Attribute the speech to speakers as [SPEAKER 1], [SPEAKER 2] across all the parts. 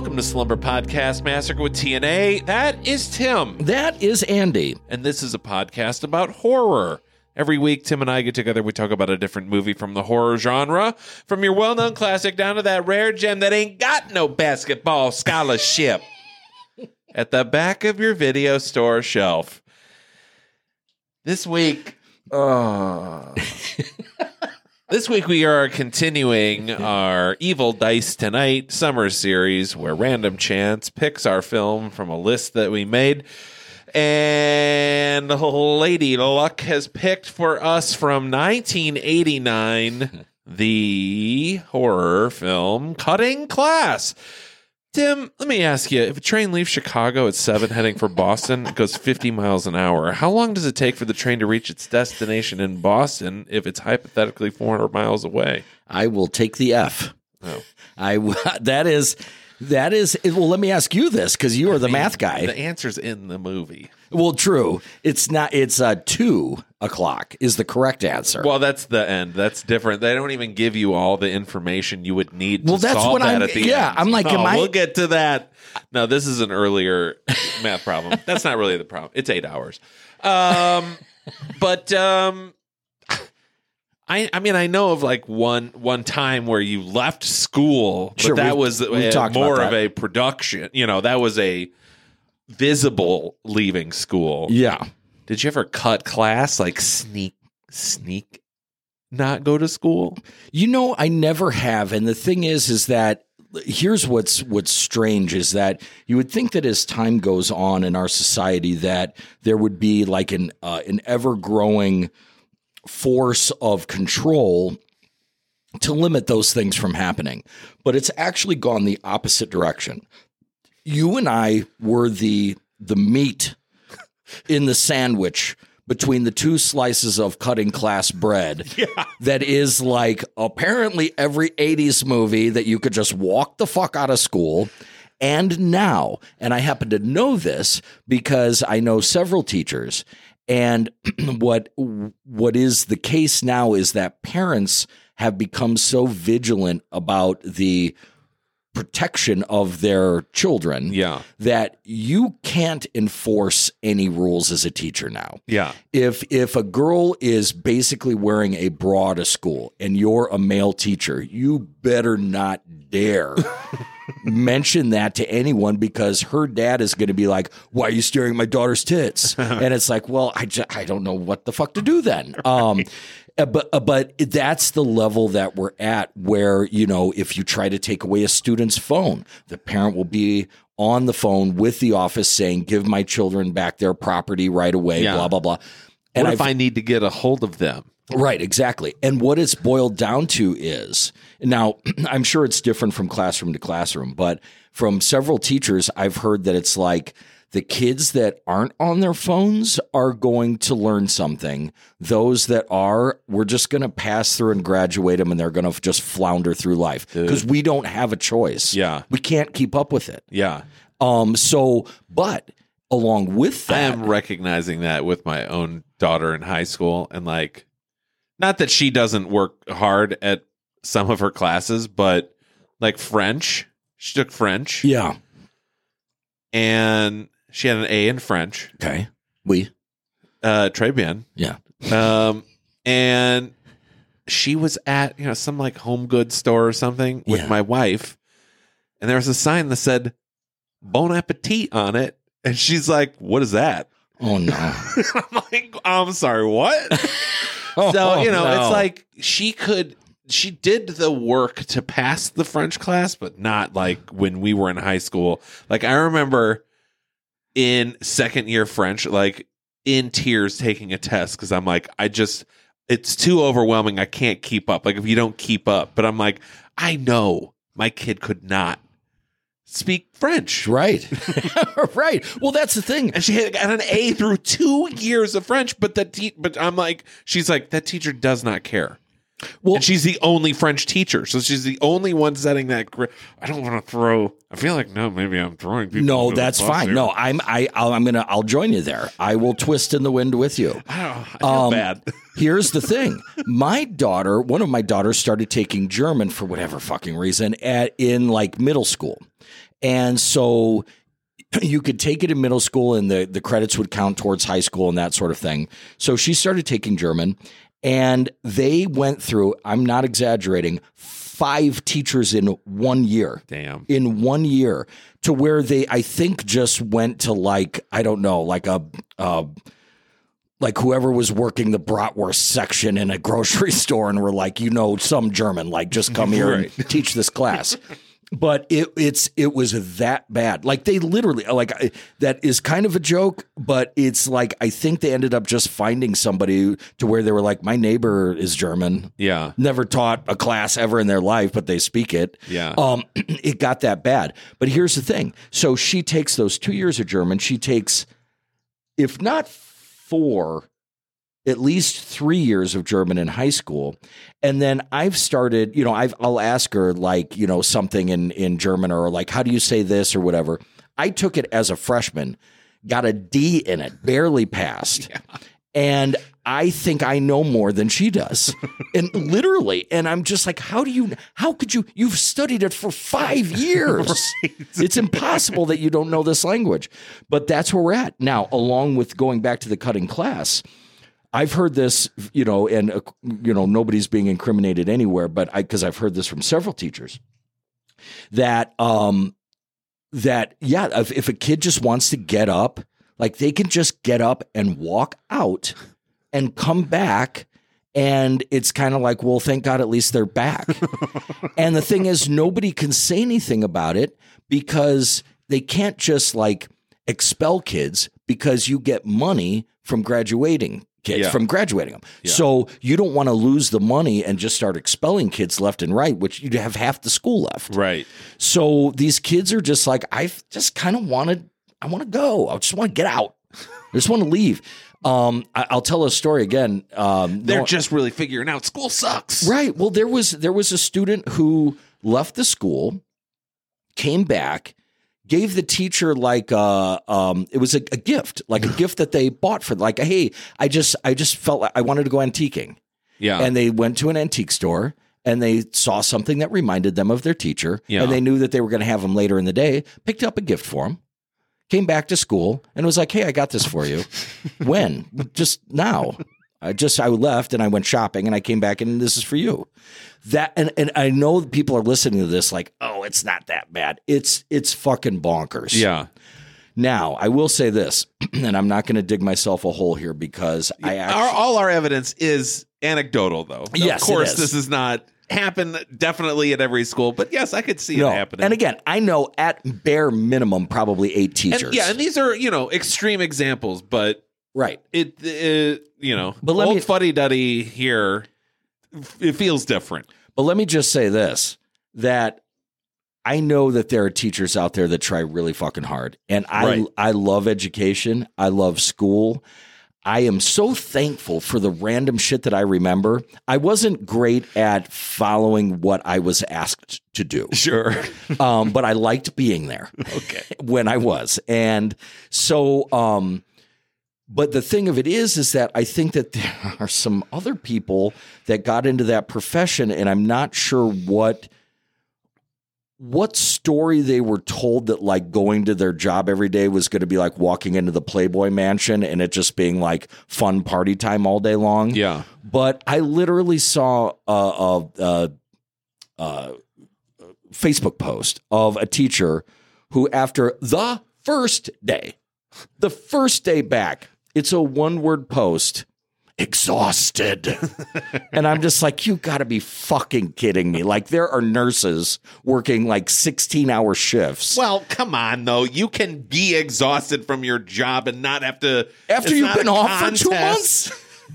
[SPEAKER 1] Welcome to Slumber Podcast Massacre with TNA. That is Tim,
[SPEAKER 2] That is Andy.
[SPEAKER 1] and this is a podcast about horror. Every week, Tim and I get together. We talk about a different movie from the horror genre, from your well known classic down to that rare gem that ain't got no basketball scholarship at the back of your video store shelf. This week, this week we are continuing our Evil Dice Tonight summer series where random chance picks our film from a list that we made. And Lady Luck has picked for us from 1989 the horror film Cutting Class. Tim, let me ask you if a train leaves Chicago at 7 heading for Boston, it goes 50 miles an hour. How long does it take for the train to reach its destination in Boston if it's hypothetically 400 miles away?
[SPEAKER 2] I will take the F.
[SPEAKER 1] Oh.
[SPEAKER 2] I w- that is that is well. Let me ask you this because you are the math guy.
[SPEAKER 1] The answer's in the movie.
[SPEAKER 2] well, true. It's not. It's uh, two o'clock is the correct answer.
[SPEAKER 1] Well, that's the end. That's different. They don't even give you all the information you would need to
[SPEAKER 2] Well, that's
[SPEAKER 1] solve
[SPEAKER 2] what
[SPEAKER 1] that
[SPEAKER 2] I'm-
[SPEAKER 1] at the
[SPEAKER 2] yeah,
[SPEAKER 1] end.
[SPEAKER 2] I'm like,
[SPEAKER 1] No,
[SPEAKER 2] am I-
[SPEAKER 1] We'll get to that. No, this is an earlier math problem. That's not really the problem. It's eight hours. Um, but um, I, I mean, I know of like one one time where you left school, but
[SPEAKER 2] Sure,
[SPEAKER 1] that was uh, more of a production. You know, that was a visible leaving school.
[SPEAKER 2] yeah.
[SPEAKER 1] Did you ever cut class like sneak sneak not go to school?
[SPEAKER 2] You know, I never have, and the thing is, is that here's what's what's strange is that you would think that as time goes on in our society that there would be like an uh, an ever growing force of control to limit those things from happening, but it's actually gone the opposite direction. You and I were the the meat in the sandwich between the two slices of cutting class bread that is like apparently every 80s movie that you could just walk the fuck out of school. And now, and I happen to know this because I know several teachers. And what what is the case now is that parents have become so vigilant about the protection of their children
[SPEAKER 1] Yeah.
[SPEAKER 2] that you can't enforce any rules as a teacher now
[SPEAKER 1] Yeah.
[SPEAKER 2] if if a girl is basically wearing a bra to school and you're a male teacher, you better not dare mention that to anyone because her dad is going to be like, "Why are you staring at my daughter's tits?" and it's like, "Well, I just, I don't know what the fuck to do then." Um, uh, but uh, but that's the level that we're at where you know if you try to take away a student's phone, the parent will be on the phone with the office saying, "Give my children back their property right away."
[SPEAKER 1] Yeah.
[SPEAKER 2] Blah blah blah.
[SPEAKER 1] And
[SPEAKER 2] And
[SPEAKER 1] what if
[SPEAKER 2] I've-
[SPEAKER 1] I need to get a hold of them?
[SPEAKER 2] Right, exactly. And what it's boiled down to is now, I'm sure it's different from classroom to classroom, but from several teachers, I've heard that it's like the kids that aren't on their phones are going to learn something. Those that are, we're just going to pass through and graduate them, and they're going to just flounder through life because we don't have a choice.
[SPEAKER 1] Yeah.
[SPEAKER 2] we can't keep up with it.
[SPEAKER 1] Yeah.
[SPEAKER 2] Um. So, but along with that, I
[SPEAKER 1] am recognizing that with my own daughter in high school and like not that she doesn't work hard at some of her classes, but like French, she took French
[SPEAKER 2] yeah.
[SPEAKER 1] and she had an A in French.
[SPEAKER 2] Okay. We.
[SPEAKER 1] Uh très bien.
[SPEAKER 2] Yeah.
[SPEAKER 1] Um and she was at, you know, some like home goods store or something with
[SPEAKER 2] Yeah.
[SPEAKER 1] my wife and there was a sign that said Bon appetit on it. And she's like, What is that?
[SPEAKER 2] Oh no.
[SPEAKER 1] I'm like, I'm sorry, what? Oh, so, you know,
[SPEAKER 2] Oh, no.
[SPEAKER 1] it's like she could she did the work to pass the French class, but not like when we were in high school. Like I remember in second year French, like in tears taking a test because I'm like, I just it's too overwhelming. I can't keep up. Like if you don't keep up, but I'm like, I know my kid could not speak French.
[SPEAKER 2] Right. right. Well, that's the thing.
[SPEAKER 1] And she had got an A through two years of French, but the te- but I'm like, she's like, that teacher does not care.
[SPEAKER 2] Well-
[SPEAKER 1] and she's the only French teacher, so she's the only one setting that. I don't want to throw. I feel like no, maybe I'm throwing people.
[SPEAKER 2] No, that's fine.
[SPEAKER 1] here.
[SPEAKER 2] No, I'm I I'll, I'm gonna I'll join you there. I will twist in the wind with you.
[SPEAKER 1] I. I feel
[SPEAKER 2] Um,
[SPEAKER 1] bad.
[SPEAKER 2] Here's the thing. My daughter, one of my daughters started taking German for whatever fucking reason at in like middle school. And so you could take it in middle school and the, the credits would count towards high school and that sort of thing. So she started taking German and they went through, I'm not exaggerating, five teachers in one year
[SPEAKER 1] Damn.
[SPEAKER 2] in one year to where they I think just went to like I don't know like a uh, like whoever was working the bratwurst section in a grocery store and were like you know some German like just come here and teach this class. But it it's it was that bad. Like they literally like I, that is kind of a joke, but it's like I think they ended up just finding somebody to where they were like, my neighbor is German
[SPEAKER 1] Yeah.
[SPEAKER 2] never taught a class ever in their life, but they speak it.
[SPEAKER 1] Yeah.
[SPEAKER 2] Um, it got that bad. But here's the thing. So she takes those two years of German. She takes, if not four, at least three years of German in high school. And then I've started, you know, I've I'll ask her like, you know, something in in German or like, how do you say this or whatever. I took it as a freshman, got a D in it, barely passed. And I think I know more than she does. and literally, and I'm just like, how do you, how could you, you've studied it for five years. It's impossible that you don't know this language. But that's where we're at. Now, along with going back to the cutting class, I've heard this, you know, and, uh, you know, nobody's being incriminated anywhere, but I, because I've heard this from several teachers that, um, that, yeah, if, if a kid just wants to get up, like they can just get up and walk out and come back. And it's kind of like, well, thank God at least they're back. and the thing is, nobody can say anything about it because they can't just like expel kids because you get money from graduating kids,
[SPEAKER 1] Yeah.
[SPEAKER 2] from graduating them. So you don't want to lose the money and just start expelling kids left and right, which you have half the school left.
[SPEAKER 1] Right.
[SPEAKER 2] So these kids are just like, I just kind of wanted, I want to go. I just want to get out. I just want to leave. Um, I, I'll tell a story again. Um,
[SPEAKER 1] They're
[SPEAKER 2] no-
[SPEAKER 1] just really figuring out school sucks.
[SPEAKER 2] right. Well, there was there was a student who left the school, came back, gave the teacher like a um, it was a, a gift, like a gift that they bought for like, hey, I just I just felt like I wanted to go antiquing.
[SPEAKER 1] Yeah.
[SPEAKER 2] And they went to an antique store and they saw something that reminded them of their teacher.
[SPEAKER 1] Yeah.
[SPEAKER 2] And they knew that they were going to have them later in the day, picked up a gift for him, came back to school and was like, hey, I got this for you. when? Just now. I just I left and I went shopping and I came back and this is for you. That and, and I know people are listening to this like, oh, it's not that bad. It's it's fucking bonkers.
[SPEAKER 1] yeah.
[SPEAKER 2] Now I will say this, and I'm not going to dig myself a hole here because I actually
[SPEAKER 1] our, all our evidence is anecdotal, though.
[SPEAKER 2] Yes,
[SPEAKER 1] of course,
[SPEAKER 2] is.
[SPEAKER 1] this is not happen definitely at every school, but yes, I could see
[SPEAKER 2] No.
[SPEAKER 1] it happening.
[SPEAKER 2] And again, I know at bare minimum probably eight teachers.
[SPEAKER 1] And- yeah, and these are you know extreme examples, but
[SPEAKER 2] right.
[SPEAKER 1] it, it you know,
[SPEAKER 2] But let
[SPEAKER 1] old
[SPEAKER 2] me-
[SPEAKER 1] fuddy duddy here, it feels different.
[SPEAKER 2] But let me just say this that I know that there are teachers out there that try really fucking hard. And I
[SPEAKER 1] Right.
[SPEAKER 2] I love education. I love school. I am so thankful for the random shit that I remember. I wasn't great at following what I was asked to do.
[SPEAKER 1] Sure.
[SPEAKER 2] um, but I liked being there. Okay. when I was. And so, um, but the thing of it is, is that I think that there are some other people that got into that profession, and I'm not sure what what story they were told that like going to their job every day was going to be like walking into the Playboy mansion and it just being like fun party time all day long.
[SPEAKER 1] Yeah.
[SPEAKER 2] But I literally saw a, a, a, a Facebook post of a teacher who, after the first day, the first day back, it's a one word post, exhausted. and I'm just like, you got to be fucking kidding me. Like, there are nurses working like 16 hour shifts.
[SPEAKER 1] Well, come on though. You can be exhausted from your job and not have to
[SPEAKER 2] After you've been off for two months?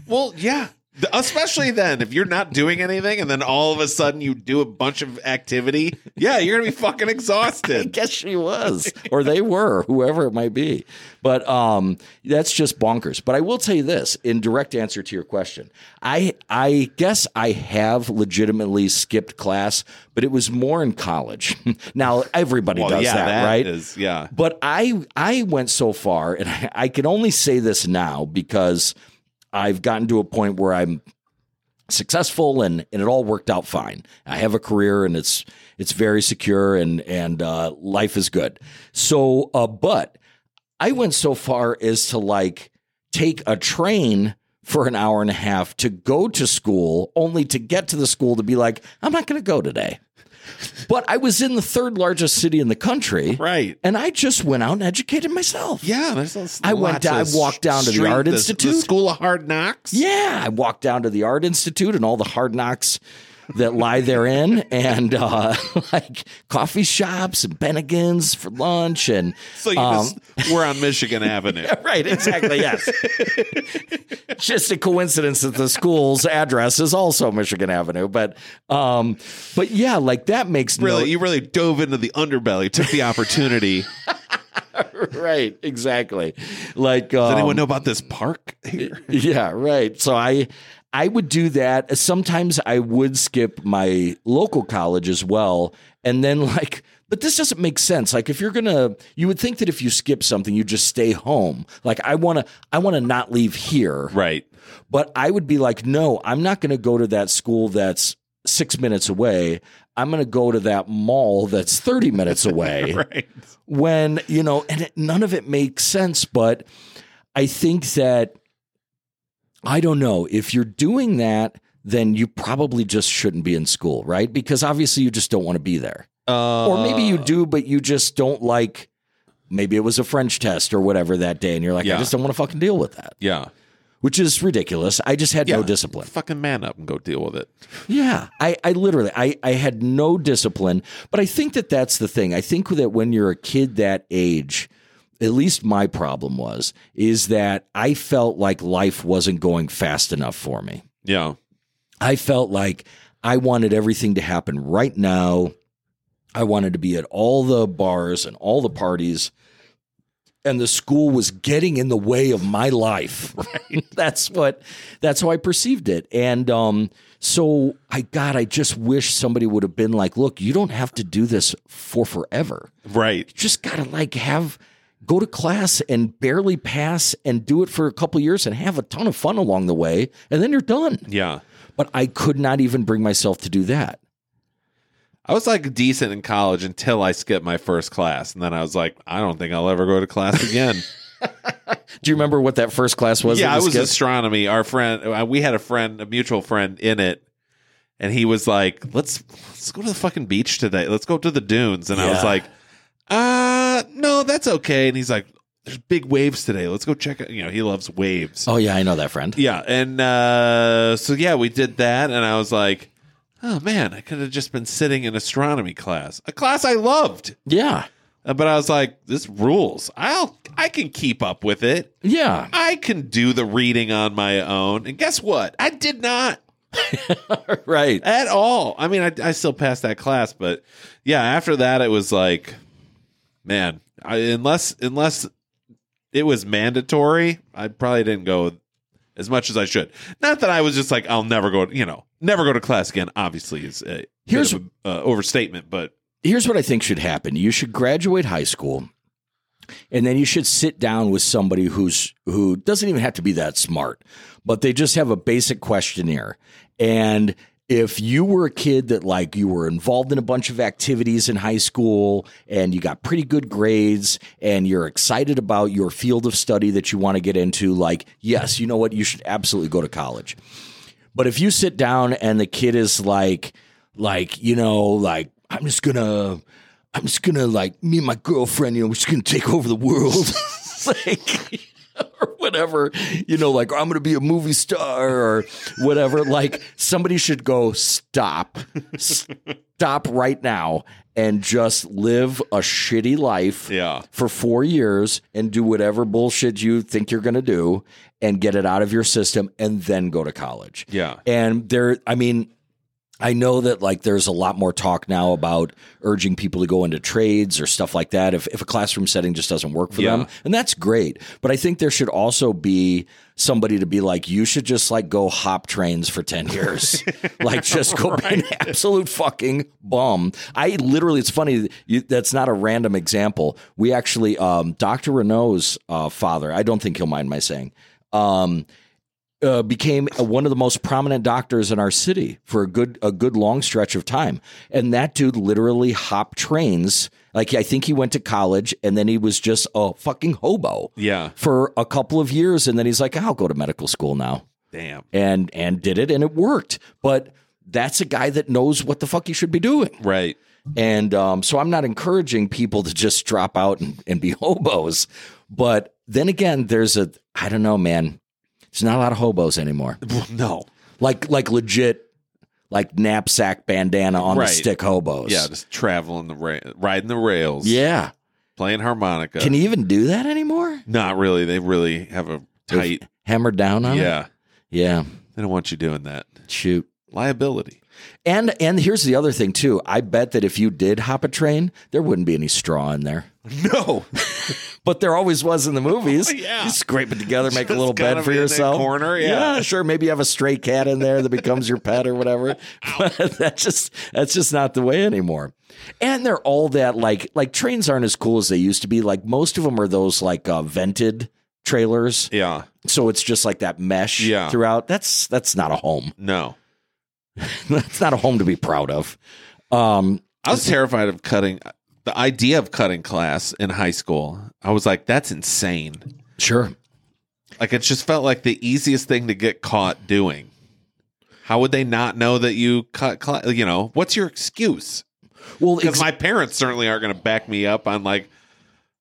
[SPEAKER 1] Well, yeah. Especially then, if you're not doing anything and then all of a sudden you do a bunch of activity, yeah, you're gonna be fucking exhausted.
[SPEAKER 2] I guess she was, or they were, whoever it might be. But um, that's just bonkers. But I will tell you this, in direct answer to your question, I I guess I have legitimately skipped class, but it was more in college. now everybody
[SPEAKER 1] Well,
[SPEAKER 2] does
[SPEAKER 1] yeah,
[SPEAKER 2] that,
[SPEAKER 1] that
[SPEAKER 2] right?
[SPEAKER 1] is- yeah.
[SPEAKER 2] But I I went so far, and I, I can only say this now because I've gotten to a point where I'm successful and, and it all worked out fine. I have a career and it's it's very secure and and uh, life is good. So, uh, but I went so far as to like take a train for an hour and a half to go to school, only to get to the school to be like, I'm not going to go today. But I was in the third largest city in the country,
[SPEAKER 1] Right.
[SPEAKER 2] and I just went out and educated myself.
[SPEAKER 1] Yeah, there's
[SPEAKER 2] I went down- I walked down to the Art
[SPEAKER 1] the
[SPEAKER 2] Institute.
[SPEAKER 1] School of Hard Knocks.
[SPEAKER 2] Yeah, I walked down to the Art Institute and all the hard knocks that lie therein, and uh, like coffee shops and Bennigan's for lunch, and
[SPEAKER 1] So
[SPEAKER 2] um,
[SPEAKER 1] just we're on Michigan Avenue.
[SPEAKER 2] right, exactly, yes. Just a coincidence that the school's address is also Michigan Avenue, but um, but yeah, like that makes
[SPEAKER 1] Really,
[SPEAKER 2] no
[SPEAKER 1] you really dove into the underbelly, took the opportunity.
[SPEAKER 2] right, exactly. Like, um,
[SPEAKER 1] Does anyone know about this park here?
[SPEAKER 2] Yeah, right. So I I would do that. Sometimes I would skip my local college as well. And then like but this doesn't make sense. Like if you're going to you would think that if you skip something you just stay home. Like I want to I want to not leave here.
[SPEAKER 1] Right.
[SPEAKER 2] But I would be like, "No, I'm not going to go to that school that's 6 minutes away. I'm going to go to that mall that's 30 minutes away."
[SPEAKER 1] Right.
[SPEAKER 2] when you know and it, none of it makes sense but i think that i don't know if you're doing that then you probably just shouldn't be in school right because obviously you just don't want to be there
[SPEAKER 1] Uh,
[SPEAKER 2] or maybe you do but you just don't like maybe it was a french test or whatever that day and you're like
[SPEAKER 1] Yeah.
[SPEAKER 2] i just don't want to fucking deal with that
[SPEAKER 1] Yeah.
[SPEAKER 2] which is ridiculous i just had
[SPEAKER 1] Yeah.
[SPEAKER 2] no discipline
[SPEAKER 1] Fucking man up and go deal with it.
[SPEAKER 2] yeah, I, I literally, I, I had no discipline, but I think that that's the thing. I think that when you're a kid that age, at least my problem was, is that I felt like life wasn't going fast enough for me.
[SPEAKER 1] Yeah.
[SPEAKER 2] I felt like I wanted everything to happen right now. I wanted to be at all the bars and all the parties. And the school was getting in the way of my life. Right. that's what that's how I perceived it. And um, so I God, I just wish somebody would have been like, look, you don't have to do this for forever.
[SPEAKER 1] Right.
[SPEAKER 2] You just gotta like have go to class and barely pass and do it for a couple years and have a ton of fun along the way, and then you're done
[SPEAKER 1] Yeah.
[SPEAKER 2] but I could not even bring myself to do that.
[SPEAKER 1] I was like decent in college until I skipped my first class. And then I was like, I don't think I'll ever go to class again.
[SPEAKER 2] Do you remember what that first class was?
[SPEAKER 1] yeah,
[SPEAKER 2] that
[SPEAKER 1] I was
[SPEAKER 2] skipped?
[SPEAKER 1] astronomy. Our friend, uh, we had a friend, a mutual friend in it. And he was like, let's let's go to the fucking beach today. Let's go to the dunes. And I was like, uh, no, that's okay. And he's like, there's big waves today. Let's go check it. You know, he loves waves.
[SPEAKER 2] Oh yeah, I know that friend.
[SPEAKER 1] Yeah, and uh, so yeah, we did that, and I was like, "Oh man, I could have just been sitting in astronomy class, a class I loved."
[SPEAKER 2] Yeah,
[SPEAKER 1] Uh, But I was like, "This rules. I'll I can keep up with it.
[SPEAKER 2] yeah,
[SPEAKER 1] I can do the reading on my own." And guess what? I did not
[SPEAKER 2] right.
[SPEAKER 1] at all. I mean, I, I still passed that class, but yeah, after that, it was like, man, I, unless unless it was mandatory, I probably didn't go as much as I should. Not that I was just like, I'll never go, you know, never go to class again. Obviously, is a
[SPEAKER 2] Here's-
[SPEAKER 1] Here's uh, overstatement, but
[SPEAKER 2] Here's what I think should happen: you should graduate high school, and then you should sit down with somebody who's who doesn't even have to be that smart, but they just have a basic questionnaire. And if you were a kid that like you were involved in a bunch of activities in high school and you got pretty good grades and you're excited about your field of study that you want to get into, like, yes, you know what, you should absolutely go to college. But if you sit down and the kid is like, like, you know, like, I'm just gonna, I'm just gonna, like, me and my girlfriend, you know, we're just gonna take over the world. like, or whatever, you know, like, I'm gonna be a movie star or whatever. Like, somebody should go, stop, stop right now and just live a shitty life
[SPEAKER 1] Yeah.
[SPEAKER 2] for four years and do whatever bullshit you think you're going to do and get it out of your system and then go to college.
[SPEAKER 1] Yeah.
[SPEAKER 2] And there, I mean, I know that like there's a lot more talk now about urging people to go into trades or stuff like that if, if a classroom setting just doesn't work for
[SPEAKER 1] Yeah.
[SPEAKER 2] them. And that's great. But I think there should also be somebody to be like, you should just like go hop trains for 10 years. like just go be an absolute fucking bum. I literally, it's funny. You, that's not a random example. We actually, um, Dr. Renault's uh, father, I don't think he'll mind my saying, um, uh, became one of the most prominent doctors in our city for a good a good long stretch of time. And that dude literally hopped trains. Like I think he went to college and then he was just a fucking hobo
[SPEAKER 1] Yeah.
[SPEAKER 2] for a couple of years and then he's like I'll go to medical school now.
[SPEAKER 1] Damn.
[SPEAKER 2] And and did it and it worked. But that's a guy that knows what the fuck he should be doing.
[SPEAKER 1] Right.
[SPEAKER 2] And um, so I'm not encouraging people to just drop out and, and be hobos. But then again, there's a I don't know, man. There's not a lot of hobos anymore.
[SPEAKER 1] No.
[SPEAKER 2] Like like legit like knapsack bandana on
[SPEAKER 1] Right.
[SPEAKER 2] the stick hobos.
[SPEAKER 1] Yeah, just traveling the ra- riding the rails.
[SPEAKER 2] Yeah.
[SPEAKER 1] Playing harmonica.
[SPEAKER 2] Can you even do that anymore?
[SPEAKER 1] Not really. They really have a tight.
[SPEAKER 2] Hammered down on it?
[SPEAKER 1] Yeah.
[SPEAKER 2] Yeah.
[SPEAKER 1] They don't want you doing that.
[SPEAKER 2] Shoot.
[SPEAKER 1] Liability.
[SPEAKER 2] And and here's the other thing too. I bet that if you did hop a train, there wouldn't be any straw in there.
[SPEAKER 1] No.
[SPEAKER 2] But there always was in the movies.
[SPEAKER 1] yeah.
[SPEAKER 2] You scrape it together, make a little bed for
[SPEAKER 1] be in that
[SPEAKER 2] yourself.
[SPEAKER 1] corner, yeah.
[SPEAKER 2] sure. Maybe you have a stray cat in there that becomes your pet or whatever. But that's just that's just not the way anymore. And they're all that like like trains aren't as cool as they used to be. Like most of them are those like uh, vented trailers.
[SPEAKER 1] Yeah.
[SPEAKER 2] So it's just like that mesh
[SPEAKER 1] Yeah.
[SPEAKER 2] throughout. That's that's not a home.
[SPEAKER 1] No.
[SPEAKER 2] that's not a home to be proud of. Um,
[SPEAKER 1] I was terrified of cutting the idea of cutting class in high school. I was like, that's insane.
[SPEAKER 2] sure.
[SPEAKER 1] Like it just felt like the easiest thing to get caught doing. How would they not know that you cut class? You know, what's your excuse?
[SPEAKER 2] Well,
[SPEAKER 1] Because
[SPEAKER 2] ex-
[SPEAKER 1] my parents certainly aren't going to back me up on like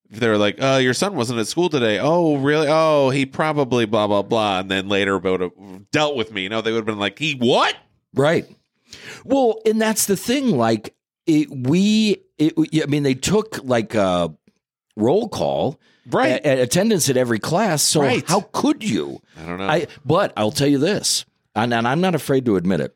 [SPEAKER 1] if they're like, "Uh, your son wasn't at school today." Oh, really? Oh, he probably blah blah blah, and then later would have dealt with me. No, they would have been like, "He what?"
[SPEAKER 2] Right. Well, and that's the thing. Like it, we, it, I mean, they took like a roll call,
[SPEAKER 1] Right.
[SPEAKER 2] attendance at every class. So
[SPEAKER 1] Right.
[SPEAKER 2] how could you?
[SPEAKER 1] I don't know.
[SPEAKER 2] I, but I'll tell you this, and, and I'm not afraid to admit it,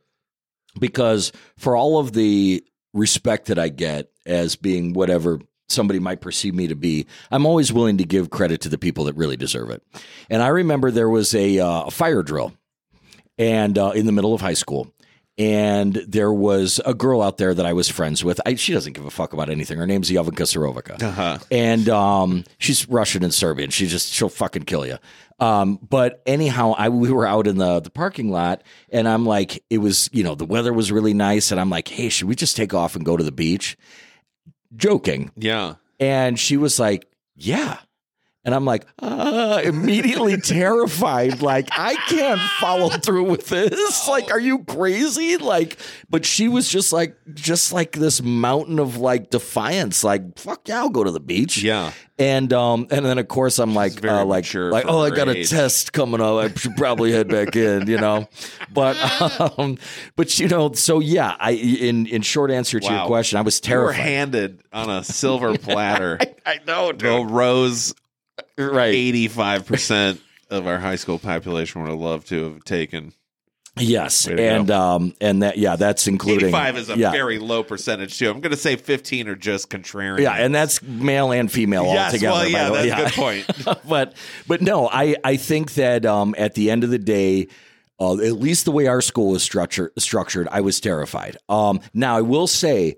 [SPEAKER 2] because for all of the respect that I get as being whatever somebody might perceive me to be, I'm always willing to give credit to the people that really deserve it. And I remember there was a, uh, a fire drill, and uh, in the middle of high school. And there was a girl out there that I was friends with. I, she doesn't give a fuck about anything. Her name's Jovanka Sorovica
[SPEAKER 1] uh-huh.
[SPEAKER 2] and um, she's Russian and Serbian. She just she'll fucking kill you. Um, but anyhow, I we were out in the the parking lot, and I'm like, it was you know the weather was really nice, and I'm like, hey, should we just take off and go to the beach? Joking,
[SPEAKER 1] Yeah.
[SPEAKER 2] and she was like, yeah. And I'm like, uh, immediately terrified. Like, I can't follow through with this. Like, are you crazy? Like, but she was just like, just like this mountain of like defiance. Like, fuck yeah, I'll go to the beach.
[SPEAKER 1] Yeah.
[SPEAKER 2] And um, and then of course I'm like, uh, like, like, oh, I got a test coming up. I should probably head back in, you know. But um, but you know, so yeah, I in in short answer to your question, I was
[SPEAKER 1] You were
[SPEAKER 2] terrified.
[SPEAKER 1] handed on a silver platter
[SPEAKER 2] I know,
[SPEAKER 1] the rose
[SPEAKER 2] Right.
[SPEAKER 1] 85% of our high school population would have loved to have taken.
[SPEAKER 2] Yes, and um, and that yeah, that's including
[SPEAKER 1] 85 is a
[SPEAKER 2] yeah,
[SPEAKER 1] very low percentage, too. I'm going to say 15 are just contrarian.
[SPEAKER 2] yeah, and that's male and female all
[SPEAKER 1] Yes,
[SPEAKER 2] together.
[SPEAKER 1] well, yeah, that's a good point.
[SPEAKER 2] but but no, I I think that um, at the end of the day. Uh, at least the way our school was structured, structured, I was terrified. Um, now I will say,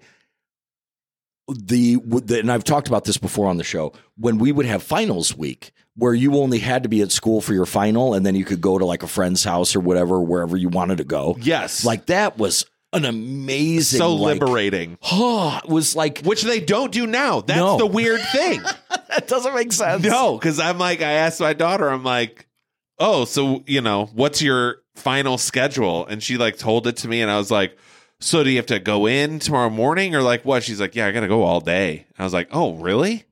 [SPEAKER 2] the, the and I've talked about this before on the show. When we would have finals week, where you only had to be at school for your final, and then you could go to like a friend's house or whatever, wherever you wanted to go.
[SPEAKER 1] Yes.
[SPEAKER 2] Like that was an amazing,
[SPEAKER 1] so
[SPEAKER 2] like,
[SPEAKER 1] liberating.
[SPEAKER 2] Oh, it was like
[SPEAKER 1] Which they don't do now. That's
[SPEAKER 2] No.
[SPEAKER 1] the weird thing.
[SPEAKER 2] that doesn't make sense.
[SPEAKER 1] no, because I'm like, I asked my daughter, I'm like, oh, so, you know, what's your final schedule? And she like told it to me, and I was like, so do you have to go in tomorrow morning or like what? She's like, yeah, I got to go all day. I was like, oh, really?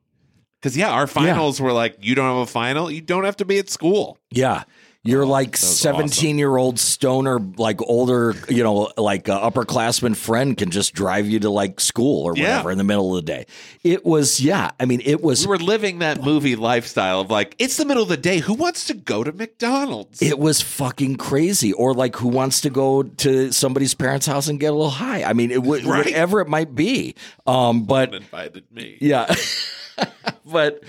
[SPEAKER 1] Because, yeah, our finals were like, you don't have a final, you don't have to be at school.
[SPEAKER 2] Yeah. You're like
[SPEAKER 1] was awesome.
[SPEAKER 2] 17 year old stoner, like older, you know, like uh, upperclassman friend can just drive you to like school or
[SPEAKER 1] Yeah.
[SPEAKER 2] whatever in the middle of the day. It was, yeah. I mean, it was
[SPEAKER 1] We were living that movie lifestyle of like, it's the middle of the day. Who wants to go to McDonald's?
[SPEAKER 2] It was fucking crazy. Or like, who wants to go to somebody's parents' house and get a little high? I mean, it would
[SPEAKER 1] Right.
[SPEAKER 2] whatever it might be. Um, but
[SPEAKER 1] invited me.
[SPEAKER 2] yeah. but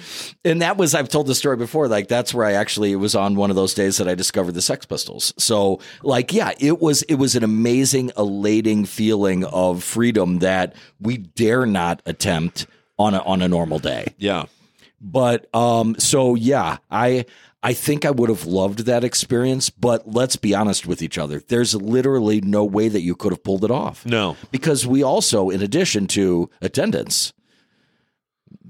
[SPEAKER 2] and that was I've told the story before. Like that's where I actually it was on one of those days that I discovered the Sex Pistols. So like yeah, it was it was an amazing, elating feeling of freedom that we dare not attempt on a on a normal day.
[SPEAKER 1] Yeah.
[SPEAKER 2] But um, so yeah, I I think I would have loved that experience. But let's be honest with each other. There's literally no way that you could have pulled it off.
[SPEAKER 1] No.
[SPEAKER 2] because we also, in addition to attendance,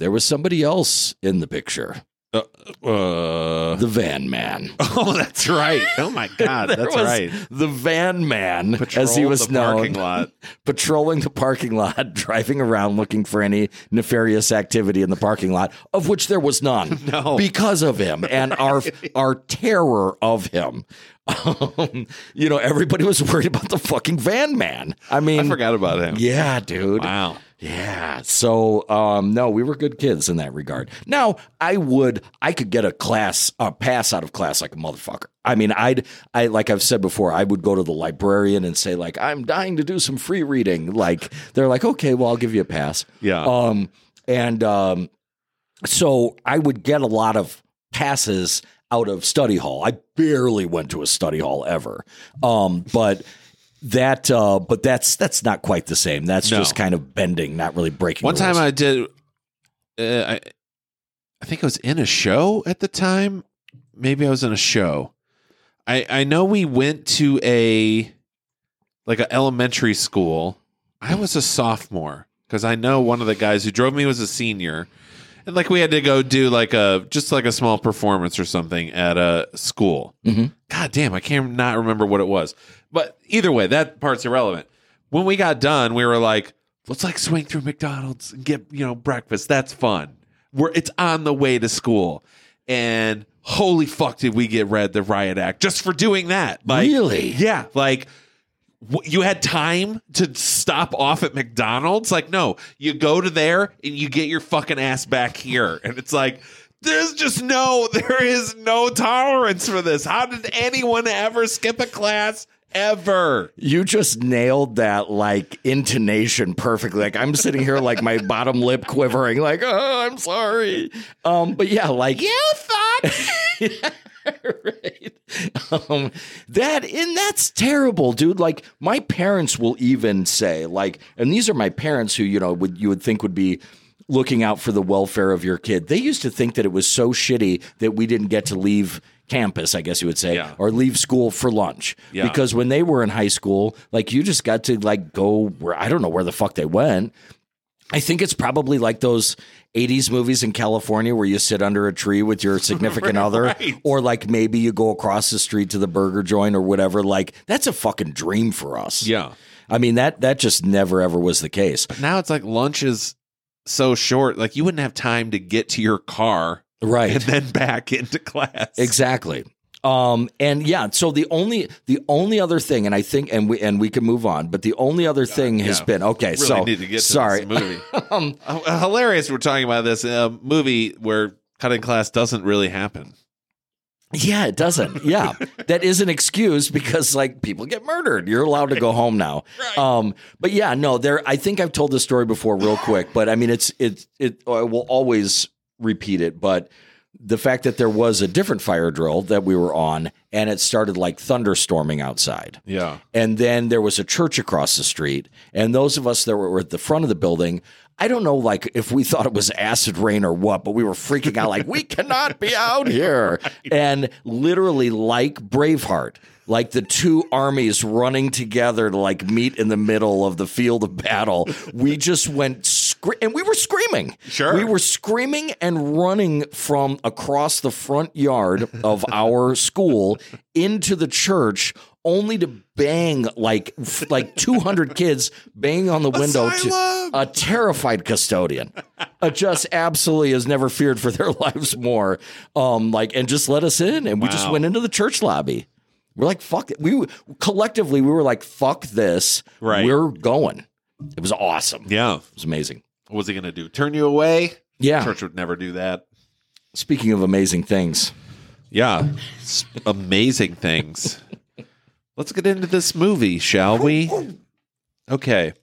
[SPEAKER 2] there was somebody else in the picture,
[SPEAKER 1] Uh, uh,
[SPEAKER 2] the van man.
[SPEAKER 1] oh, that's right. Oh my God, that's right.
[SPEAKER 2] The van man, as he was known, patrolling the parking lot, driving around looking for any nefarious activity in the parking lot, of which there was none.
[SPEAKER 1] No.
[SPEAKER 2] because of him and our our terror of him. Um, you know, everybody was worried about the fucking van man. I mean,
[SPEAKER 1] I forgot about him.
[SPEAKER 2] Yeah, dude.
[SPEAKER 1] Wow.
[SPEAKER 2] Yeah. So, um, no, we were good kids in that regard. Now, I would, I could get a class, a pass out of class like a motherfucker. I mean, I'd, I, like I've said before, I would go to the librarian and say, like, I'm dying to do some free reading. Like, they're like, okay, well, I'll give you a pass.
[SPEAKER 1] Yeah.
[SPEAKER 2] Um, and, um, so I would get a lot of passes out of study hall. I barely went to a study hall ever. Um, but that uh but that's that's not quite the same. That's
[SPEAKER 1] No.
[SPEAKER 2] just kind of bending, not really breaking.
[SPEAKER 1] One time. I did, uh, I, I think I was in a show at the time. Maybe I was in a show. I I know we went to a like an elementary school. I was a sophomore because I know one of the guys who drove me was a senior, and like we had to go do like a just like a small performance or something at a school.
[SPEAKER 2] Mhm.
[SPEAKER 1] God damn, I can't not remember what it was. But either way, that part's irrelevant. When we got done, we were like, let's like swing through McDonald's and get, you know, breakfast. That's fun. We're it's on the way to school. And holy fuck did we get read the riot act just for doing that. Like
[SPEAKER 2] Really?
[SPEAKER 1] Yeah. Like you had time to stop off at McDonald's? Like, no, you go to there and you get your fucking ass back here. And it's like, there's just no, there is no tolerance for this. How did anyone ever skip a class ever?
[SPEAKER 2] You just nailed that like intonation perfectly. Like I'm sitting here like my bottom lip quivering, like, oh, I'm sorry. Um, but yeah, like you thought right. Um, that and that's terrible, dude. Like my parents will even say, like, and these are my parents who, you know, would you would think would be looking out for the welfare of your kid. They used to think that it was so shitty that we didn't get to leave campus, I guess you would say,
[SPEAKER 1] Yeah.
[SPEAKER 2] or leave school for lunch.
[SPEAKER 1] Yeah.
[SPEAKER 2] Because when they were in high school, like you just got to like go where I don't know where the fuck they went. I think it's probably like those 80s movies in California where you sit under a tree with your significant other, or like maybe you go across the street to the burger joint or whatever. Like that's a fucking dream for us.
[SPEAKER 1] Yeah.
[SPEAKER 2] I mean that that just never ever was the case.
[SPEAKER 1] But Now it's like lunch is so short. Like you wouldn't have time to get to your car
[SPEAKER 2] Right.
[SPEAKER 1] and then back into class.
[SPEAKER 2] Exactly. Um, and yeah, so the only the only other thing, and I think, and we and we can move on, but the only other thing has
[SPEAKER 1] yeah.
[SPEAKER 2] been okay.
[SPEAKER 1] Really
[SPEAKER 2] so
[SPEAKER 1] need to get to
[SPEAKER 2] sorry,
[SPEAKER 1] this movie.
[SPEAKER 2] um,
[SPEAKER 1] Uh, hilarious. We're talking about this uh, movie where cutting class doesn't really happen.
[SPEAKER 2] yeah, it doesn't. Yeah, that is an excuse because like people get murdered. You're allowed to go home now. Um, but yeah, no, there. I think I've told this story before, real quick, but I mean, it's it it. Will always repeat it, but. The fact that there was a different fire drill that we were on, and it started like thunderstorming outside.
[SPEAKER 1] Yeah.
[SPEAKER 2] And then there was a church across the street. And those of us that were at the front of the building, I don't know, like if we thought it was acid rain or what, but we were freaking out, like, we cannot be out here. And literally, like Braveheart, like the two armies running together to like meet in the middle of the field of battle, we just went scre- and we were screaming.
[SPEAKER 1] Sure.
[SPEAKER 2] we were screaming and running from across the front yard of our school into the church, only to bang like like two hundred kids banging on the window
[SPEAKER 1] Asylum!
[SPEAKER 2] to a terrified custodian. Uh, just absolutely has never feared for their lives more. Um, like and just let us in, and we just went into the church lobby. We're like, fuck it. We collectively we were like, fuck this.
[SPEAKER 1] Right.
[SPEAKER 2] We're going. It was awesome.
[SPEAKER 1] Yeah.
[SPEAKER 2] It was amazing.
[SPEAKER 1] What was he going to do? Turn you away?
[SPEAKER 2] Yeah.
[SPEAKER 1] Church would never do that.
[SPEAKER 2] Speaking of amazing things,
[SPEAKER 1] Yeah. Amazing things. Let's get into this movie, shall we? Okay.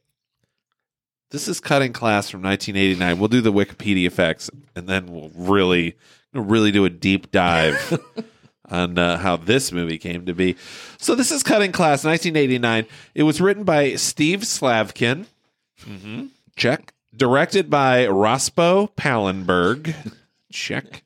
[SPEAKER 1] This is cutting class from 1989. We'll do the Wikipedia effects, and then we'll really really do a deep dive on uh, how this movie came to be. So this is cutting class 1989. It was written by Steve Slavkin. hmm Check. Directed by Rospo Pallenberg. Check.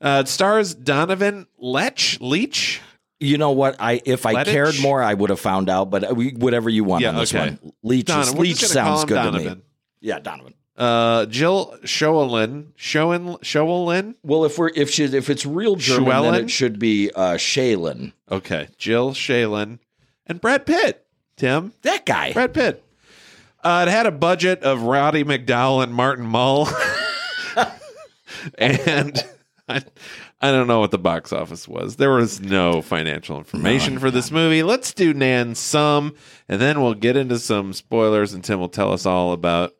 [SPEAKER 1] Uh, it stars Donovan Lech Leach.
[SPEAKER 2] you know what? I if I
[SPEAKER 1] Lettich?
[SPEAKER 2] cared more, I would have found out. But we, whatever you want
[SPEAKER 1] Yeah,
[SPEAKER 2] on this
[SPEAKER 1] okay.
[SPEAKER 2] one, Leach, is-
[SPEAKER 1] Donovan. We're
[SPEAKER 2] Leach
[SPEAKER 1] just gonna call
[SPEAKER 2] sounds
[SPEAKER 1] him
[SPEAKER 2] good to
[SPEAKER 1] Donovan.
[SPEAKER 2] me. Yeah, Donovan.
[SPEAKER 1] Uh, Jill Shoalin, Shoen, Shoalin.
[SPEAKER 2] Well, if we're if she if it's real German, then
[SPEAKER 1] Schwellen?
[SPEAKER 2] it should be uh, Shaylin.
[SPEAKER 1] Okay, Jill Shalin and Brad Pitt. Tim,
[SPEAKER 2] That guy.
[SPEAKER 1] Brad Pitt. Uh, it had a budget of Roddy McDowall and Martin Mull, and I, I don't know what the box office was. There was no financial information for this movie. Let's do Nan some, and then we'll get into some spoilers, and Tim will tell us all about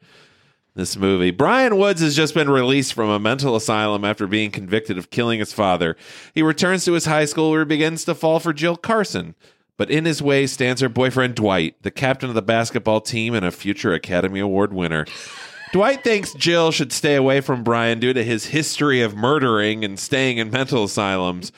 [SPEAKER 1] this movie. Brian Woods has just been released from a mental asylum after being convicted of killing his father. He returns to his high school where he begins to fall for Jill Carson. But in his way stands her boyfriend Dwight, the captain of the basketball team and a future Academy Award winner. Dwight thinks Jill should stay away from Brian due to his history of murdering and staying in mental asylums.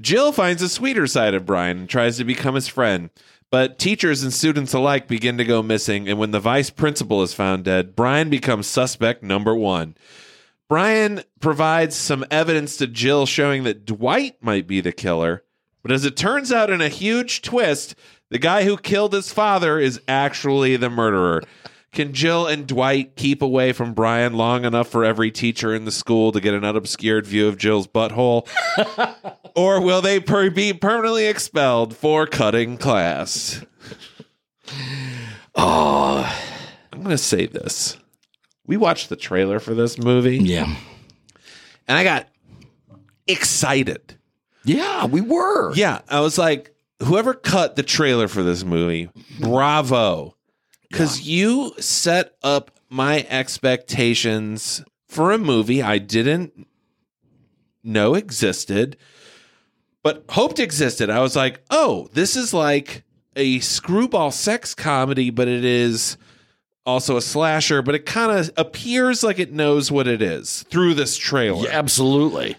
[SPEAKER 1] Jill finds a sweeter side of Brian and tries to become his friend. But teachers and students alike begin to go missing, and when the vice principal is found dead, Brian becomes suspect number one. Brian provides some evidence to Jill showing that Dwight might be the killer, but as it turns out in a huge twist, the guy who killed his father is actually the murderer. Can Jill and Dwight keep away from Brian long enough for every teacher in the school to get an unobscured view of Jill's butthole? or will they per- be permanently expelled for cutting class?
[SPEAKER 2] Oh,
[SPEAKER 1] I'm going to say this. We watched the trailer for this movie,
[SPEAKER 2] yeah,
[SPEAKER 1] and I got excited.
[SPEAKER 2] Yeah. We were.
[SPEAKER 1] Yeah, I was like, whoever cut the trailer for this movie, bravo. Because you set up my expectations for a movie I didn't know existed, but hoped existed. I was like, oh, this is like a screwball sex comedy, but it is also a slasher, but it kind of appears like it knows what it is through this trailer.
[SPEAKER 2] Yeah, absolutely.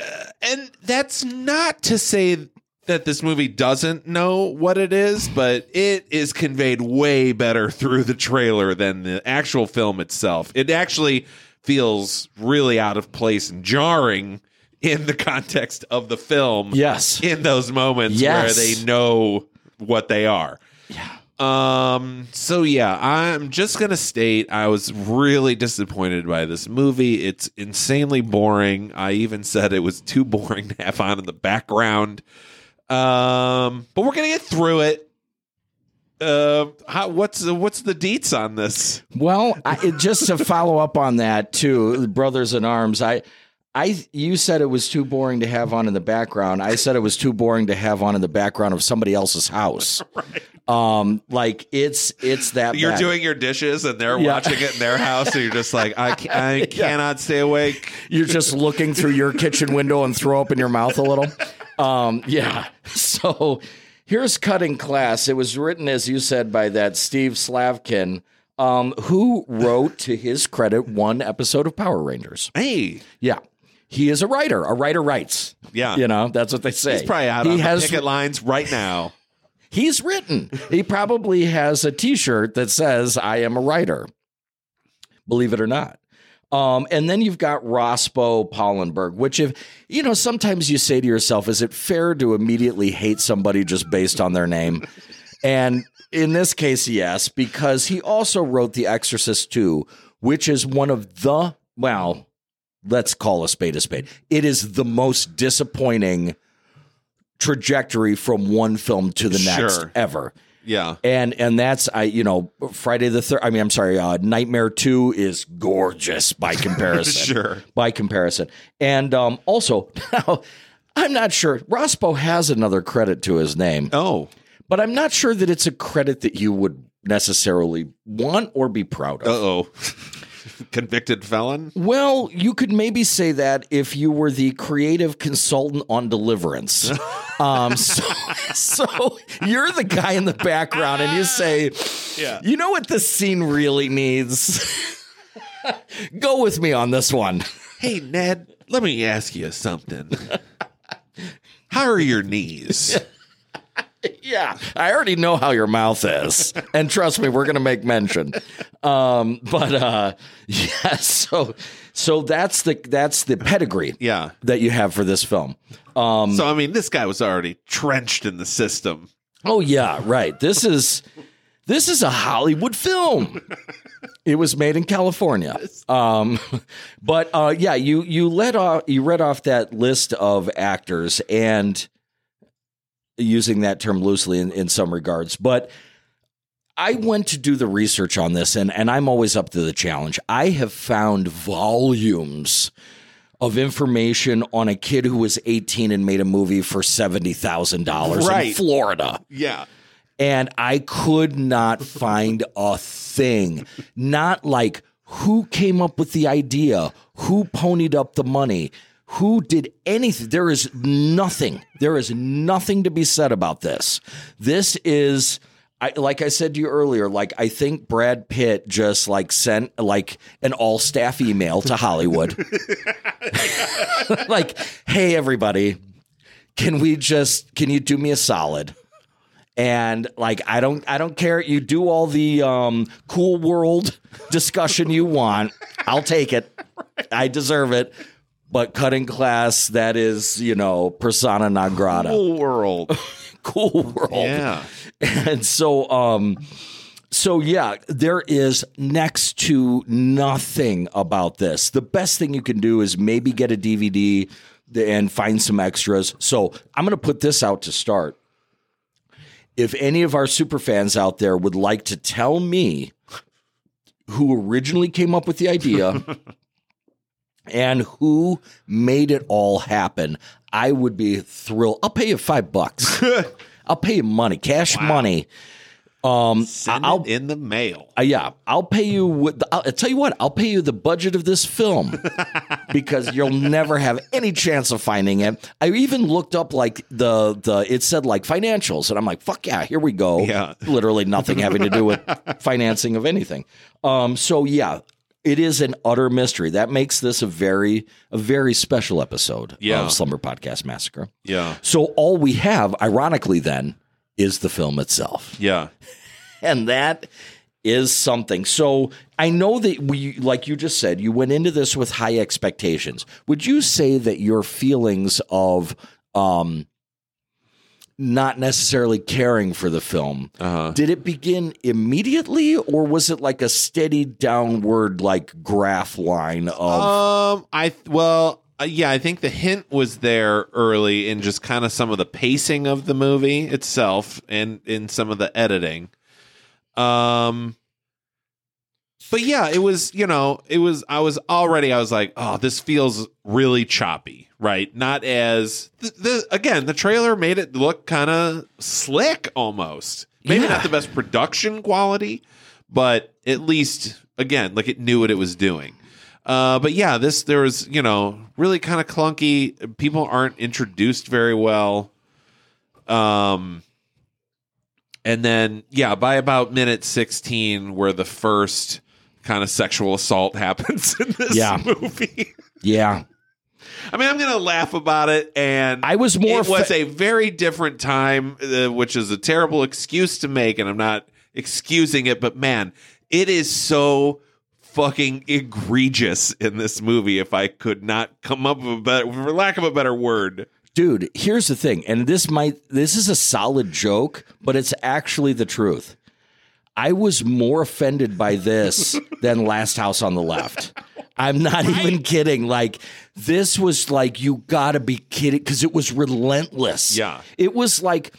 [SPEAKER 1] Uh, And that's not to say that this movie doesn't know what it is, but it is conveyed way better through the trailer than the actual film itself. It actually feels really out of place and jarring in the context of the film.
[SPEAKER 2] Yes.
[SPEAKER 1] In those moments
[SPEAKER 2] Yes.
[SPEAKER 1] where they know what they are.
[SPEAKER 2] Yeah.
[SPEAKER 1] Um. So yeah, I'm just gonna state I was really disappointed by this movie. It's insanely boring. I even said it was too boring to have on in the background. Um. But we're gonna get through it. Uh, how, what's the, what's the deets on this?
[SPEAKER 2] Well, I, just to follow up on that too, brothers in arms. I, I, you said it was too boring to have on in the background. I said it was too boring to have on in the background of somebody else's house. Um, like it's it's that
[SPEAKER 1] You're
[SPEAKER 2] bad.
[SPEAKER 1] doing your dishes and they're
[SPEAKER 2] Yeah.
[SPEAKER 1] watching it in their house, and you're just like, I, I cannot stay awake.
[SPEAKER 2] You're just looking through your kitchen window and throw up in your mouth a little. Um, yeah. So here's cutting class. It was written, as you said, by that Steve Slavkin, um, who wrote, to his credit, one episode of Power Rangers.
[SPEAKER 1] Hey,
[SPEAKER 2] Yeah. He is a writer. A writer writes.
[SPEAKER 1] Yeah.
[SPEAKER 2] You know, that's what they say.
[SPEAKER 1] he's probably out
[SPEAKER 2] he
[SPEAKER 1] on
[SPEAKER 2] has
[SPEAKER 1] picket lines right now.
[SPEAKER 2] He's written. He probably has a T-shirt that says "I am a writer." Believe it or not. Um, and then you've got Rospo Pallenberg, which if you know, sometimes you say to yourself, "Is it fair to immediately hate somebody just based on their name?" and in this case, yes, because he also wrote The Exorcist 2, which is one of the well, let's call a spade a spade. It is the most disappointing trajectory from one film to the next
[SPEAKER 1] Sure.
[SPEAKER 2] ever.
[SPEAKER 1] Yeah.
[SPEAKER 2] And and that's I you know Friday the third I mean I'm sorry uh, Nightmare 2 is gorgeous by comparison.
[SPEAKER 1] Sure.
[SPEAKER 2] By comparison. And um also now I'm not sure Rospo has another credit to his name,
[SPEAKER 1] Oh.
[SPEAKER 2] but I'm not sure that it's a credit that you would necessarily want or be proud of.
[SPEAKER 1] Uh oh. Convicted felon?
[SPEAKER 2] Well, you could maybe say that if you were the creative consultant on Deliverance. um, so, so you're the guy in the background, and you say,
[SPEAKER 1] Yeah.
[SPEAKER 2] "You know what this scene really needs? Go with me on this one."
[SPEAKER 1] Hey, Ned, let me ask you something. How are your knees?
[SPEAKER 2] Yeah, I already know how your mouth is, and trust me, we're going to make mention. Um, but uh, yeah, so so that's the that's the pedigree
[SPEAKER 1] Yeah.
[SPEAKER 2] that you have for this film. Um,
[SPEAKER 1] So, I mean, this guy was already trenched in the system.
[SPEAKER 2] Oh yeah, right. This is this is a Hollywood film. it was made in California. Um, but uh, yeah, you you let off you read off that list of actors and using that term loosely in, in some regards, but I went to do the research on this and, and I'm always up to the challenge. I have found volumes of information on a kid who was 18 and made a movie for $70,000 in Florida.
[SPEAKER 1] Yeah.
[SPEAKER 2] And I could not find a thing. Not like who came up with the idea, who ponied up the money, who did anything. There is nothing. There is nothing to be said about this. This is. I, like I said to you earlier, like I think Brad Pitt just like sent like an all staff email to Hollywood. like, hey everybody, can we just can you do me a solid? and like i don't i don't care you do all the um cool world discussion you want i'll take it i deserve it but cutting class that is you know persona non grata.
[SPEAKER 1] Whole world.
[SPEAKER 2] cool world.
[SPEAKER 1] Yeah.
[SPEAKER 2] and so um so yeah there is next to nothing about this. The best thing you can do is maybe get a dvd and find some extras. So i'm going to put this out to start. If any of our super fans out there would like to tell me who originally came up with the idea and who made it all happen, I would be thrilled. I'll pay you five bucks. I'll pay you money, cash money. Um,
[SPEAKER 1] Send
[SPEAKER 2] I'll
[SPEAKER 1] in the mail.
[SPEAKER 2] uh, yeah, I'll pay you. With the, I'll, I'll tell you what. I'll pay you the budget of this film because you'll never have any chance of finding it. I even looked up like the the it said like financials, and I'm like, fuck yeah, here we go.
[SPEAKER 1] Yeah.
[SPEAKER 2] literally nothing having to do with financing of anything. Um, so yeah. It is an utter mystery. That makes this a very, a very special episode
[SPEAKER 1] Yeah.
[SPEAKER 2] of Slumber Podcast Massacre.
[SPEAKER 1] Yeah.
[SPEAKER 2] So all we have, ironically, then, is the film itself
[SPEAKER 1] Yeah.
[SPEAKER 2] and that is something. So I know that we, like you just said, you went into this with high expectations. Would you say that your feelings of um, not necessarily caring for the film
[SPEAKER 1] Uh-huh.
[SPEAKER 2] did it begin immediately, or was it like a steady downward, like graph line of?
[SPEAKER 1] Um, I well, uh, yeah, I think the hint was there early in just kind of some of the pacing of the movie itself and in some of the editing. Um, but yeah, it was you know it was I was already I was like, oh, this feels really choppy, right? Not as the, the again the trailer made it look kind of slick almost. Maybe
[SPEAKER 2] Yeah.
[SPEAKER 1] not the best production quality, but at least again like it knew what it was doing. Uh, but yeah, this there was you know really kind of clunky. People aren't introduced very well. Um, and then yeah, by about minute sixteen, where the first kind of sexual assault happens in this
[SPEAKER 2] Yeah.
[SPEAKER 1] movie.
[SPEAKER 2] yeah,
[SPEAKER 1] I mean, I'm gonna laugh about it, and
[SPEAKER 2] I was more
[SPEAKER 1] It was a very different time, uh, which is a terrible excuse to make, and I'm not excusing it, but man, it is so fucking egregious in this movie. If I could not come up with a better, for lack of a better word,
[SPEAKER 2] dude. Here's the thing, and this might this is a solid joke, but it's actually the truth. I was more offended by this than Last House on the Left. I'm not even kidding. Like this was like you got to be kidding because it was relentless.
[SPEAKER 1] Yeah.
[SPEAKER 2] it was like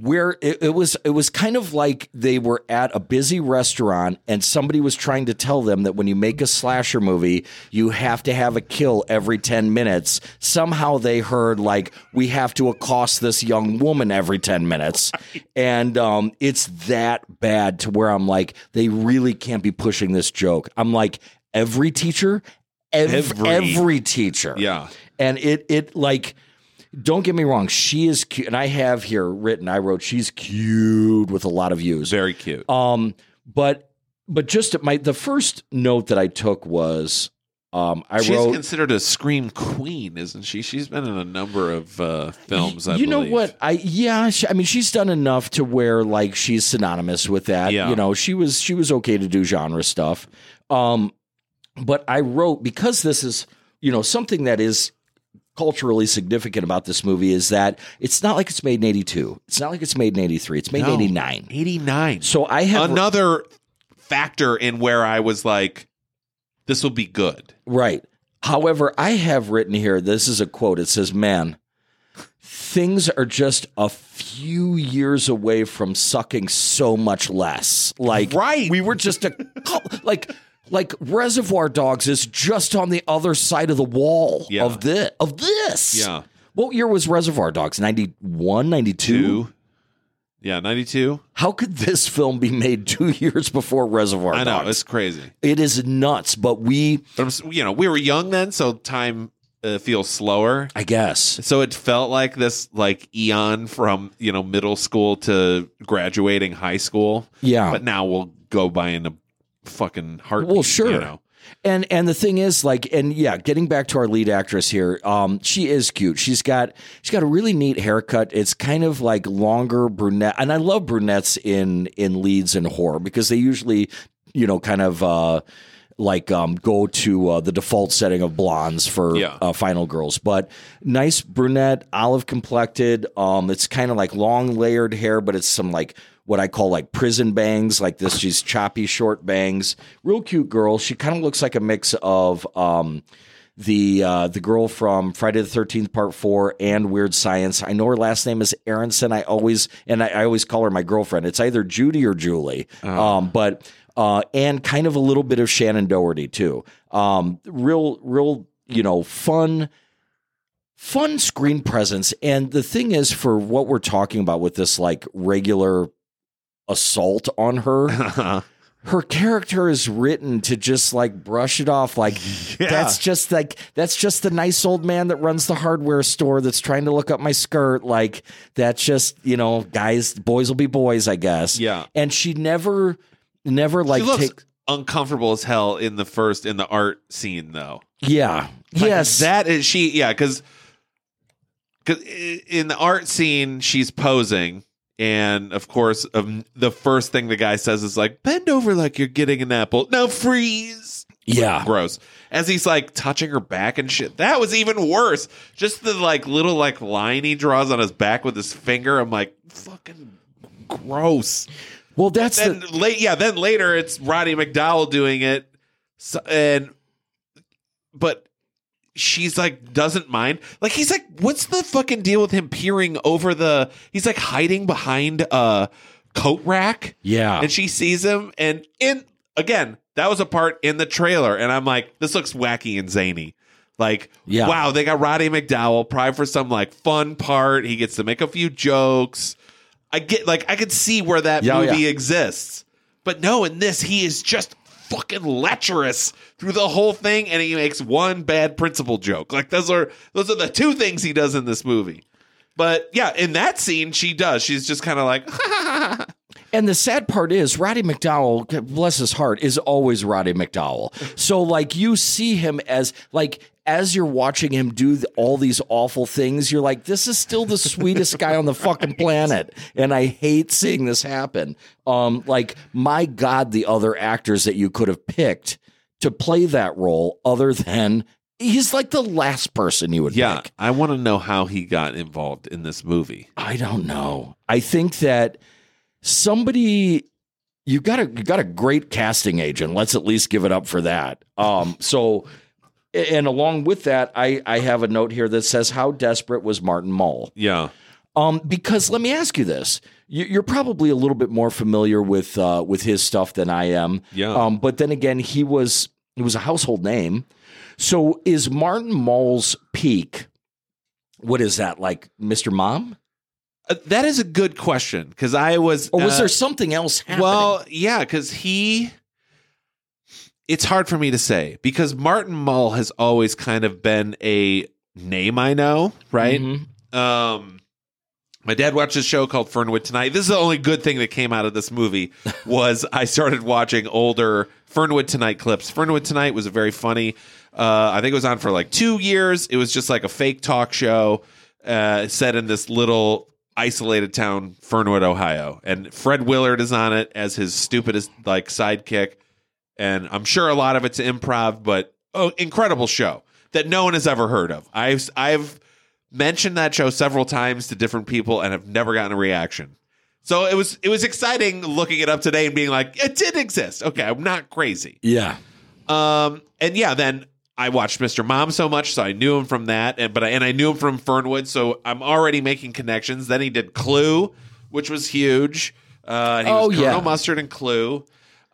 [SPEAKER 2] where it, it was it was kind of like they were at a busy restaurant and somebody was trying to tell them that when you make a slasher movie you have to have a kill every 10 minutes somehow they heard like we have to accost this young woman every 10 minutes and um, it's that bad to where i'm like they really can't be pushing this joke i'm like every teacher ev-
[SPEAKER 1] Every-
[SPEAKER 2] every teacher
[SPEAKER 1] Yeah.
[SPEAKER 2] and it it like don't get me wrong she is cute and i have here written i wrote she's cute with a lot of views
[SPEAKER 1] Very cute.
[SPEAKER 2] um but but just my the first note that i took was um i
[SPEAKER 1] She's
[SPEAKER 2] wrote
[SPEAKER 1] considered a scream queen, isn't she? She's been in a number of uh, films. I
[SPEAKER 2] you know what i yeah she, i mean she's done enough to where like she's synonymous with that
[SPEAKER 1] Yeah.
[SPEAKER 2] you know she was she was okay to do genre stuff um but i wrote because this is you know something that is culturally significant about this movie is that it's not like it's made in 82 it's not like it's made in 83 it's made
[SPEAKER 1] No.
[SPEAKER 2] in 89
[SPEAKER 1] 89.
[SPEAKER 2] so i have
[SPEAKER 1] Another factor in where I was like, this will be good.
[SPEAKER 2] Right. However, I have written here, this is a quote. It says, Man, things are just a few years away from sucking so much less. Like,
[SPEAKER 1] Right.
[SPEAKER 2] we were just a, like, like Reservoir Dogs is just on the other side of the wall
[SPEAKER 1] Yeah.
[SPEAKER 2] of this. Of this.
[SPEAKER 1] Yeah.
[SPEAKER 2] What year was Reservoir Dogs? 91, 92?
[SPEAKER 1] Two. Yeah, 92.
[SPEAKER 2] How could this film be made two years before Reservoir Dogs?
[SPEAKER 1] I know. It's crazy.
[SPEAKER 2] it is nuts, but we,
[SPEAKER 1] But, you know, we were young then, so time uh, feels slower.
[SPEAKER 2] I guess.
[SPEAKER 1] So it felt like this, like eon from, you know, middle school to graduating high school.
[SPEAKER 2] Yeah.
[SPEAKER 1] But now we'll go by in a fucking heartbeat.
[SPEAKER 2] Well, sure.
[SPEAKER 1] You know?
[SPEAKER 2] And and the thing is, like, and yeah, getting back to our lead actress here, um, she is cute. She's got she's got a really neat haircut. It's kind of like longer brunette, and I love brunettes in in leads in horror because they usually, you know, kind of uh, like um, go to uh, the default setting of blondes for
[SPEAKER 1] Yeah.
[SPEAKER 2] uh, final girls. But nice brunette, olive complected. Um, it's kind of like long layered hair, but it's some like what I call like prison bangs, like this. She's choppy, short bangs. Real cute girl. She kind of looks like a mix of um, the uh, the girl from Friday the Thirteenth Part Four and Weird Science. I know her last name is Aronson. I always and I, I always call her my girlfriend. It's either Judy or Julie. Um, but uh, and kind of a little bit of Shannen Doherty too. Um, real, real, you know, fun fun screen presence. And the thing is, for what we're talking about with this like regular assault on her, uh-huh. her character is written to just like brush it off like
[SPEAKER 1] Yeah.
[SPEAKER 2] that's just like that's just the nice old man that runs the hardware store that's trying to look up my skirt like that's just you know guys boys will be boys i guess
[SPEAKER 1] Yeah.
[SPEAKER 2] and she never never like
[SPEAKER 1] she looks
[SPEAKER 2] take
[SPEAKER 1] uncomfortable as hell in the first in the art scene though.
[SPEAKER 2] yeah
[SPEAKER 1] Like,
[SPEAKER 2] yes
[SPEAKER 1] that is she. Yeah, because in the art scene she's posing, and of course, um, the first thing the guy says is like, "Bend over like you're getting an apple." Now freeze.
[SPEAKER 2] yeah
[SPEAKER 1] Gross. As he's like touching her back and shit. That was even worse. Just the like little like line he draws on his back with his finger. I'm like, fucking gross.
[SPEAKER 2] well that's
[SPEAKER 1] Then
[SPEAKER 2] the,
[SPEAKER 1] late, yeah. Then later, it's Roddy McDowall doing it, so, and but she's like doesn't mind. Like he's like, what's the fucking deal with him peering over the? He's like hiding behind a coat rack,
[SPEAKER 2] yeah
[SPEAKER 1] and she sees him. And in again, that was a part in the trailer, and I'm like, this looks wacky and zany. Like,
[SPEAKER 2] Yeah.
[SPEAKER 1] wow, they got Roddy McDowall probably for some like fun part. He gets to make a few jokes. I get like I could see where that
[SPEAKER 2] Yeah, oh,
[SPEAKER 1] movie exists, but no, in this he is just fucking lecherous through the whole thing, and he makes one bad principal joke. Like those are those are the two things he does in this movie. But yeah, in that scene, she does. She's just kind of like,
[SPEAKER 2] And the sad part is, Roddy McDowall, bless his heart, is always Roddy McDowall. So, like, you see him as, like, as you're watching him do all these awful things, you're like, this is still the sweetest guy on the fucking planet. And I hate seeing this happen. Um, like, my God, the other actors that you could have picked to play that role, other than he's like the last person you would
[SPEAKER 1] yeah.
[SPEAKER 2] pick.
[SPEAKER 1] I want to know how he got involved in this movie.
[SPEAKER 2] I don't know. I think that somebody you got a you got a great casting agent. Let's at least give it up for that. Um, so, and along with that, I I have a note here that says how desperate was Martin Mull?
[SPEAKER 1] Yeah.
[SPEAKER 2] Um, because let me ask you this: You- you're probably a little bit more familiar with uh, with his stuff than I am.
[SPEAKER 1] Yeah.
[SPEAKER 2] Um, but then again, he was he was a household name. So is Martin Mull's peak? What is that like, Mr. Mom?
[SPEAKER 1] Uh, that is a good question because I was.
[SPEAKER 2] Or was
[SPEAKER 1] uh,
[SPEAKER 2] there something else happening?
[SPEAKER 1] Well, yeah, because he. It's hard for me to say because Martin Mull has always kind of been a name I know, right?
[SPEAKER 2] Mhm.
[SPEAKER 1] Um, my dad watched a show called Fernwood Tonight. This is the only good thing that came out of this movie was I started watching older Fernwood Tonight clips. Fernwood Tonight was a very funny. Uh, I think it was on for like two years. It was just like a fake talk show uh, set in this little isolated town, Fernwood, Ohio, and Fred Willard is on it as his stupidest like sidekick. And I'm sure a lot of it's improv, but oh, incredible show that no one has ever heard of. I've I've mentioned that show several times to different people and have never gotten a reaction. So it was it was exciting looking it up today and being like, it did exist. Okay, I'm not crazy.
[SPEAKER 2] Yeah.
[SPEAKER 1] Um, and yeah, then I watched Mr. Mom so much, so I knew him from that, and but I, and I knew him from Fernwood, so I'm already making connections. Then he did Clue, which was huge. Uh, he
[SPEAKER 2] Oh,
[SPEAKER 1] was Colonel
[SPEAKER 2] yeah.
[SPEAKER 1] Mustard and Clue.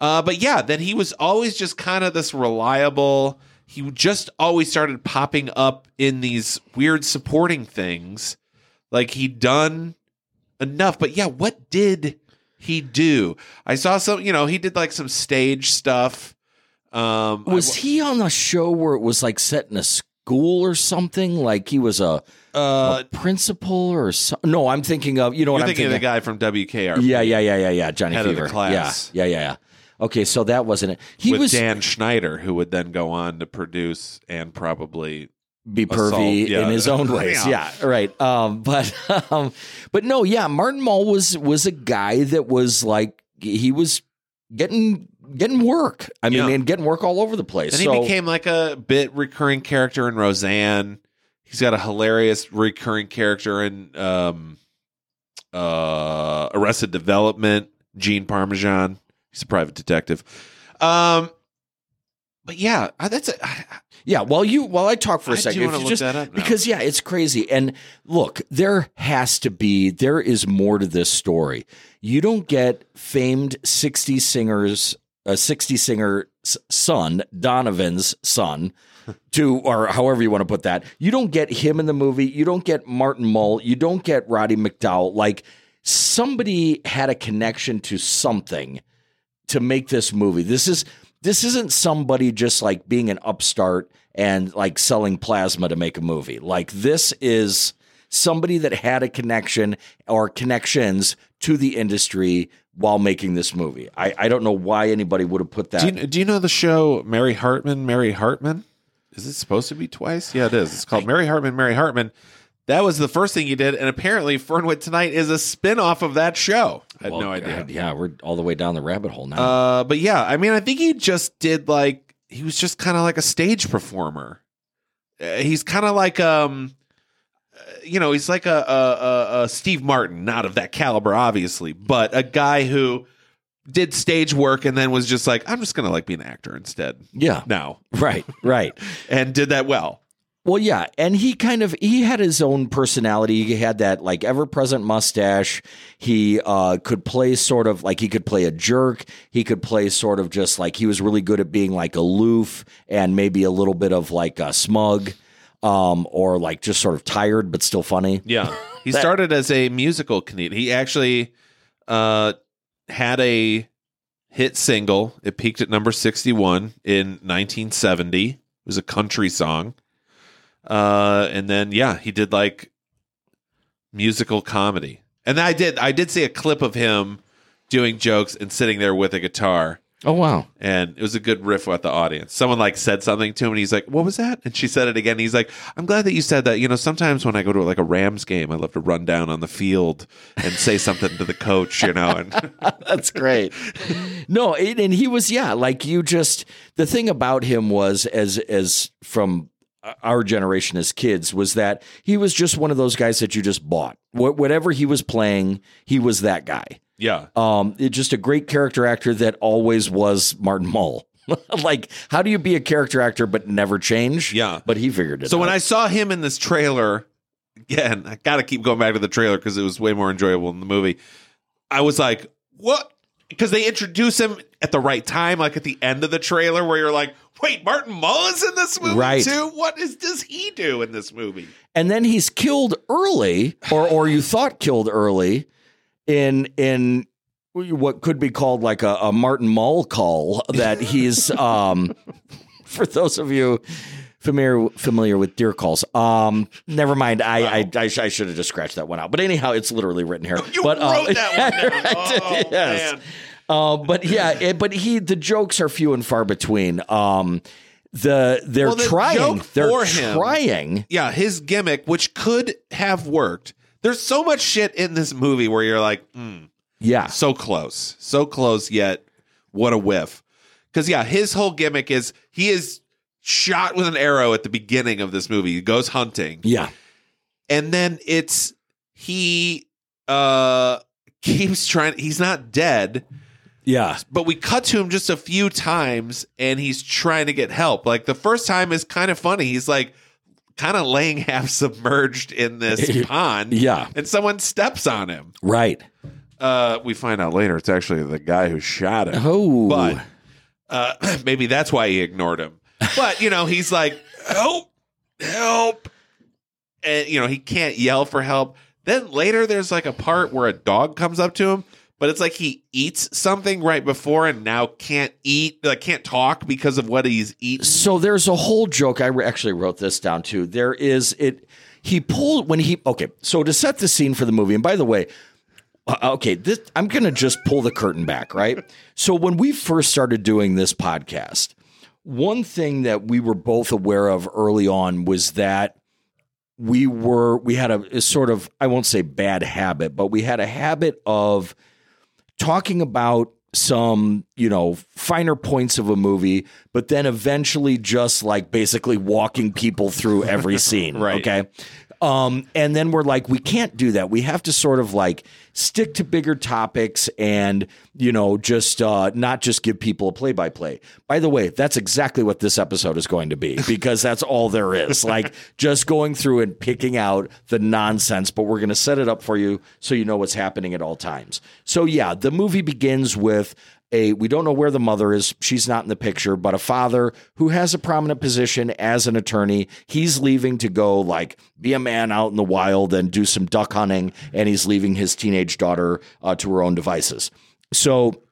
[SPEAKER 1] Uh, but yeah, then he was always just kind of this reliable. He just always started popping up in these weird supporting things, like he'd done enough. But yeah, what did he do? I saw some. You know, he did like some stage stuff. Um, I
[SPEAKER 2] Was he on a show where it was like set in a school or something? Like he was a,
[SPEAKER 1] Uh,
[SPEAKER 2] a principal or so? No, I'm thinking of you know what I'm
[SPEAKER 1] thinking
[SPEAKER 2] thinking
[SPEAKER 1] of the guy from WKR.
[SPEAKER 2] Yeah, yeah, yeah, yeah, yeah. Johnny
[SPEAKER 1] Head
[SPEAKER 2] Fever. yeah, yeah, yeah. Okay, so that wasn't it. He
[SPEAKER 1] with
[SPEAKER 2] was
[SPEAKER 1] Dan Schneider, who would then go on to produce and probably
[SPEAKER 2] be pervy
[SPEAKER 1] yeah.
[SPEAKER 2] in his own ways.
[SPEAKER 1] Yeah.
[SPEAKER 2] Yeah, right. Um, but um, but no, yeah, Martin Mull was was a guy that was like he was getting getting work. I mean,
[SPEAKER 1] Yeah.
[SPEAKER 2] and getting work all over the place.
[SPEAKER 1] and
[SPEAKER 2] so
[SPEAKER 1] he became like a bit recurring character in Roseanne. He's got a hilarious recurring character in um, uh, Arrested Development. Gene Parmesan. He's a private detective. Um, but yeah, uh, that's a, I,
[SPEAKER 2] yeah. While you while I talk for a
[SPEAKER 1] I
[SPEAKER 2] second, if you
[SPEAKER 1] look
[SPEAKER 2] just
[SPEAKER 1] that up now.
[SPEAKER 2] because yeah, it's crazy. And look, there has to be there is more to this story. You don't get famed '60 singers, a '60 singer son, Donovan's son. to or however you want to put that. You don't get him in the movie. You don't get Martin Mull. You don't get Roddy McDowall. Like somebody had a connection to something to make this movie. This is this isn't somebody just like being an upstart and like selling plasma to make a movie. Like this is somebody that had a connection or connections to the industry while making this movie. I, I don't know why anybody would have put that.
[SPEAKER 1] Do you, do you know the show Mary Hartman, Mary Hartman? Is it supposed to be twice? Yeah, it is. It's called Mary Hartman, Mary Hartman. That was the first thing he did, and apparently Fernwood Tonight is a spin-off of that show. I had
[SPEAKER 2] Well,
[SPEAKER 1] no idea.
[SPEAKER 2] Yeah, we're all the way down the rabbit hole now.
[SPEAKER 1] Uh, but yeah, I mean, I think he just did like he was just kind of like a stage performer. Uh, he's kind of like um, uh, you know, he's like a, a, a, a Steve Martin, not of that caliber, obviously, but a guy who did stage work and then was just like, I'm just gonna like be an actor instead
[SPEAKER 2] yeah,
[SPEAKER 1] now,
[SPEAKER 2] right, right.
[SPEAKER 1] and did that well.
[SPEAKER 2] Well, yeah, and he kind of he had his own personality. He had that like ever present mustache. He uh, could play sort of like he could play a jerk. He could play sort of just like he was really good at being like aloof and maybe a little bit of like a smug, um, or like just sort of tired but still funny.
[SPEAKER 1] Yeah. He
[SPEAKER 2] That-
[SPEAKER 1] started as a musical comedian. He actually uh, had a hit single. It peaked at number 61 in 1970. It was a country song. Uh, and then, yeah, he did like musical comedy. And I did, I did see a clip of him doing jokes and sitting there with a guitar.
[SPEAKER 2] Oh wow!
[SPEAKER 1] And it was a good riff with the audience. Someone like said something to him, and he's like, "What was that?" And she said it again. He's like, "I'm glad that you said that. You know, sometimes when I go to like a Rams game, I love to run down on the field and say something to the coach. You know, and
[SPEAKER 2] That's great. no, and, and he was yeah, like you just the thing about him was as as from our generation as kids was that he was just one of those guys that you just bought. Wh- whatever he was playing, he was that guy.
[SPEAKER 1] Yeah.
[SPEAKER 2] Um, it's just a great character actor that always was Martin Mull. like, how do you be a character actor but never change?
[SPEAKER 1] Yeah.
[SPEAKER 2] but he figured it. Out.
[SPEAKER 1] So
[SPEAKER 2] out.
[SPEAKER 1] when I saw him in this trailer, again, I got to keep going back to the trailer because it was way more enjoyable than the movie. I was like, what? Because they introduce him at the right time, like at the end of the trailer, where you're like, wait, Martin Mull is in this movie
[SPEAKER 2] Right.
[SPEAKER 1] too? What is does he do in this movie?
[SPEAKER 2] and then he's killed early, or or you thought killed early, in in what could be called like a, a Martin Mull call that he's um for those of you familiar familiar with deer calls. Um, never mind. I I, I, I should have just scratched that one out. But anyhow, it's literally written here.
[SPEAKER 1] You
[SPEAKER 2] but, uh,
[SPEAKER 1] wrote that one down. Oh,
[SPEAKER 2] yes.
[SPEAKER 1] man.
[SPEAKER 2] Uh, but yeah, it, but he the jokes are few and far between. Um, the they're
[SPEAKER 1] Well, the
[SPEAKER 2] trying. They're
[SPEAKER 1] for him-
[SPEAKER 2] trying.
[SPEAKER 1] Yeah, his gimmick, which could have worked. There's so much shit in this movie where you're like, mm,
[SPEAKER 2] Yeah,
[SPEAKER 1] so close, so close yet what a whiff. Because yeah, his whole gimmick is he is shot with an arrow at the beginning of this movie. He goes hunting,
[SPEAKER 2] yeah,
[SPEAKER 1] and then it's he uh keeps trying. He's not dead,
[SPEAKER 2] yeah.
[SPEAKER 1] but we cut to him just a few times, and he's trying to get help. Like the first time is kind of funny. He's like kind of laying half submerged in this pond,
[SPEAKER 2] Yeah.
[SPEAKER 1] and someone steps on him.
[SPEAKER 2] Right.
[SPEAKER 1] Uh, we find out later it's actually the guy who shot him.
[SPEAKER 2] Oh,
[SPEAKER 1] But uh, maybe that's why he ignored him. But you know, he's like, "Help, help," and you know he can't yell for help. Then later, there's like a part where a dog comes up to him, but it's like he eats something right before and now can't eat, like can't talk because of what he's eaten.
[SPEAKER 2] So there's a whole joke. I actually wrote this down too. There is it. He pulled when he okay. So to set the scene for the movie, and by the way, uh, okay, this I'm gonna just pull the curtain back, right? So when we first started doing this podcast, one thing that we were both aware of early on was that we were we had a, a sort of I won't say bad habit, but we had a habit of talking about some, you know, finer points of a movie, but then eventually just like basically walking people through every scene.
[SPEAKER 1] Right.
[SPEAKER 2] Okay. Um, and then we're like, we can't do that. We have to sort of like stick to bigger topics and, you know, just uh, not just give people a play by play. By the way, that's exactly what this episode is going to be because that's all there is. like just going through and picking out the nonsense, but we're going to set it up for you so you know what's happening at all times. So, yeah, the movie begins with a we don't know where the mother is. She's not in the picture but a father who has a prominent position as an attorney he's leaving to go like be a man out in the wild and do some duck hunting and he's leaving his teenage daughter uh, to her own devices. So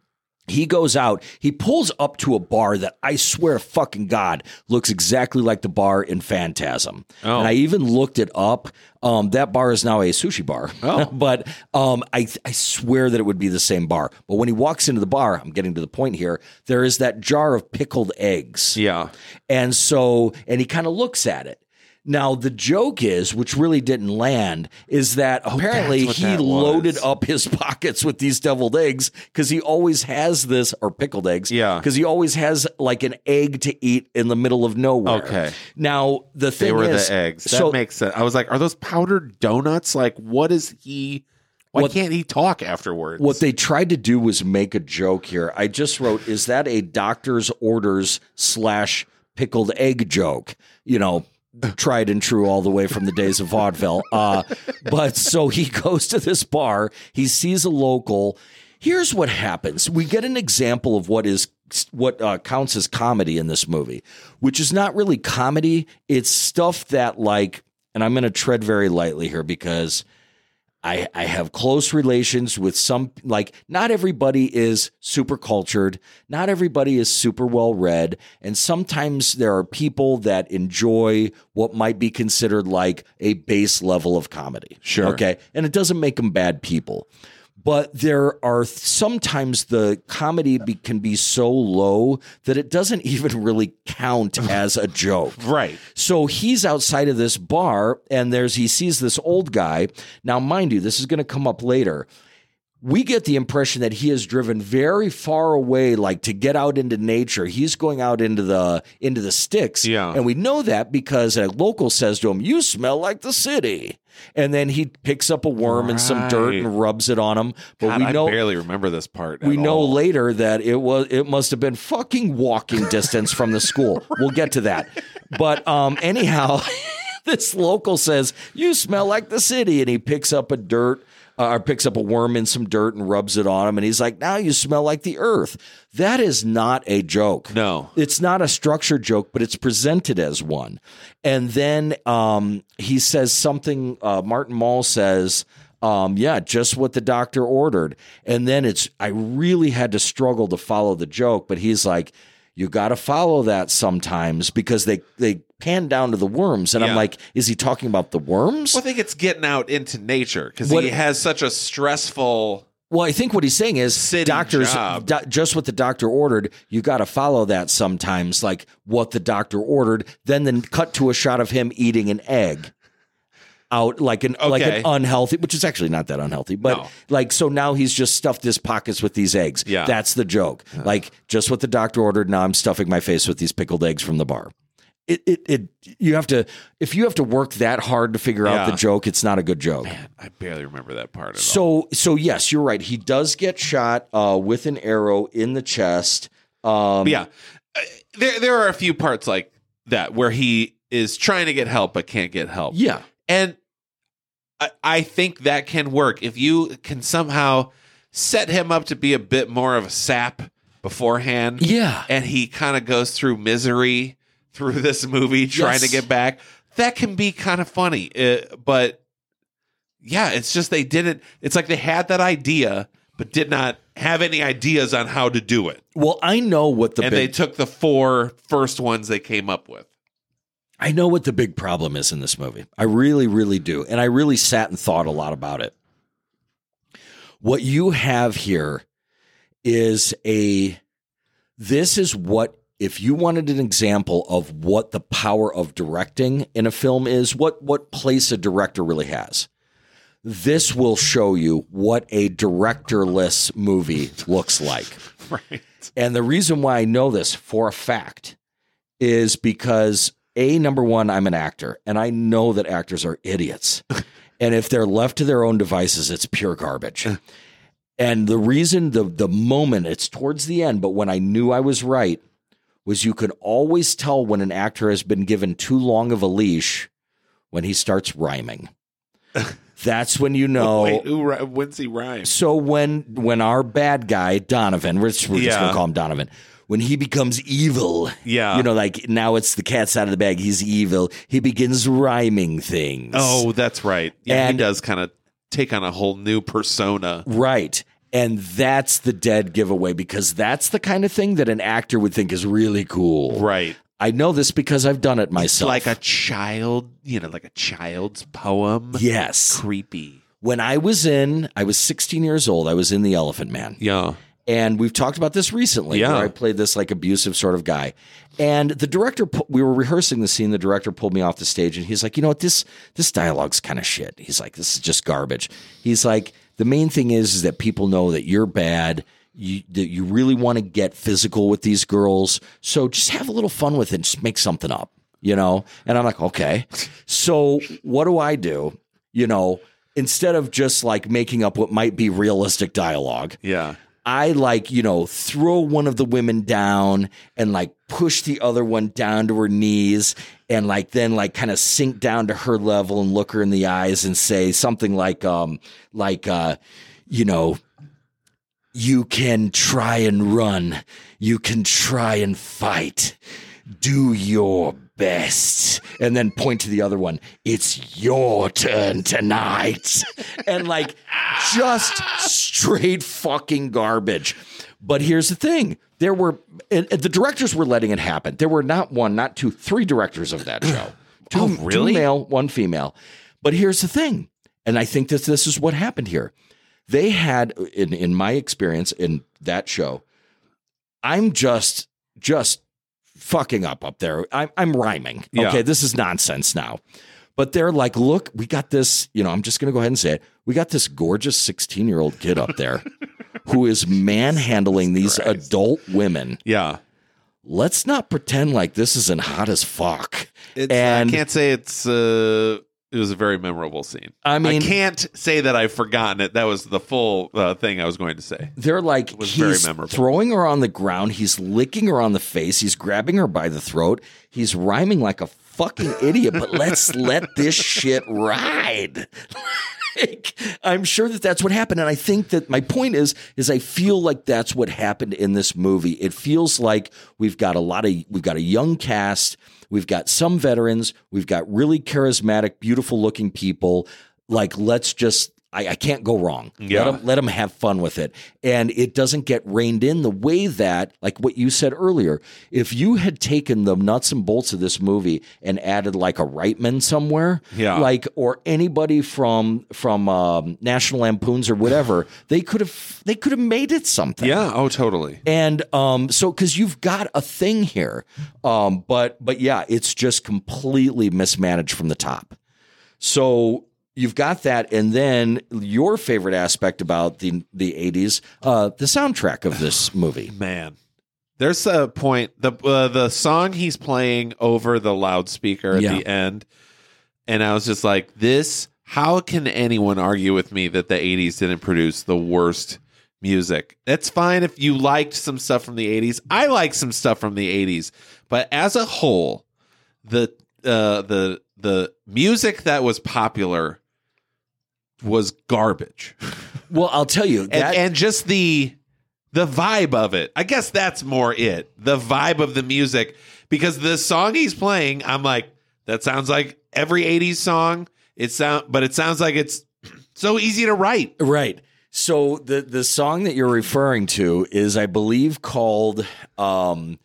[SPEAKER 2] he goes out, he pulls up to a bar that I swear fucking God looks exactly like the bar in Phantasm.
[SPEAKER 1] Oh.
[SPEAKER 2] And I even looked it up. Um, that bar is now a sushi bar.
[SPEAKER 1] Oh.
[SPEAKER 2] but um, I, I swear that it would be the same bar. But when he walks into the bar, I'm getting to the point here, there is that jar of pickled eggs.
[SPEAKER 1] Yeah.
[SPEAKER 2] And so, and he kind of looks at it. Now, the joke is, which really didn't land, is that oh, apparently
[SPEAKER 1] Oh, what
[SPEAKER 2] he
[SPEAKER 1] that
[SPEAKER 2] loaded up his pockets with these deviled eggs because he always has this, or pickled eggs.
[SPEAKER 1] Yeah.
[SPEAKER 2] Because he always has like an egg to eat in the middle of nowhere.
[SPEAKER 1] Okay.
[SPEAKER 2] Now, the thing
[SPEAKER 1] They were
[SPEAKER 2] is,
[SPEAKER 1] the eggs. That
[SPEAKER 2] so
[SPEAKER 1] makes sense. I was like, are those powdered donuts? Like, what is he? Why
[SPEAKER 2] What-
[SPEAKER 1] can't he talk afterwards?
[SPEAKER 2] What they tried to do was make a joke here. I just wrote, is that a doctor's orders slash pickled egg joke? You know, tried and true all the way from the days of vaudeville. Uh, but so he goes to this bar, he sees a local. Here's what happens. We get an example of what is what uh, counts as comedy in this movie, which is not really comedy. It's stuff that like, and I'm going to tread very lightly here because I, I have close relations with some, like, not everybody is super cultured. Not everybody is super well read. And sometimes there are people that enjoy what might be considered like a base level of comedy.
[SPEAKER 1] Sure.
[SPEAKER 2] Okay. And it doesn't make them bad people. But there are sometimes the comedy be, can be so low that it doesn't even really count as a joke.
[SPEAKER 1] right.
[SPEAKER 2] So he's outside of this bar and there's he sees this old guy. Now, mind you, this is going to come up later. we get the impression that he has driven very far away, like to get out into nature. He's going out into the into the sticks.
[SPEAKER 1] Yeah.
[SPEAKER 2] And we know that because a local says to him, You smell like the city. And then he picks up a worm and some dirt and rubs it on him. But
[SPEAKER 1] God,
[SPEAKER 2] we
[SPEAKER 1] I
[SPEAKER 2] know
[SPEAKER 1] barely remember this part.
[SPEAKER 2] we know
[SPEAKER 1] all.
[SPEAKER 2] later that it was it must have been fucking walking distance from the school. We'll get to that. But um anyhow, this local says, "You smell like the city." And he picks up a dirt uh, or picks up a worm in some dirt and rubs it on him and he's like, "Now you smell like the earth." That is not a joke.
[SPEAKER 1] No.
[SPEAKER 2] It's not a structured joke, but it's presented as one. And then um, he says something, uh, Martin Mull says, um, yeah, just what the doctor ordered. And then it's, I really had to struggle to follow the joke, but he's like, you got to follow that sometimes because they, they pan down to the worms. And
[SPEAKER 1] Yeah.
[SPEAKER 2] I'm like, is he talking about the worms?
[SPEAKER 1] Well, I think it's getting out into nature because he has such a stressful.
[SPEAKER 2] Well, I think what he's saying is doctors do- just what the doctor ordered. You got to follow that sometimes, like what the doctor ordered. Then then cut to a shot of him eating an egg out like an like an unhealthy, which is actually not that unhealthy, but
[SPEAKER 1] No.
[SPEAKER 2] like so now he's just stuffed his pockets with these eggs.
[SPEAKER 1] Yeah.
[SPEAKER 2] that's the joke. Like just what the doctor ordered. Now I'm stuffing my face with these pickled eggs from the bar. It, it, it, you have to, if you have to work that hard to figure out the joke, it's not a good joke.
[SPEAKER 1] Man, I barely remember that part at all.
[SPEAKER 2] So so yes, you're right. He does get shot uh, with an arrow in the chest. Um,
[SPEAKER 1] yeah, Uh, there there are a few parts like that where he is trying to get help but can't get help.
[SPEAKER 2] yeah,
[SPEAKER 1] And I, I think that can work if you can somehow set him up to be a bit more of a sap beforehand.
[SPEAKER 2] yeah.
[SPEAKER 1] And he kind of goes through misery through this movie trying to get back. That can be kind of funny. Uh, but yeah, it's just they didn't, it's like they had that idea, but did not have any ideas on how to do it.
[SPEAKER 2] Well, I know what the
[SPEAKER 1] and they took the four first ones they came up with.
[SPEAKER 2] I know what the big problem is in this movie. I really, really do, and I really sat and thought a lot about it. What you have here is a. This is what if you wanted an example of what the power of directing in a film is, what what place a director really has. This will show you what a directorless movie looks like.
[SPEAKER 1] Right.
[SPEAKER 2] And the reason why I know this for a fact is because a number one, I'm an actor, and I know that actors are idiots. and if they're left to their own devices, it's pure garbage. and the reason, the the moment, it's towards the end, but when I knew I was right, was you could always tell when an actor has been given too long of a leash when he starts rhyming. That's when you know.
[SPEAKER 1] Wait, who, when's he rhyme?
[SPEAKER 2] So when when our bad guy Donovan, we're just, we're just gonna call him Donovan, when he becomes evil,
[SPEAKER 1] Yeah.
[SPEAKER 2] you know, like now it's the cat's out of the bag. He's evil. He begins rhyming things.
[SPEAKER 1] Oh, that's right. Yeah,
[SPEAKER 2] And-
[SPEAKER 1] he does kind of take on a whole new persona.
[SPEAKER 2] right. And that's the dead giveaway because that's the kind of thing that an actor would think is really cool.
[SPEAKER 1] Right.
[SPEAKER 2] I know this because I've done it
[SPEAKER 1] It's
[SPEAKER 2] myself.
[SPEAKER 1] like a child, you know, like a child's poem.
[SPEAKER 2] yes.
[SPEAKER 1] Creepy.
[SPEAKER 2] When I was in, I was 16 years old. I was in The Elephant Man.
[SPEAKER 1] Yeah.
[SPEAKER 2] And we've talked about this recently.
[SPEAKER 1] Yeah.
[SPEAKER 2] Where I played this like abusive sort of guy. And the director, we were rehearsing the scene. The director pulled me off the stage and he's like, you know what? This, this dialogue's kind of shit. He's like, this is just garbage. He's like, the main thing is, is that people know that you're bad. You, that you really want to get physical with these girls. So just have a little fun with it. and Just make something up, you know? And I'm like, okay. So what do I do? You know, instead of just like making up what might be realistic dialogue,
[SPEAKER 1] Yeah.
[SPEAKER 2] I like, you know, throw one of the women down and like push the other one down to her knees and like then like kind of sink down to her level and look her in the eyes and say something like um like uh you know you can try and run, you can try and fight. Do your best. And then point to the other one. It's your turn tonight. and like just straight fucking garbage. But here's the thing. There were and, and the directors were letting it happen. There were not one, not two, three directors of that show. Two,
[SPEAKER 1] Oh, really?
[SPEAKER 2] two male, one female. But here's the thing. And I think that this is what happened here. They had in in my experience in that show, I'm just just fucking up up there. I'm I'm rhyming.
[SPEAKER 1] Yeah.
[SPEAKER 2] Okay, this is nonsense now. But they're like, look, we got this, you know, I'm just going to go ahead and say it. We got this gorgeous 16 year old kid up there who is manhandling these adult women.
[SPEAKER 1] Yeah.
[SPEAKER 2] Let's not pretend like this isn't hot as fuck.
[SPEAKER 1] It's,
[SPEAKER 2] And-
[SPEAKER 1] I can't say it's. Uh, it was a very memorable scene.
[SPEAKER 2] I mean-
[SPEAKER 1] I can't say that I've forgotten it. That was the full uh, thing I was going to say.
[SPEAKER 2] They're like, he's throwing her on the ground. He's licking her on the face. He's grabbing her by the throat. He's rhyming like a fucking idiot, but let's let this shit ride. like, I'm sure that that's what happened. And I think that my point is, is I feel like that's what happened in this movie. It feels like we've got a lot of, we've got a young cast. We've got some veterans. We've got really charismatic, beautiful looking people. Like, let's just, I, I can't go wrong.
[SPEAKER 1] Yeah.
[SPEAKER 2] Let them, let them have fun with it. And it doesn't get reined in the way that, like what you said earlier, if you had taken the nuts and bolts of this movie and added like a Reitman somewhere,
[SPEAKER 1] Yeah.
[SPEAKER 2] like, or anybody from, from, um, National Lampoons or whatever, they could have, they could have made it something.
[SPEAKER 1] Yeah. Oh, totally.
[SPEAKER 2] And um, so because you've got a thing here, um, but but yeah, it's just completely mismanaged from the top. So you've got that, and then your favorite aspect about the the eighties, uh, the soundtrack of this movie.
[SPEAKER 1] Man, there's a point the uh, the song he's playing over the loudspeaker at
[SPEAKER 2] Yeah.
[SPEAKER 1] the end, and I was just like, this. How can anyone argue with me that the '80s didn't produce the worst music? That's fine if you liked some stuff from the '80s. I like some stuff from the '80s, but as a whole, the uh, the the music that was popular was garbage.
[SPEAKER 2] Well, I'll tell you
[SPEAKER 1] and, and just the the vibe of it. I guess that's more it. The vibe of the music because the song he's playing, I'm like that sounds like every 80s song. It sound but it sounds like it's so easy to write.
[SPEAKER 2] Right. So the the song that you're referring to is, I believe, called um,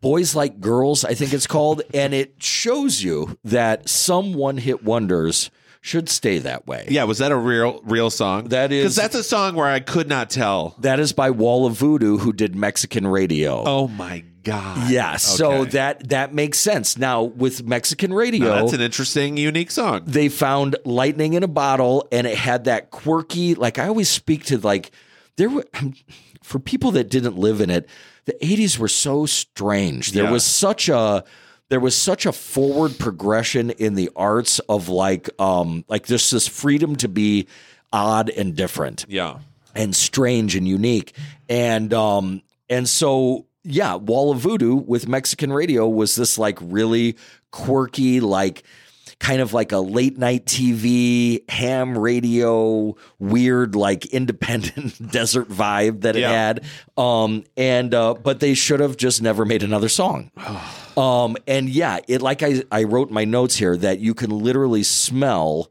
[SPEAKER 2] "Boys Like Girls." I think it's called, and it shows you that some one hit wonders should stay that way.
[SPEAKER 1] Yeah, was that a real real song?
[SPEAKER 2] That is-
[SPEAKER 1] Cuz that's a song where I could not tell.
[SPEAKER 2] That is by Wall of Voodoo, who did Mexican radio.
[SPEAKER 1] Oh my god.
[SPEAKER 2] yeah. So that that makes sense. Now with Mexican radio,
[SPEAKER 1] Now, that's an interesting unique song.
[SPEAKER 2] they found lightning in a bottle and it had that quirky like i always speak to like there were um, for people that didn't live in it the 80s were so strange there
[SPEAKER 1] Yeah.
[SPEAKER 2] was such a there was such a forward progression in the arts of like um like just this freedom to be odd and different
[SPEAKER 1] Yeah.
[SPEAKER 2] and strange and unique. And um and so yeah, Wall of Voodoo with Mexican radio was this like really quirky, like kind of like a late night TV ham radio, weird like independent desert vibe that it
[SPEAKER 1] Yeah.
[SPEAKER 2] had. Um and uh but they should have just never made another song. um and yeah, it like I I wrote in my notes here that you can literally smell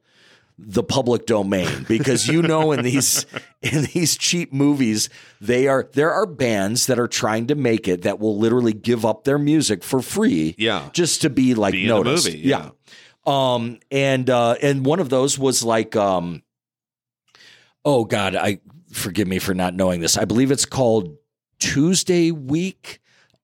[SPEAKER 2] the public domain because you know in these in these cheap movies they are there are bands that are trying to make it that will literally give up their music for free
[SPEAKER 1] Yeah.
[SPEAKER 2] just to be like
[SPEAKER 1] Be
[SPEAKER 2] noticed
[SPEAKER 1] movie,
[SPEAKER 2] yeah. um and uh and one of those was like um oh god i forgive me for not knowing this i believe it's called tuesday week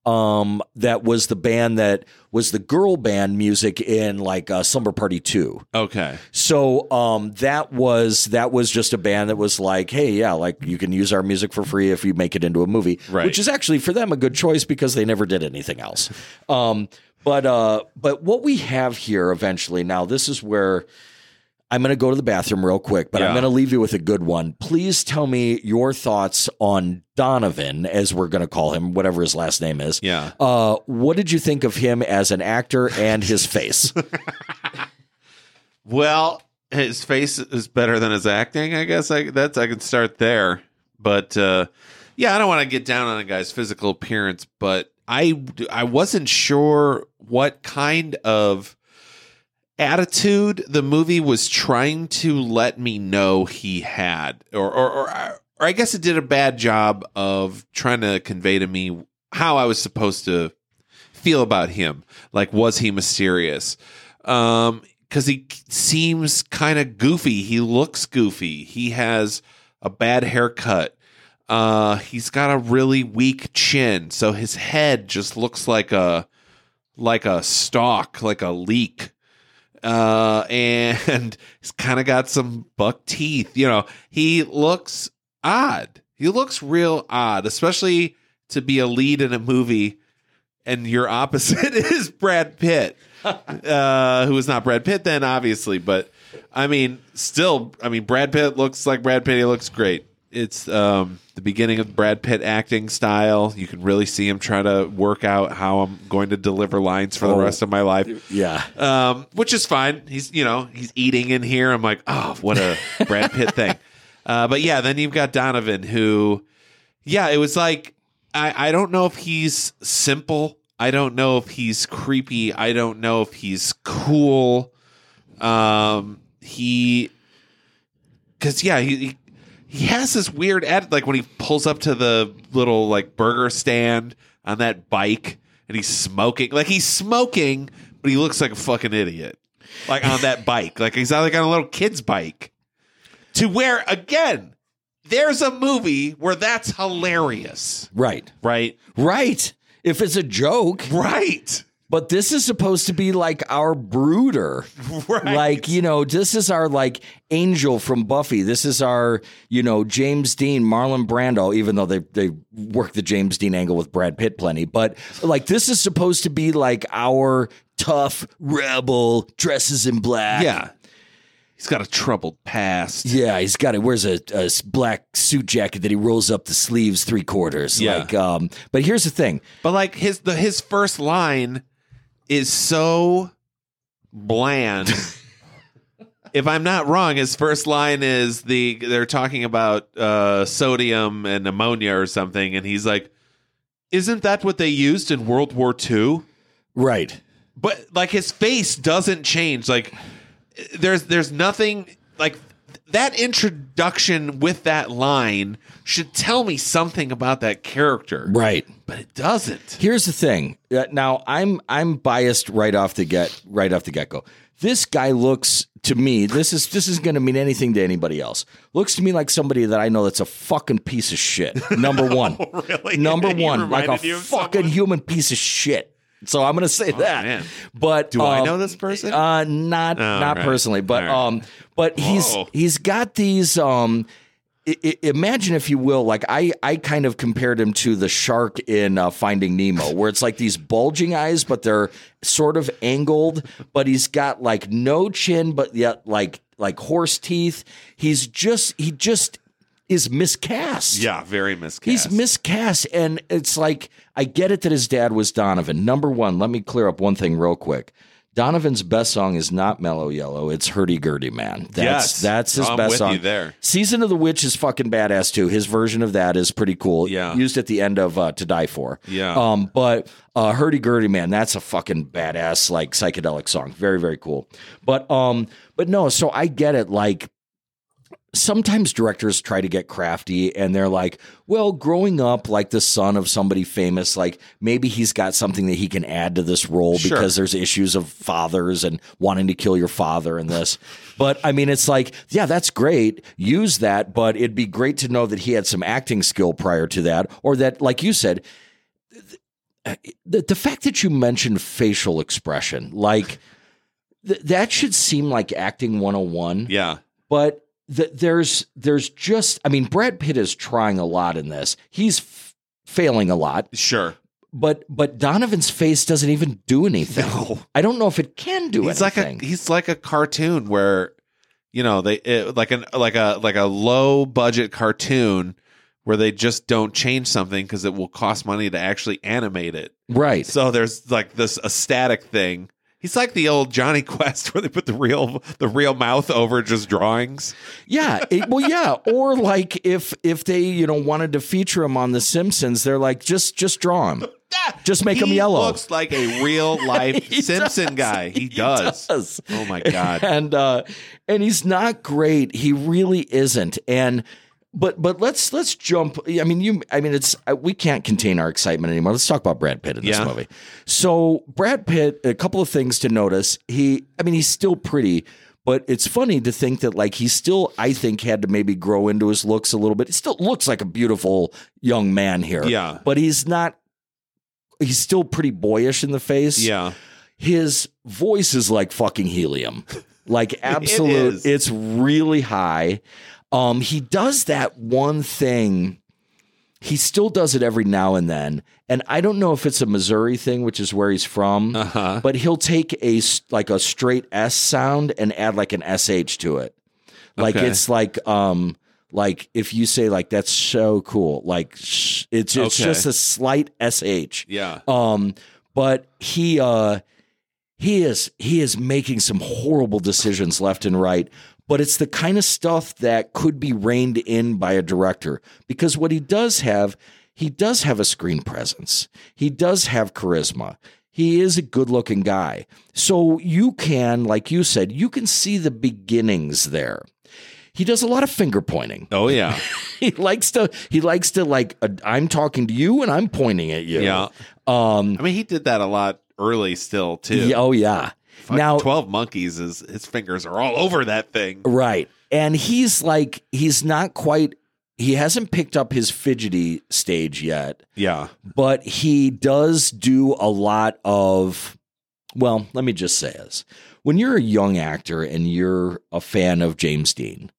[SPEAKER 2] um that was the band that was the girl band music in like uh, slumber party 2
[SPEAKER 1] Okay.
[SPEAKER 2] so um, that was that was just a band that was like, hey, yeah, like you can use our music for free if you make it into a movie,
[SPEAKER 1] Right.
[SPEAKER 2] which is actually for them a good choice because they never did anything else. Um, but uh, but what we have here eventually now, this is where I'm going to go to the bathroom real quick, but I'm going to leave you with a good one. Please tell me your thoughts on Donovan, as we're going to call him, whatever his last name is.
[SPEAKER 1] Yeah.
[SPEAKER 2] Uh, what did you think of him as an actor and his face?
[SPEAKER 1] Well, his face is better than his acting. I guess I that's I can start there. But uh, yeah, I don't want to get down on a guy's physical appearance, but I I wasn't sure what kind of attitude the movie was trying to let me know he had, or or or, or I guess it did a bad job of trying to convey to me how I was supposed to feel about him. Like, was he mysterious? Um, because he seems kind of goofy. He looks goofy. He has a bad haircut. Uh, he's got a really weak chin, so his head just looks like a like a stalk, like a leek. Uh, and he's kind of got some buck teeth. You know, he looks odd. He looks real odd, especially to be a lead in a movie, and your opposite is Brad Pitt, uh, who is not Brad Pitt then, obviously, but I mean, still, I mean, Brad Pitt looks like Brad Pitt. He looks great. It's um, the beginning of Brad Pitt acting style. You can really see him trying to work out how I'm going to deliver lines for the
[SPEAKER 2] Oh.
[SPEAKER 1] rest of my life
[SPEAKER 2] Yeah.
[SPEAKER 1] um, which is fine. He's you know he's eating in here. I'm like, oh, what a Brad Pitt thing. Uh, but yeah, then you've got Donovan, who, yeah, it was like I I don't know if he's simple. I don't know if he's creepy. I don't know if he's cool. Um, he, because yeah, he. He has this weird ad like when he pulls up to the little like burger stand on that bike and he's smoking. Like he's smoking but he looks like a fucking idiot. Like on that bike. Like he's like on a little kid's bike. To where again there's a movie where that's hilarious.
[SPEAKER 2] Right.
[SPEAKER 1] right?
[SPEAKER 2] Right. If it's a joke,
[SPEAKER 1] right
[SPEAKER 2] but this is supposed to be like our brooder.
[SPEAKER 1] right
[SPEAKER 2] Like, you know, this is our like angel from Buffy. This is our, you know, James Dean, Marlon Brando, even though they they work the James Dean angle with Brad Pitt plenty. But like this is supposed to be like our tough rebel dresses in black.
[SPEAKER 1] yeah he's got a troubled past
[SPEAKER 2] Yeah, he's got it. Wears a black suit jacket that he rolls up the sleeves three quarters.
[SPEAKER 1] Yeah.
[SPEAKER 2] Like, um, but here's the thing.
[SPEAKER 1] But like his the his first line is so bland. if I'm not wrong, his first line is the they're talking about uh, sodium and ammonia or something, and he's like, "Isn't that what they used in World War II?"
[SPEAKER 2] Right.
[SPEAKER 1] But like his face doesn't change. Like there's there's nothing like that introduction with that line should tell me something about that character,
[SPEAKER 2] Right.
[SPEAKER 1] but it doesn't.
[SPEAKER 2] Here's the thing. Uh, now I'm I'm biased right off the get right off the get go. This guy looks to me. This is this isn't going to mean anything to anybody else. Looks to me like somebody that I know that's a fucking piece of shit. Number one.
[SPEAKER 1] really?
[SPEAKER 2] Number one. Like a
[SPEAKER 1] reminded you of
[SPEAKER 2] fucking
[SPEAKER 1] someone? Oh,
[SPEAKER 2] human piece of shit. So I'm going to say that.
[SPEAKER 1] man.
[SPEAKER 2] But
[SPEAKER 1] Do I
[SPEAKER 2] um,
[SPEAKER 1] know this person?
[SPEAKER 2] Uh, not
[SPEAKER 1] Oh,
[SPEAKER 2] not
[SPEAKER 1] right.
[SPEAKER 2] personally, but
[SPEAKER 1] right.
[SPEAKER 2] um, but he's he's got these um. I, I- imagine if you will, like I, I kind of compared him to the shark in uh, Finding Nemo, where it's like these bulging eyes, but they're sort of angled. But he's got like no chin, but yet like like horse teeth. He's just he just is miscast.
[SPEAKER 1] Yeah, very miscast.
[SPEAKER 2] He's miscast, and it's like I get it that his dad was Donovan. Number one, let me clear up one thing real quick. Donovan's best song is not Mellow Yellow; it's Hurdy Gurdy Man. That's
[SPEAKER 1] Yes.
[SPEAKER 2] that's his
[SPEAKER 1] I'm
[SPEAKER 2] best song.
[SPEAKER 1] there.
[SPEAKER 2] Season of the Witch is fucking badass too. His version of that is pretty cool.
[SPEAKER 1] Yeah.
[SPEAKER 2] used at the end of uh, To Die For.
[SPEAKER 1] Yeah.
[SPEAKER 2] Um, but uh, Hurdy Gurdy Man, that's a fucking badass like psychedelic song. Very very cool. But um, but no, so I get it. Like sometimes directors try to get crafty and they're like, well, growing up like the son of somebody famous, like maybe he's got something that he can add to this role
[SPEAKER 1] Sure.
[SPEAKER 2] because there's issues of fathers and wanting to kill your father and this. But I mean, it's like, yeah, that's great. Use that, but it'd be great to know that he had some acting skill prior to that, or that, like you said, the, the fact that you mentioned facial expression, like th- that should seem like acting 101
[SPEAKER 1] yeah.
[SPEAKER 2] but th- there's there's just I mean Brad Pitt is trying a lot in this. He's f- failing a lot,
[SPEAKER 1] Sure.
[SPEAKER 2] but but Donovan's face doesn't even do anything.
[SPEAKER 1] No.
[SPEAKER 2] I don't know if it can do
[SPEAKER 1] He's like
[SPEAKER 2] anything.
[SPEAKER 1] a he's like a cartoon where you know they it, like an like a like a low budget cartoon where they just don't change something because it will cost money to actually animate it.
[SPEAKER 2] right.
[SPEAKER 1] So there's like this a static thing. He's like the old Jonny Quest where they put the real the real mouth over just drawings.
[SPEAKER 2] Yeah. it- well, yeah. Or like if if they you know wanted to feature him on The Simpsons, they're like just just draw him. Just make
[SPEAKER 1] he
[SPEAKER 2] him yellow.
[SPEAKER 1] Looks like a real life Simpson
[SPEAKER 2] does.
[SPEAKER 1] guy. He, does.
[SPEAKER 2] does.
[SPEAKER 1] Oh my god.
[SPEAKER 2] and uh and he's not great he really isn't and but but let's let's jump i mean you i mean it's we can't contain our excitement anymore let's talk about brad pitt in this
[SPEAKER 1] Yeah.
[SPEAKER 2] movie so brad pitt a couple of things to notice he i mean he's still pretty but it's funny to think that like he still i think had to maybe grow into his looks a little bit he still looks like a beautiful young man here
[SPEAKER 1] Yeah.
[SPEAKER 2] but he's not he's still pretty boyish in the face
[SPEAKER 1] Yeah.
[SPEAKER 2] his voice is like fucking helium. Like absolute
[SPEAKER 1] is.
[SPEAKER 2] it's really high. Um he does that one thing he still does it every now and then. And I don't know if it's a Missouri thing, which is where he's from,
[SPEAKER 1] Uh-huh.
[SPEAKER 2] but he'll take a like a straight S sound and add like an SH to it. Like
[SPEAKER 1] Okay.
[SPEAKER 2] it's like um like if you say like that's so cool, like sh- it's it's
[SPEAKER 1] Okay.
[SPEAKER 2] just a slight SH.
[SPEAKER 1] Yeah.
[SPEAKER 2] Um, but he uh he is he is making some horrible decisions left and right. But it's the kind of stuff that could be reined in by a director because what he does have, he does have a screen presence. He does have charisma. He is a good looking guy. So you can, like you said, you can see the beginnings there. He does a lot of finger pointing
[SPEAKER 1] Oh yeah.
[SPEAKER 2] he likes to he likes to like uh, i'm talking to you and i'm pointing at you
[SPEAKER 1] Yeah.
[SPEAKER 2] um
[SPEAKER 1] I mean, he did that a lot early still too.
[SPEAKER 2] yeah, oh yeah Now
[SPEAKER 1] 12 monkeys is his fingers are all over that thing.
[SPEAKER 2] right and he's like he's not quite he hasn't picked up his fidgety stage yet
[SPEAKER 1] Yeah.
[SPEAKER 2] but he does do a lot of well let me just say this when you're a young actor and you're a fan of james dean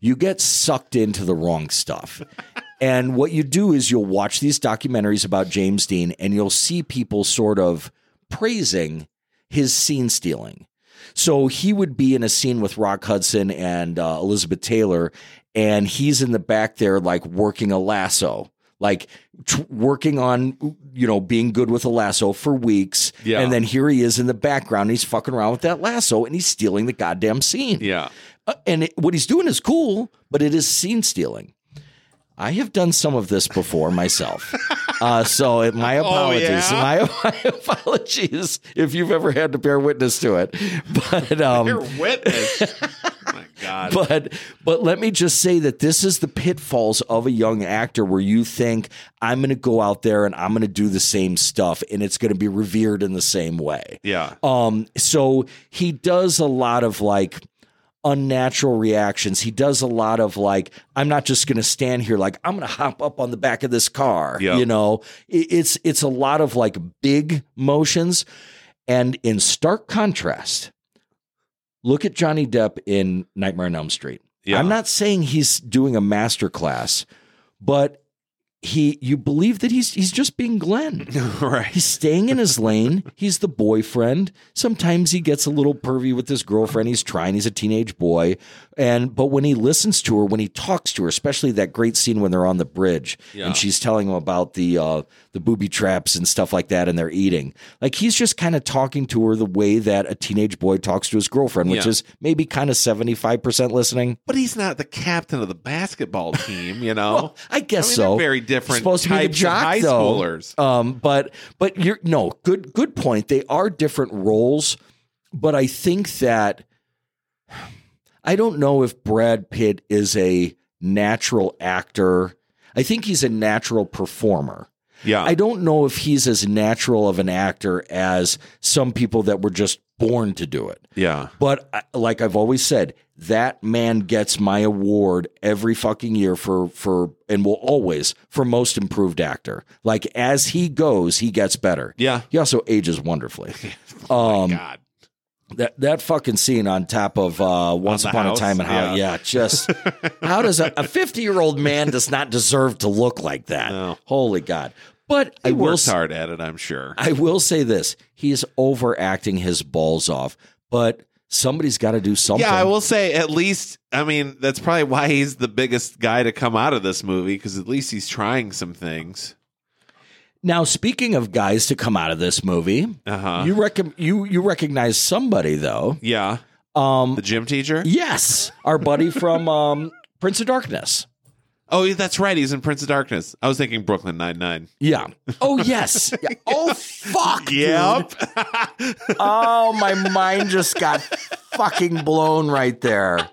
[SPEAKER 2] you get sucked into the wrong stuff and what you do is you'll watch these documentaries about james dean and you'll see people sort of praising his scene stealing. So he would be in a scene with rock hudson and uh, elizabeth taylor and he's in the back there like working a lasso like tr- working on you know being good with a lasso for weeks.
[SPEAKER 1] Yeah.
[SPEAKER 2] and then here he is in the background. He's fucking around with that lasso and he's stealing the goddamn scene.
[SPEAKER 1] Yeah.
[SPEAKER 2] Uh, and it, what he's doing is cool but it is scene stealing i have done some of this before myself uh, so it- my apologies
[SPEAKER 1] yeah?
[SPEAKER 2] my, my apologies if you've ever had to bear witness to it but um
[SPEAKER 1] You're witness. oh my God.
[SPEAKER 2] but but let me just say that this is the pitfalls of a young actor where you think I'm going to go out there and I'm going to do the same stuff and it's going to be revered in the same way.
[SPEAKER 1] yeah.
[SPEAKER 2] Um so he does a lot of like unnatural reactions. He does a lot of like I'm not just going to stand here like I'm going to hop up on the back of this car,
[SPEAKER 1] Yeah.
[SPEAKER 2] you know. It's it's a lot of like big motions and in stark contrast look at Johnny Depp in Nightmare on Elm Street.
[SPEAKER 1] Yeah.
[SPEAKER 2] I'm not saying he's doing a master class, but he you believe that he's he's just being Glenn.
[SPEAKER 1] right.
[SPEAKER 2] He's staying in his lane. He's the boyfriend. Sometimes he gets a little pervy with his girlfriend. He's trying. He's a teenage boy. And but when he listens to her, when he talks to her, especially that great scene when they're on the bridge
[SPEAKER 1] Yeah.
[SPEAKER 2] and she's telling him about the uh, the booby traps and stuff like that, and they're eating. Like he's just kind of talking to her the way that a teenage boy talks to his girlfriend, which
[SPEAKER 1] Yeah.
[SPEAKER 2] is maybe kind of seventy five percent listening.
[SPEAKER 1] But he's not the captain of the basketball team, you know?
[SPEAKER 2] I guess
[SPEAKER 1] I mean,
[SPEAKER 2] so.
[SPEAKER 1] they're very different
[SPEAKER 2] Supposed to be the jock,
[SPEAKER 1] high
[SPEAKER 2] though.
[SPEAKER 1] schoolers.
[SPEAKER 2] Um, but but you're no good. Good point. They are different roles, but I think that I don't know if Brad Pitt is a natural actor. I think he's a natural performer.
[SPEAKER 1] yeah.
[SPEAKER 2] I don't know if he's as natural of an actor as some people that were just born to do it.
[SPEAKER 1] yeah.
[SPEAKER 2] But I- like I've always said, that man gets my award every fucking year for for and will always for most improved actor. Like as he goes, he gets better.
[SPEAKER 1] Yeah.
[SPEAKER 2] He also ages wonderfully.
[SPEAKER 1] Oh
[SPEAKER 2] Um,
[SPEAKER 1] my God.
[SPEAKER 2] That that fucking scene on top of uh, Once
[SPEAKER 1] the
[SPEAKER 2] Upon
[SPEAKER 1] House?
[SPEAKER 2] a Time in How,
[SPEAKER 1] Yeah.
[SPEAKER 2] yeah, just how does a fifty year old man does not deserve to look like that?
[SPEAKER 1] No.
[SPEAKER 2] Holy God! But
[SPEAKER 1] He
[SPEAKER 2] I will
[SPEAKER 1] works hard at it, I'm sure.
[SPEAKER 2] I will say this: he's overacting his balls off, but somebody's got to do something.
[SPEAKER 1] Yeah, I will say at least. I mean, that's probably why he's the biggest guy to come out of this movie because at least he's trying some things.
[SPEAKER 2] Now, speaking of guys to come out of this movie,
[SPEAKER 1] Uh huh.
[SPEAKER 2] you reckon you you recognize somebody though?
[SPEAKER 1] yeah,
[SPEAKER 2] Um,
[SPEAKER 1] the gym teacher.
[SPEAKER 2] yes, our buddy from um, Prince of Darkness.
[SPEAKER 1] Oh, yeah, that's right. He's in Prince of Darkness. I was thinking Brooklyn Nine Nine.
[SPEAKER 2] Yeah. Oh yes. Yeah. Oh fuck.
[SPEAKER 1] Yep.
[SPEAKER 2] Oh, my mind just got fucking blown right there.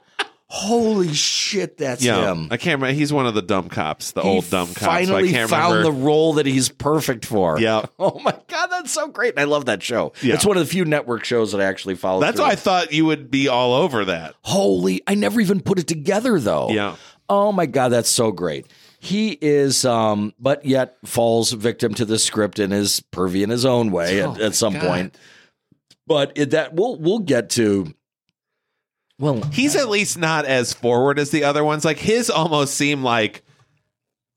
[SPEAKER 2] Holy shit, that's
[SPEAKER 1] yeah,
[SPEAKER 2] him.
[SPEAKER 1] I can't remember. He's one of the dumb cops, the old dumb cops. so
[SPEAKER 2] Finally
[SPEAKER 1] can't
[SPEAKER 2] found
[SPEAKER 1] remember.
[SPEAKER 2] the role that he's perfect for.
[SPEAKER 1] Yeah.
[SPEAKER 2] Oh my god, that's so great. And I love that show.
[SPEAKER 1] Yeah.
[SPEAKER 2] It's one of the few network shows that I actually follow.
[SPEAKER 1] That's why I thought you would be all over that.
[SPEAKER 2] Holy, I never even put it together though.
[SPEAKER 1] Yeah.
[SPEAKER 2] Oh my god, that's so great. He is, um, but yet falls victim to the script and is pervy in his own way
[SPEAKER 1] Oh
[SPEAKER 2] at, at some
[SPEAKER 1] God.
[SPEAKER 2] point. but it, that we'll we'll get to. Well,
[SPEAKER 1] He's at least not as forward as the other ones. Like his almost seem like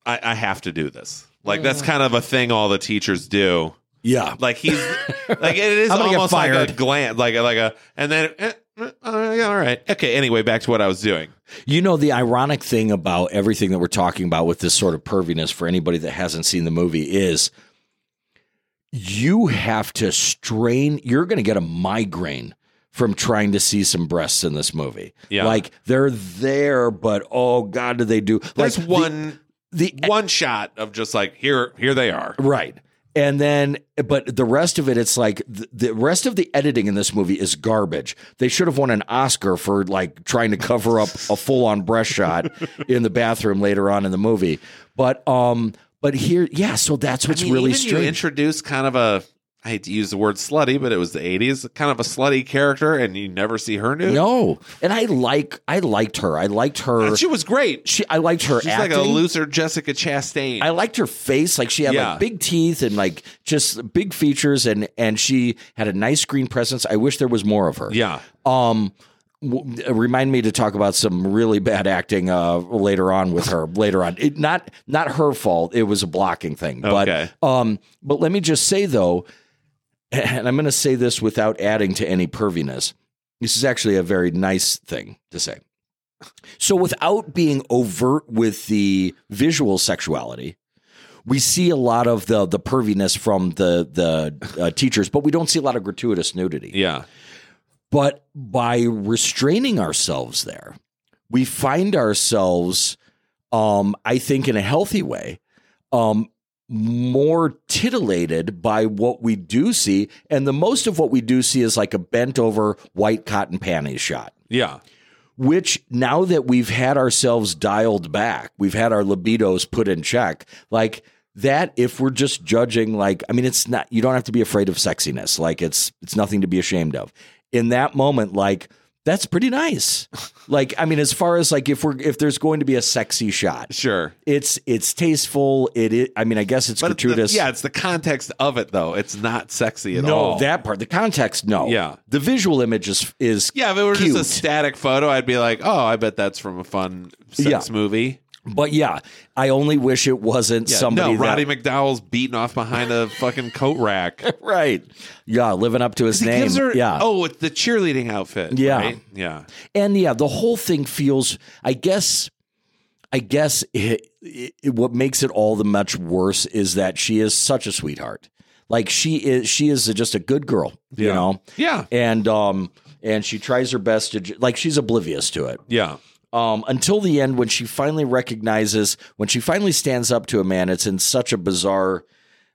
[SPEAKER 1] I, I have to do this. Like that's kind of a thing all the teachers do.
[SPEAKER 2] yeah,
[SPEAKER 1] Like he's like it is
[SPEAKER 2] I'm gonna get
[SPEAKER 1] almost like a
[SPEAKER 2] fired.
[SPEAKER 1] glance, like a, like a, and then eh, eh, yeah, all right, okay. Anyway, back to what I was doing.
[SPEAKER 2] You know, the ironic thing about everything that we're talking about with this sort of perviness for anybody that hasn't seen the movie is you have to strain, you're going to get a migraine from trying to see some breasts in this movie.
[SPEAKER 1] Yeah.
[SPEAKER 2] Like they're there, but oh God, do they do?
[SPEAKER 1] There's
[SPEAKER 2] like the-
[SPEAKER 1] one
[SPEAKER 2] the
[SPEAKER 1] one shot of just like here here they are.
[SPEAKER 2] Right. And then, but the rest of it, it's like the, the rest of the editing in this movie is garbage. They should have won an Oscar for like trying to cover up a full on breast shot in the bathroom later on in the movie. But, um, but here, yeah, so that's what's
[SPEAKER 1] I mean,
[SPEAKER 2] really
[SPEAKER 1] even you
[SPEAKER 2] strange.
[SPEAKER 1] introduce kind of a I hate to use the word slutty, but it was the '80s, kind of a slutty character, and you never see her nude.
[SPEAKER 2] no. And I like, I liked her. I liked her.
[SPEAKER 1] she was great.
[SPEAKER 2] She, I liked her
[SPEAKER 1] She's
[SPEAKER 2] acting.
[SPEAKER 1] like a looser Jessica Chastain.
[SPEAKER 2] I liked her face. Like she had
[SPEAKER 1] Yeah.
[SPEAKER 2] like big teeth and like just big features, and and she had a nice screen presence. I wish there was more of her.
[SPEAKER 1] yeah,
[SPEAKER 2] Um, w- remind me to talk about some really bad acting uh, later on with her. later on, it, not not her fault. It was a blocking thing.
[SPEAKER 1] Okay.
[SPEAKER 2] But um, but let me just say though, and I'm going to say this without adding to any perviness. This is actually a very nice thing to say. So, without being overt with the visual sexuality, we see a lot of the the perviness from the the uh, teachers, but we don't see a lot of gratuitous nudity.
[SPEAKER 1] yeah,
[SPEAKER 2] But by restraining ourselves there, we find ourselves, um, I think, in a healthy way, um, more titillated by what we do see. And the most of what we do see is like a bent over white cotton panties shot
[SPEAKER 1] yeah.
[SPEAKER 2] which now that we've had ourselves dialed back, we've had our libidos put in check, like that if we're just judging like I mean it's not you don't have to be afraid of sexiness. Like it's it's nothing to be ashamed of. In that moment like that's pretty nice. like I mean as far as like if we're if there's going to be a sexy shot,
[SPEAKER 1] Sure.
[SPEAKER 2] it's it's tasteful, it is I mean I guess it's
[SPEAKER 1] But the-
[SPEAKER 2] gratuitous.
[SPEAKER 1] yeah, it's the context of it though. It's not sexy at
[SPEAKER 2] no,
[SPEAKER 1] all.
[SPEAKER 2] that part, the context, no.
[SPEAKER 1] Yeah.
[SPEAKER 2] The visual image is is
[SPEAKER 1] yeah, if it were
[SPEAKER 2] cute.
[SPEAKER 1] just a static photo, I'd be like, oh, I bet that's from a fun sex
[SPEAKER 2] Yeah.
[SPEAKER 1] movie.
[SPEAKER 2] But yeah, I only wish it wasn't
[SPEAKER 1] Yeah,
[SPEAKER 2] somebody
[SPEAKER 1] no,
[SPEAKER 2] that,
[SPEAKER 1] Roddy McDowall's beating off behind a fucking coat rack.
[SPEAKER 2] right. Yeah, living up to his name.
[SPEAKER 1] her,
[SPEAKER 2] yeah.
[SPEAKER 1] oh, it's the cheerleading outfit.
[SPEAKER 2] Yeah.
[SPEAKER 1] right? yeah,
[SPEAKER 2] And yeah, the whole thing feels I guess I guess it, it, what makes it all the much worse is that she is such a sweetheart. Like she is she is just a good girl, you know.
[SPEAKER 1] yeah,
[SPEAKER 2] And um and she tries her best to like she's oblivious to it.
[SPEAKER 1] yeah.
[SPEAKER 2] Um, until the end when she finally recognizes when she finally stands up to a man. It's in such a bizarre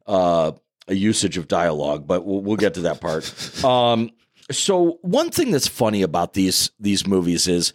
[SPEAKER 2] uh, a usage of dialogue but we'll, we'll get to that part. Um, so one thing that's funny about these these movies is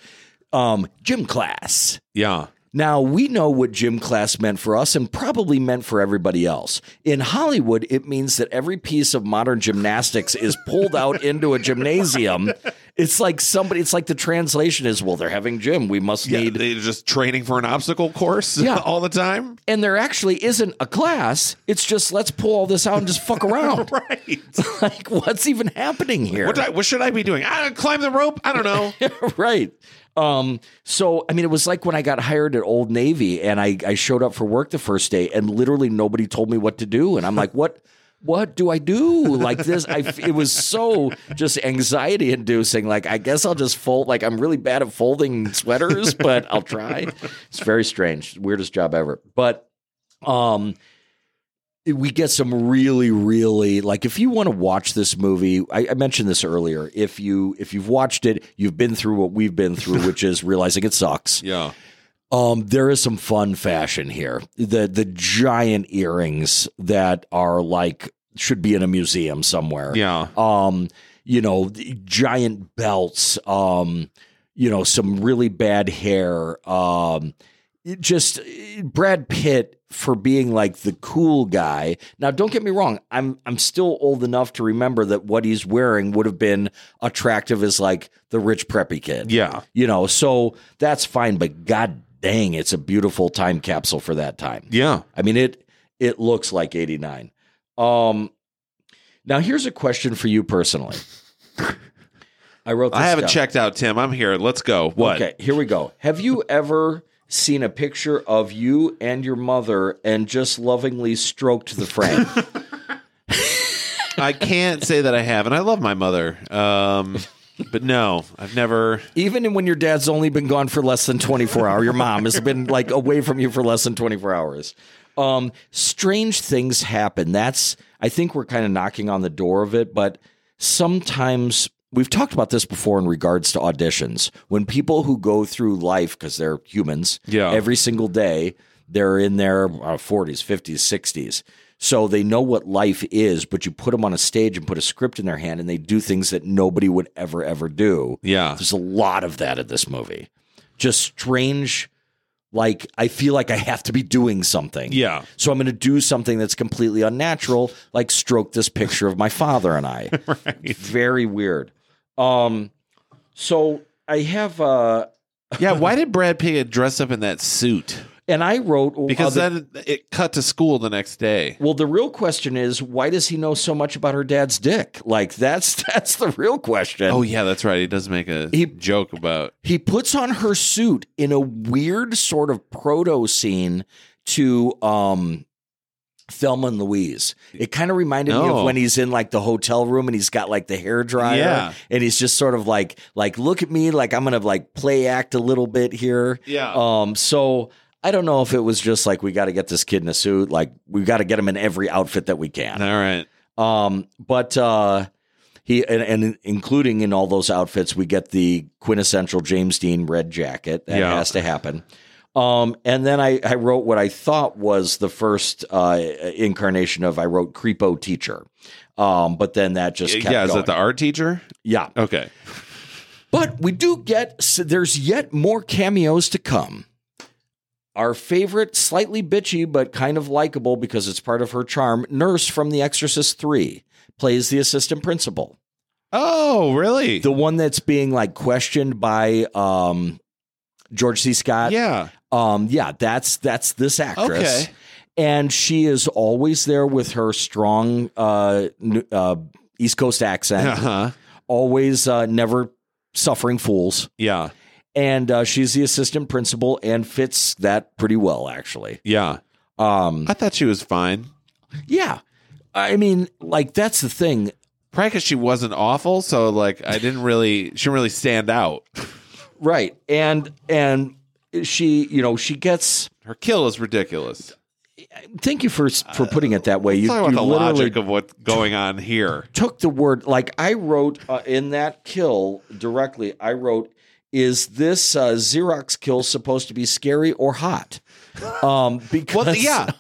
[SPEAKER 2] um, gym class.
[SPEAKER 1] Yeah.
[SPEAKER 2] Now, we know what gym class meant for us and probably meant for everybody else. In Hollywood, it means that every piece of modern gymnastics is pulled out into a gymnasium. It's like somebody, it's like the translation is, well, they're having gym. We must
[SPEAKER 1] Yeah,
[SPEAKER 2] need.
[SPEAKER 1] they're just training for an obstacle course
[SPEAKER 2] Yeah.
[SPEAKER 1] all the time.
[SPEAKER 2] and there actually isn't a class. It's just let's pull all this out and just fuck around.
[SPEAKER 1] Right.
[SPEAKER 2] like, what's even happening here?
[SPEAKER 1] What, do I- what should I be doing? I climb the rope? I don't know.
[SPEAKER 2] right. Um, so I mean, it was like when I got hired at Old Navy and I, I showed up for work the first day and literally nobody told me what to do. And I'm like, what, what do I do? Like this, I, it was so just anxiety inducing. Like, I guess I'll just fold, like I'm really bad at folding sweaters, but I'll try. It's very strange. Weirdest job ever. But, um, we get some really really like if you want to watch this movie I, I mentioned this earlier if you if you've watched it you've been through what we've been through which is realizing it sucks
[SPEAKER 1] Yeah.
[SPEAKER 2] um there is some fun fashion here the the giant earrings that are like should be in a museum somewhere
[SPEAKER 1] Yeah.
[SPEAKER 2] um you know the giant belts um you know some really bad hair um it just Brad Pitt for being like the cool guy. Now don't get me wrong, I'm I'm still old enough to remember that what he's wearing would have been attractive as like the rich preppy kid.
[SPEAKER 1] Yeah.
[SPEAKER 2] You know, so that's fine, but god dang, it's a beautiful time capsule for that time.
[SPEAKER 1] Yeah.
[SPEAKER 2] I mean it it looks like 89. Um now here's a question for you personally. I wrote. This
[SPEAKER 1] I haven't
[SPEAKER 2] down.
[SPEAKER 1] checked out Tim. I'm here. Let's go. What?
[SPEAKER 2] Okay, here we go. Have you ever seen a picture of you and your mother and just lovingly stroked the frame?
[SPEAKER 1] I can't say that I have, and I love my mother. Um, but no, I've never.
[SPEAKER 2] Even when your dad's only been gone for less than 24 hours, your mom has been like away from you for less than 24 hours. Um, strange things happen. That's, I think we're kind of knocking on the door of it, but sometimes we've talked about this before in regards to auditions. When people who go through life, because they're humans,
[SPEAKER 1] Yeah.
[SPEAKER 2] every single day, they're in their uh, 40s, 50s, 60s. So they know what life is, but you put them on a stage and put a script in their hand and they do things that nobody would ever, ever do.
[SPEAKER 1] Yeah.
[SPEAKER 2] There's a lot of that in this movie. Just strange, like I feel like I have to be doing something.
[SPEAKER 1] Yeah.
[SPEAKER 2] So I'm going to do something that's completely unnatural, like stroke this picture of my father and I. right. Very weird. Um, so I have, uh,
[SPEAKER 1] Yeah. Why did Brad Pitt dress up in that suit?
[SPEAKER 2] and I wrote
[SPEAKER 1] Because
[SPEAKER 2] other-
[SPEAKER 1] then it cut to school the next day.
[SPEAKER 2] Well, the real question is, why does he know so much about her dad's dick? Like that's that's the real question.
[SPEAKER 1] Oh yeah, that's right. He does make a
[SPEAKER 2] He-
[SPEAKER 1] joke about.
[SPEAKER 2] He puts on her suit in a weird sort of proto scene to um Thelma and Louise. It kind of reminded me of when he's in like the hotel room and he's got like the hair dryer
[SPEAKER 1] Yeah.
[SPEAKER 2] and he's just sort of like like look at me like I'm going to like play act a little bit here.
[SPEAKER 1] Yeah.
[SPEAKER 2] Um so I don't know if it was just like we got to get this kid in a suit like we got to get him in every outfit that we can.
[SPEAKER 1] All right.
[SPEAKER 2] Um, but uh, he and, and including in all those outfits, we get the quintessential James Dean red jacket. That
[SPEAKER 1] Yeah.
[SPEAKER 2] has to happen. Um, and then I, I wrote what I thought was the first uh, incarnation of I wrote creepo teacher. Um, but then that just kept
[SPEAKER 1] Yeah. Is
[SPEAKER 2] going.
[SPEAKER 1] that the art teacher?
[SPEAKER 2] yeah.
[SPEAKER 1] Okay.
[SPEAKER 2] But we do get so there's yet more cameos to come. Our favorite, slightly bitchy but kind of likable because it's part of her charm, nurse from The Exorcist 3 plays the assistant principal.
[SPEAKER 1] Oh, really?
[SPEAKER 2] The one that's being like questioned by um George C. Scott.
[SPEAKER 1] yeah.
[SPEAKER 2] Um yeah, that's that's this actress.
[SPEAKER 1] Okay.
[SPEAKER 2] And she is always there with her strong uh, uh East Coast accent,
[SPEAKER 1] Uh huh.
[SPEAKER 2] always uh never suffering fools.
[SPEAKER 1] Yeah.
[SPEAKER 2] and uh, she's the assistant principal and fits that pretty well actually
[SPEAKER 1] Yeah.
[SPEAKER 2] um
[SPEAKER 1] I thought she was fine.
[SPEAKER 2] yeah i mean like that's the thing
[SPEAKER 1] Probably because she wasn't awful, so like I didn't really, she didn't really stand out.
[SPEAKER 2] right and and she you know she gets
[SPEAKER 1] Her kill is ridiculous.
[SPEAKER 2] thank you for for putting it that way you,
[SPEAKER 1] Talk about
[SPEAKER 2] you
[SPEAKER 1] the
[SPEAKER 2] literally
[SPEAKER 1] logic of what's going on here.
[SPEAKER 2] took the word like i wrote uh, in that kill directly i wrote is this uh, xerox kill supposed to be scary or hot um because
[SPEAKER 1] Well, yeah.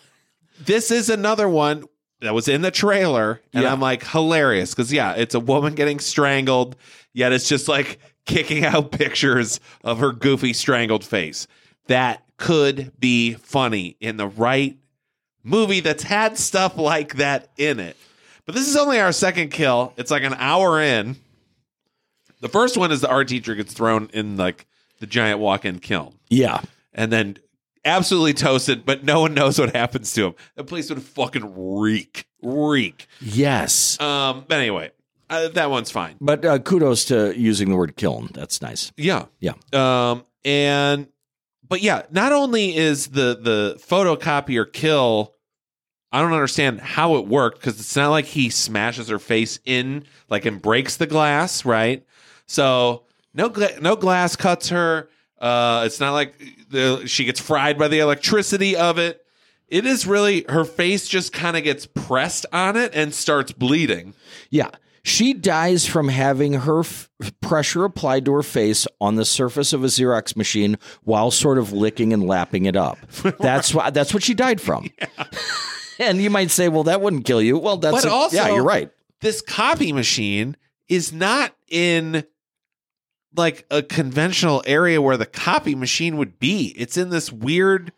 [SPEAKER 1] This is another one that was in the trailer, and
[SPEAKER 2] Yeah.
[SPEAKER 1] I'm like hilarious because yeah, it's a woman getting strangled, yet it's just like kicking out pictures of her goofy strangled face. That could be funny in the right movie that's had stuff like that in it. But this is only our second kill. It's like an hour in. The first one is the art teacher gets thrown in like the giant walk-in kiln
[SPEAKER 2] yeah
[SPEAKER 1] and then absolutely toasted, but no one knows what happens to him. The place would fucking reek, reek.
[SPEAKER 2] yes
[SPEAKER 1] Um, but anyway, uh, that one's fine.
[SPEAKER 2] but uh, kudos to using the word kiln that's nice
[SPEAKER 1] Yeah,
[SPEAKER 2] Yeah.
[SPEAKER 1] Um, and but yeah, not only is the the photocopier kill. I don't understand how it worked because it's not like he smashes her face in, like and breaks the glass, right? So no, gla- no glass cuts her. Uh, it's not like the, she gets fried by the electricity of it. It is really her face just kind of gets pressed on it and starts bleeding.
[SPEAKER 2] Yeah. She dies from having her f- pressure applied to her face on the surface of a Xerox machine while sort of licking and lapping it up. That's why that's what she died from. and you might say, well, that wouldn't kill you. Well, that's
[SPEAKER 1] But
[SPEAKER 2] a-
[SPEAKER 1] also-
[SPEAKER 2] yeah, you're right.
[SPEAKER 1] This copy machine is not in like a conventional area where the copy machine would be. It's in this weird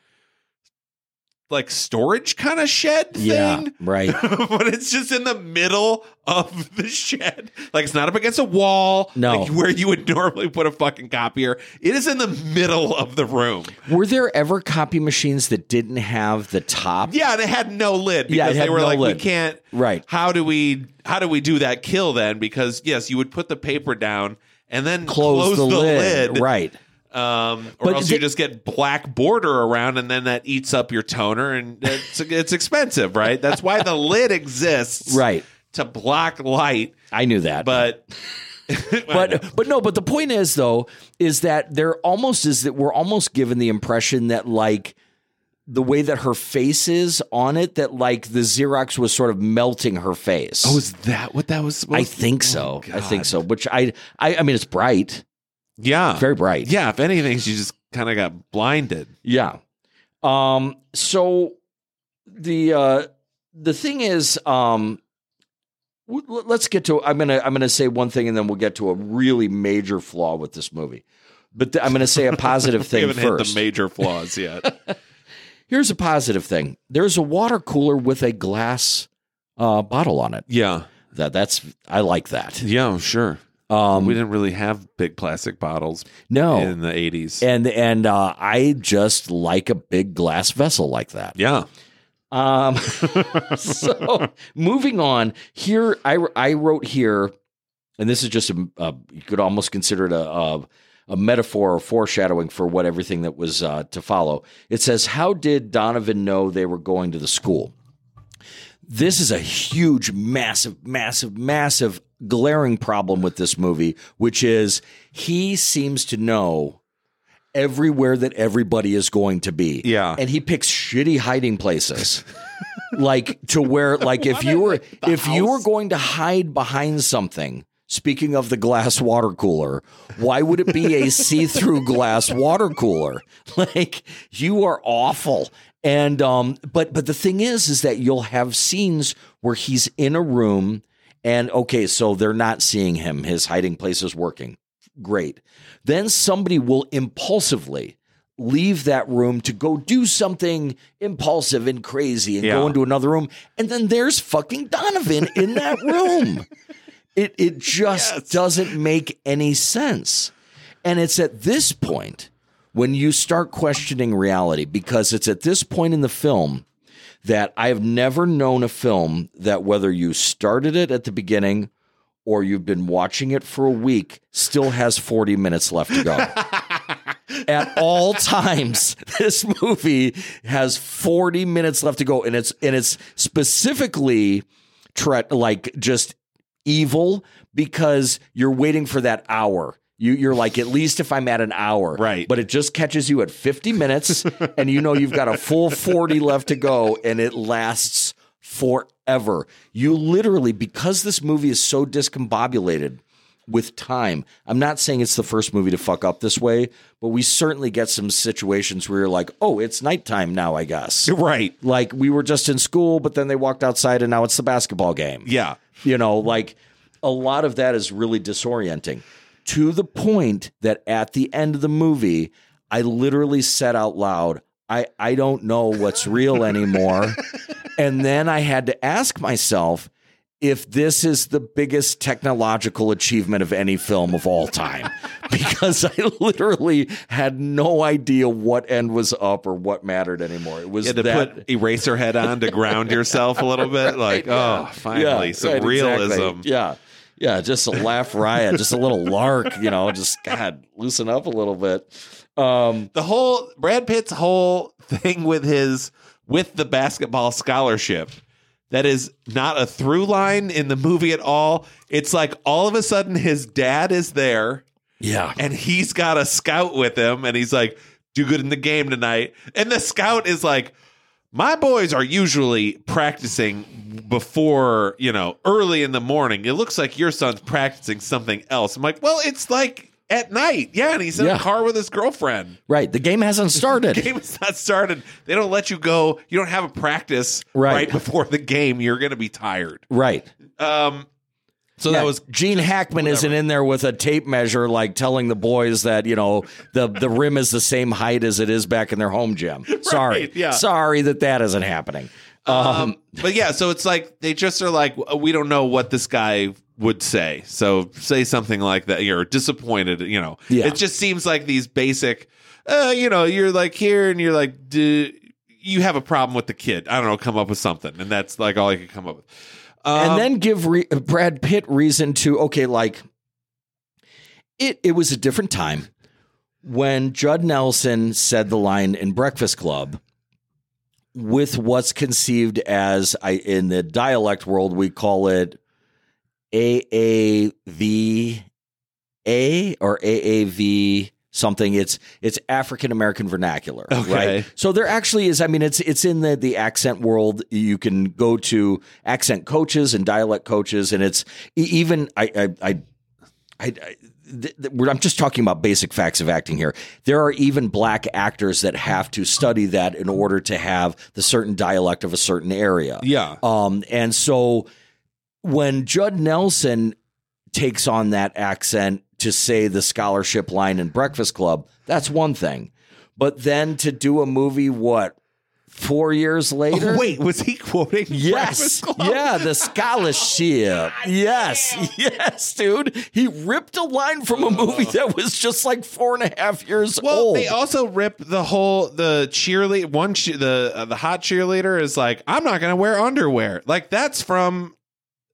[SPEAKER 1] like storage kind of shed thing.
[SPEAKER 2] Yeah, right.
[SPEAKER 1] but it's just in the middle of the shed. Like it's not up against a wall.
[SPEAKER 2] No.
[SPEAKER 1] like where you would normally put a fucking copier. It is in the middle of the room.
[SPEAKER 2] Were there ever copy machines that didn't have the top?
[SPEAKER 1] Yeah, they had no lid because
[SPEAKER 2] Yeah,
[SPEAKER 1] they were
[SPEAKER 2] no
[SPEAKER 1] like,
[SPEAKER 2] lid.
[SPEAKER 1] we can't.
[SPEAKER 2] Right.
[SPEAKER 1] How do we? How do we do that kill then? Because yes, you would put the paper down and then
[SPEAKER 2] Close, the, lid. Right.
[SPEAKER 1] Um, or
[SPEAKER 2] But
[SPEAKER 1] else you just get black border around, and then that eats up your toner, and it's it's expensive, right? That's why the lid exists,
[SPEAKER 2] Right.
[SPEAKER 1] to block light.
[SPEAKER 2] I knew that.
[SPEAKER 1] But
[SPEAKER 2] but but no, but the point is though is that there almost is that we're almost given the impression that like the way that her face is on it that like the Xerox was sort of melting her face.
[SPEAKER 1] oh, is that what that was? Supposed
[SPEAKER 2] I think
[SPEAKER 1] Oh,
[SPEAKER 2] so. I think so. Which I I I mean it's bright.
[SPEAKER 1] Yeah,
[SPEAKER 2] Very bright.
[SPEAKER 1] yeah. If anything, she just kind of got blinded.
[SPEAKER 2] Yeah. Um so the uh the thing is um w- let's get to I'm to I'm going to say one thing and then we'll get to a really major flaw with this movie. But th- I'm going to say a positive thing
[SPEAKER 1] haven't
[SPEAKER 2] first.
[SPEAKER 1] hit the major flaws yet.
[SPEAKER 2] Here's a positive thing. There's a water cooler with a glass uh, bottle on it.
[SPEAKER 1] yeah,
[SPEAKER 2] That that's I like that.
[SPEAKER 1] yeah, sure.
[SPEAKER 2] Um,
[SPEAKER 1] we didn't really have big plastic bottles
[SPEAKER 2] no,
[SPEAKER 1] in the eighties.
[SPEAKER 2] and and uh, I just like a big glass vessel like that.
[SPEAKER 1] Yeah,
[SPEAKER 2] Um, so moving on here, I I wrote here, and this is just a, a you could almost consider it a, a a metaphor or foreshadowing for what everything that was uh, to follow. It says, "How did Donovan know they were going to the school?" This is a huge, massive, massive, massive, glaring problem with this movie, which is he seems to know everywhere that everybody is going to be.
[SPEAKER 1] Yeah.
[SPEAKER 2] And he picks shitty hiding places. like to where like if you were if you were going to hide behind something, speaking of the glass water cooler, why would it be a see-through glass water cooler? Like you are awful. And um but but the thing is is that you'll have scenes where he's in a room and okay, so they're not seeing him. His hiding place is working. Great. Then somebody will impulsively leave that room to go do something impulsive and crazy and go into another room. And then there's fucking Donovan in that room. It it just
[SPEAKER 1] Yes.
[SPEAKER 2] doesn't make any sense. And it's at this point when you start questioning reality because it's at this point in the film that I have never known a film that whether you started it at the beginning or you've been watching it for a week still has 40 minutes left to go. at all times this movie has 40 minutes left to go and it's and it's specifically tre- like just evil because you're waiting for that hour you, you're like, at least if I'm at an hour.
[SPEAKER 1] Right.
[SPEAKER 2] But it just catches you at 50 minutes, and you know you've got a full 40 left to go, and it lasts forever. You literally, because this movie is so discombobulated with time, I'm not saying it's the first movie to fuck up this way, but we certainly get some situations where you're like, oh, it's nighttime now, I guess.
[SPEAKER 1] right.
[SPEAKER 2] Like we were just in school, but then they walked outside, and now it's the basketball game.
[SPEAKER 1] Yeah,
[SPEAKER 2] You know, like a lot of that is really disorienting to the point that at the end of the movie, I literally said out loud, I, I don't know what's real anymore. and then I had to ask myself if this is the biggest technological achievement of any film of all time. because I literally had no idea what end was up or what mattered anymore. It was
[SPEAKER 1] you had to
[SPEAKER 2] that.
[SPEAKER 1] put Eraserhead on to ground yourself a little bit. Like, oh, finally, some
[SPEAKER 2] right,
[SPEAKER 1] realism.
[SPEAKER 2] exactly. Yeah. Yeah, just a laugh riot, just a little lark, you know, just God, loosen up a little bit. Um,
[SPEAKER 1] The whole Brad Pitt's whole thing with his with the basketball scholarship that is not a through line in the movie at all. It's like all of a sudden his dad is there
[SPEAKER 2] yeah.
[SPEAKER 1] and he's got a scout with him and he's like do good in the game tonight and the scout is like my boys are usually practicing before you know early in the morning it looks like your son's practicing something else i'm like well it's like at night yeah and he's in
[SPEAKER 2] Yeah.
[SPEAKER 1] a car with his girlfriend
[SPEAKER 2] Right. The game hasn't started.
[SPEAKER 1] The game is not started they don't let you go you don't have a practice
[SPEAKER 2] Right.
[SPEAKER 1] right, before the game you're gonna be tired
[SPEAKER 2] right.
[SPEAKER 1] um So that was
[SPEAKER 2] Gene Hackman isn't in there with a tape measure, like telling the boys that you know the the rim is the same height as it is back in their home gym. Sorry,
[SPEAKER 1] yeah.
[SPEAKER 2] sorry that that isn't happening.
[SPEAKER 1] Um, but yeah, so it's like they just are like, we don't know what this guy would say. So say something like that. You're disappointed. You know,
[SPEAKER 2] Yeah.
[SPEAKER 1] it just seems like these basic. Uh, you know, you're like here, and you're like, do you have a problem with the kid? I don't know. Come up with something, and that's like all I could come up with. Um,
[SPEAKER 2] and then give re- Brad Pitt reason to okay, like it. It was a different time when Judd Nelson said the line in Breakfast Club with what's conceived as I in the dialect world we call it AAVA or AAV something it's it's African American vernacular
[SPEAKER 1] Okay.
[SPEAKER 2] right so there actually is I mean it's it's in the the accent world you can go to accent coaches and dialect coaches and it's even I I I, I, I th- th- I'm just talking about basic facts of acting here. There are even black actors that have to study that in order to have the certain dialect of a certain area.
[SPEAKER 1] yeah,
[SPEAKER 2] Um, and so when Judd Nelson takes on that accent to say the scholarship line in Breakfast Club, that's one thing. But then to do a movie, what, four years later?
[SPEAKER 1] wait, was he quoting?
[SPEAKER 2] Yes. Yeah, the scholarship. Yes. Yes, dude. He ripped a line from a movie that was just like four and a half years
[SPEAKER 1] Well,
[SPEAKER 2] old.
[SPEAKER 1] Well, they also rip the whole the cheerleader. One che- the uh, the hot cheerleader is like, I'm not going to wear underwear. Like that's from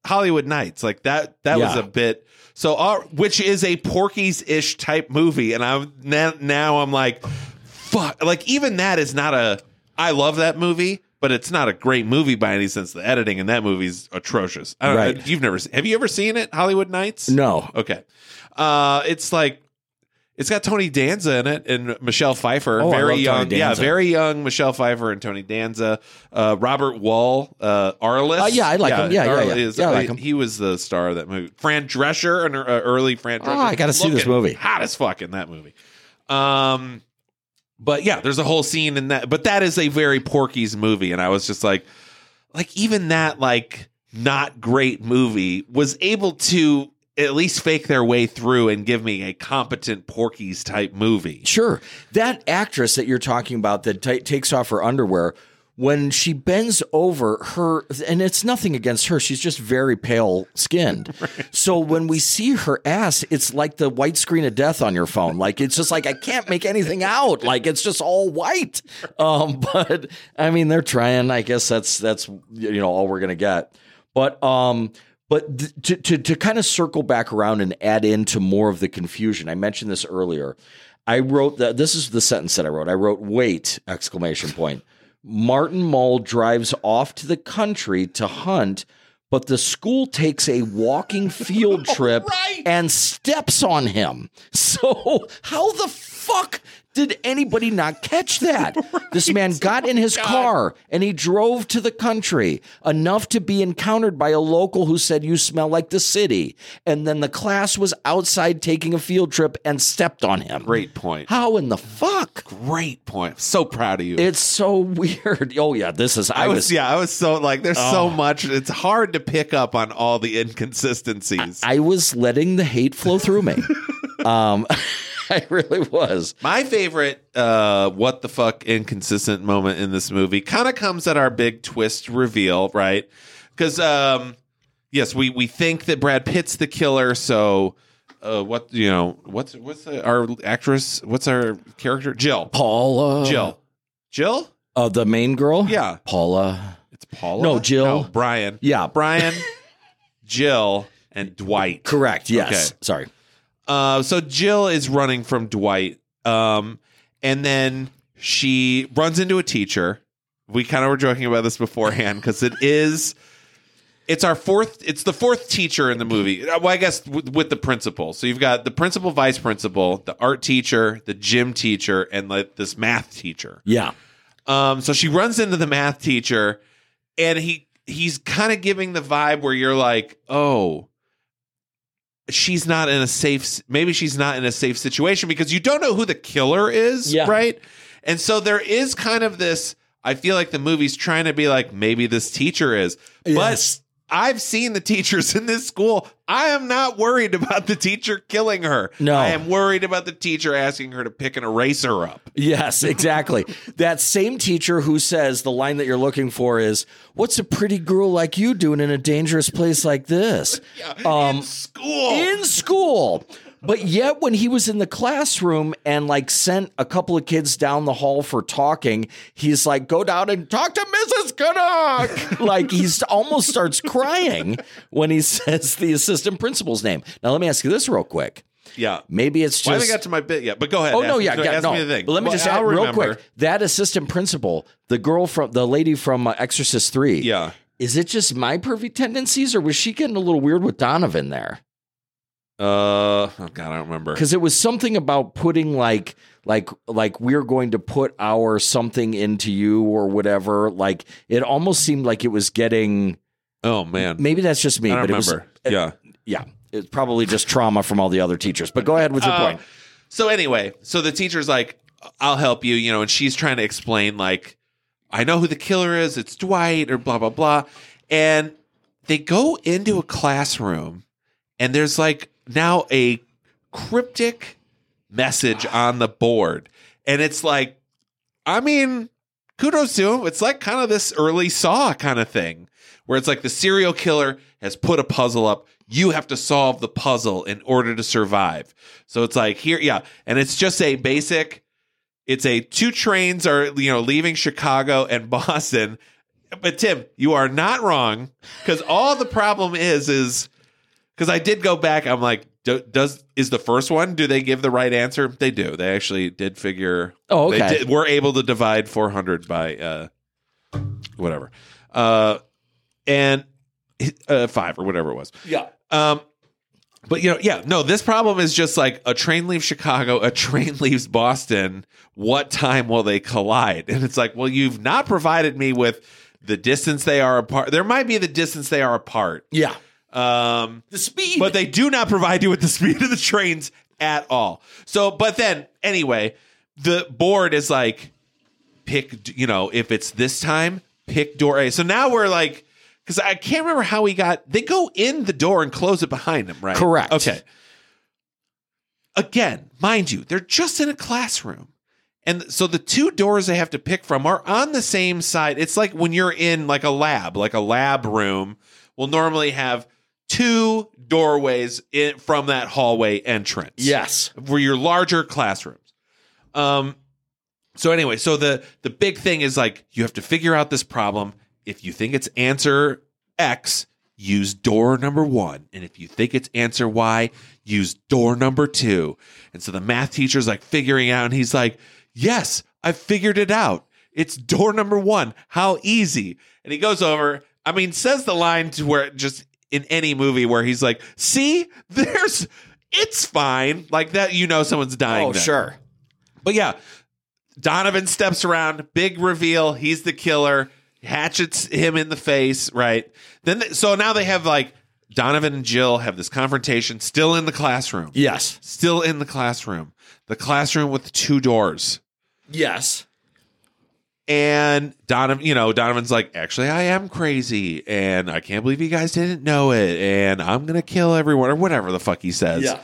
[SPEAKER 1] Hollywood Knights. Like that that was a bit. So, uh, which is a Porky's ish type movie, and I'm now, now I'm like, fuck. Like even that is not a. I love that movie. But it's not a great movie by any sense. The editing in that movie is atrocious. I don't
[SPEAKER 2] Right.
[SPEAKER 1] know. You've never seen, have you ever seen it? Hollywood Knights?
[SPEAKER 2] no.
[SPEAKER 1] Okay. Uh, it's like it's got Tony Danza in it and Michelle Pfeiffer.
[SPEAKER 2] Oh,
[SPEAKER 1] very young. Yeah, very young Michelle Pfeiffer and Tony Danza. Uh, Robert Wuhl, uh, Arliss.
[SPEAKER 2] Uh, yeah, I like him. Yeah, yeah,
[SPEAKER 1] Arliss
[SPEAKER 2] yeah.
[SPEAKER 1] is-
[SPEAKER 2] Yeah, I like him.
[SPEAKER 1] He was the star of that movie. Fran Drescher, an uh, early Fran Drescher.
[SPEAKER 2] Oh, I gotta see this movie.
[SPEAKER 1] Hot as fuck in that movie. Um, but yeah, there's a whole scene in that. But that is a very Porky's movie, and I was just like, like even that like not great movie was able to at least fake their way through and give me a competent Porky's type movie.
[SPEAKER 2] Sure. That actress that you're talking about that ta takes off her underwear, when she bends over her, and it's nothing against her, she's just very pale skinned. So when we see her ass, it's like the white screen of death on your phone. Like it's just like I can't make anything out. Like it's just all white. Um, but I mean, they're trying. I guess that's that's you know all we're gonna get. But um, but th- to, to to kind of circle back around and add into more of the confusion, I mentioned this earlier. I wrote that this is the sentence that I wrote. I wrote wait exclamation point. Martin Mull drives off to the country to hunt, but the school takes a walking field trip and steps on him. So how the fuck did anybody not catch that? This man got in his car and he drove to the country enough to be encountered by a local who said, You smell like the city. And then the class was outside taking a field trip and stepped on him.
[SPEAKER 1] Great point.
[SPEAKER 2] How in the fuck?
[SPEAKER 1] Great point. I'm so proud of you.
[SPEAKER 2] It's so weird. Oh, yeah, this is. I,
[SPEAKER 1] I was,
[SPEAKER 2] was.
[SPEAKER 1] yeah, I was so like, there's so
[SPEAKER 2] Oh.
[SPEAKER 1] much. It's hard to pick up on all the inconsistencies.
[SPEAKER 2] I was letting the hate flow through me. um, I really was.
[SPEAKER 1] My favorite uh what the fuck inconsistent moment in this movie kind of comes at our big twist reveal, right? Cuz um yes, we we think that Brad Pitt's the killer, so uh what you know, what's what's the, our actress, what's our character? Jill.
[SPEAKER 2] Paula.
[SPEAKER 1] Jill. Jill?
[SPEAKER 2] Uh, the main girl?
[SPEAKER 1] Yeah.
[SPEAKER 2] Paula.
[SPEAKER 1] It's Paula.
[SPEAKER 2] No, Jill.
[SPEAKER 1] No, Brian.
[SPEAKER 2] Yeah.
[SPEAKER 1] Brian, Jill, and Dwight.
[SPEAKER 2] Correct. Yes.
[SPEAKER 1] Okay.
[SPEAKER 2] Sorry.
[SPEAKER 1] Uh, so Jill is running from Dwight, um, and then she runs into a teacher. We kind of were joking about this beforehand because it is. It's our fourth. It's the fourth teacher in the movie. Well, I guess with, with the principal. So you've got the principal, vice principal, the art teacher, the gym teacher, and like this math teacher.
[SPEAKER 2] Yeah.
[SPEAKER 1] Um, so she runs into the math teacher, and he he's kind of giving the vibe where you're like, oh, she's not in a safe. Maybe she's not in a safe situation because you don't know who the killer is,
[SPEAKER 2] Yeah.
[SPEAKER 1] right? And so there is kind of this. I feel like the movie's trying to be like maybe this teacher is,
[SPEAKER 2] Yes.
[SPEAKER 1] I've seen the teachers in this school. I am not worried about the teacher killing her.
[SPEAKER 2] No.
[SPEAKER 1] I am worried about the teacher asking her to pick an eraser up.
[SPEAKER 2] Yes, exactly. that same teacher who says the line that you're looking for is, "What's a pretty girl like you doing in a dangerous place like this?"
[SPEAKER 1] Yeah, in um, school.
[SPEAKER 2] in school. But yet, when he was in the classroom and like sent a couple of kids down the hall for talking, he's like, "Go down and talk to Mrs. Canuck." like he's almost starts crying when he says the assistant principal's name. Now, let me ask you this real quick.
[SPEAKER 1] yeah.
[SPEAKER 2] Maybe it's
[SPEAKER 1] Well, I haven't got to my bit yet, but go ahead.
[SPEAKER 2] Oh no,
[SPEAKER 1] me-
[SPEAKER 2] yeah, yeah,
[SPEAKER 1] ask
[SPEAKER 2] no.
[SPEAKER 1] me the thing.
[SPEAKER 2] But let me
[SPEAKER 1] Well,
[SPEAKER 2] just
[SPEAKER 1] I'll
[SPEAKER 2] real
[SPEAKER 1] remember.
[SPEAKER 2] quick. That assistant principal, the girl from the lady from uh, Exorcist Three.
[SPEAKER 1] Yeah.
[SPEAKER 2] Is it just my pervy tendencies, or was she getting a little weird with Donovan there?
[SPEAKER 1] Uh, oh God, I don't remember.
[SPEAKER 2] because it was something about putting like like like we're going to put our something into you or whatever like it almost seemed like it was getting
[SPEAKER 1] Oh man,
[SPEAKER 2] maybe that's just me
[SPEAKER 1] I don't
[SPEAKER 2] but it
[SPEAKER 1] remember.
[SPEAKER 2] was
[SPEAKER 1] yeah.
[SPEAKER 2] yeah it's probably just trauma from all the other teachers but go ahead with your
[SPEAKER 1] Uh,
[SPEAKER 2] point
[SPEAKER 1] So anyway, so the teacher's like, "I'll help you," you know, and she's trying to explain like, "I know who the killer is. It's Dwight," or blah blah blah, and they go into a classroom, and there's like now a cryptic message on the board, and it's like, I mean, kudos to him. It's like kind of this early Saw kind of thing, where it's like the serial killer has put a puzzle up. You have to solve the puzzle in order to survive. So it's like here, yeah, and it's just a basic. It's a two trains are you know leaving Chicago and Boston, but Tim, you are not wrong because all the problem is is because I did go back. I'm like, do, does is the first one? Do they give the right answer? They do. They actually did figure.
[SPEAKER 2] Oh,
[SPEAKER 1] they
[SPEAKER 2] okay.
[SPEAKER 1] did, we're able to divide 400 by uh, whatever, uh, and uh, five or whatever it was.
[SPEAKER 2] yeah
[SPEAKER 1] Um, but you know, yeah, no, this problem is just like a train leaves Chicago, a train leaves Boston. What time will they collide? And it's like, well, you've not provided me with the distance they are apart. There might be the distance they are apart.
[SPEAKER 2] yeah
[SPEAKER 1] Um,
[SPEAKER 2] the speed
[SPEAKER 1] but they do not provide you with the speed of the trains at all. So, but then anyway, the board is like, pick, you know, if it's this time, pick door A. So now we're like, because I can't remember how we got, they go in the door and close it behind them, right?
[SPEAKER 2] Correct.
[SPEAKER 1] Okay. Again, mind you, they're just in a classroom. And so the two doors they have to pick from are on the same side. It's like when you're in like a lab, like a lab room will normally have two doorways in, from that hallway entrance.
[SPEAKER 2] yes
[SPEAKER 1] For your larger classrooms. Um so anyway, so the the big thing is like you have to figure out this problem. If you think it's answer X, use door number 1, and if you think it's answer Y, use door number 2. And so the math teacher's like figuring out and he's like, "Yes, I figured it out. It's door number 1. How easy." And he goes over, I mean, says the line to where it just in any movie where he's like, "See, there's it's fine." Like that you know someone's dying
[SPEAKER 2] oh
[SPEAKER 1] then.
[SPEAKER 2] sure
[SPEAKER 1] But yeah, Donovan steps around, big reveal, he's the killer, hatchets him in the face, right? Then so now they have like Donovan and Jill have this confrontation still in the classroom.
[SPEAKER 2] yes
[SPEAKER 1] Still in the classroom. The classroom with two doors.
[SPEAKER 2] yes
[SPEAKER 1] And Donovan, you know, Donovan's like, actually, I am crazy, and I can't believe you guys didn't know it, and I'm gonna kill everyone, or whatever the fuck he says.
[SPEAKER 2] yeah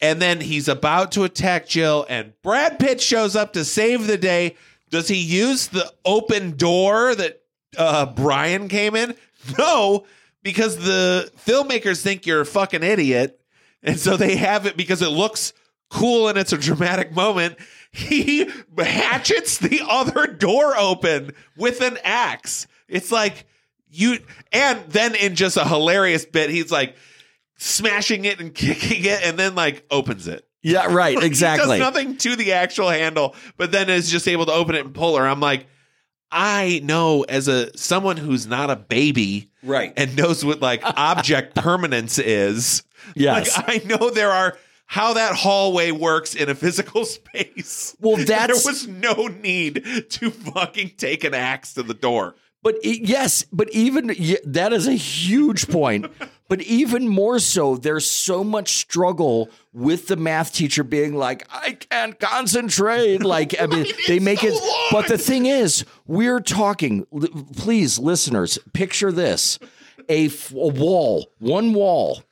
[SPEAKER 1] And then he's about to attack Jill, and Brad Pitt shows up to save the day. Does he use the open door that uh, Brian came in? No, because the filmmakers think you're a fucking idiot. And so they have it because it looks cool and it's a dramatic moment. He hatchets the other door open with an axe. It's like you, and then in just a hilarious bit, he's like, smashing it and kicking it and then like opens it.
[SPEAKER 2] yeah right exactly
[SPEAKER 1] does nothing to the actual handle, but then is just able to open it and pull her. I'm like, I know as a someone who's not a baby
[SPEAKER 2] right
[SPEAKER 1] and knows what like object permanence is.
[SPEAKER 2] yes
[SPEAKER 1] Like I know there are how that hallway works in a physical space.
[SPEAKER 2] Well,
[SPEAKER 1] there was no need to fucking take an axe to the door.
[SPEAKER 2] But yes, but even that is a huge point. but even more so, there's so much struggle with the math teacher being like, I can't concentrate. Like, I mean, they make
[SPEAKER 1] so
[SPEAKER 2] it.
[SPEAKER 1] long.
[SPEAKER 2] But the thing is, we're talking, l- please, listeners, picture this. a, f- a wall, one wall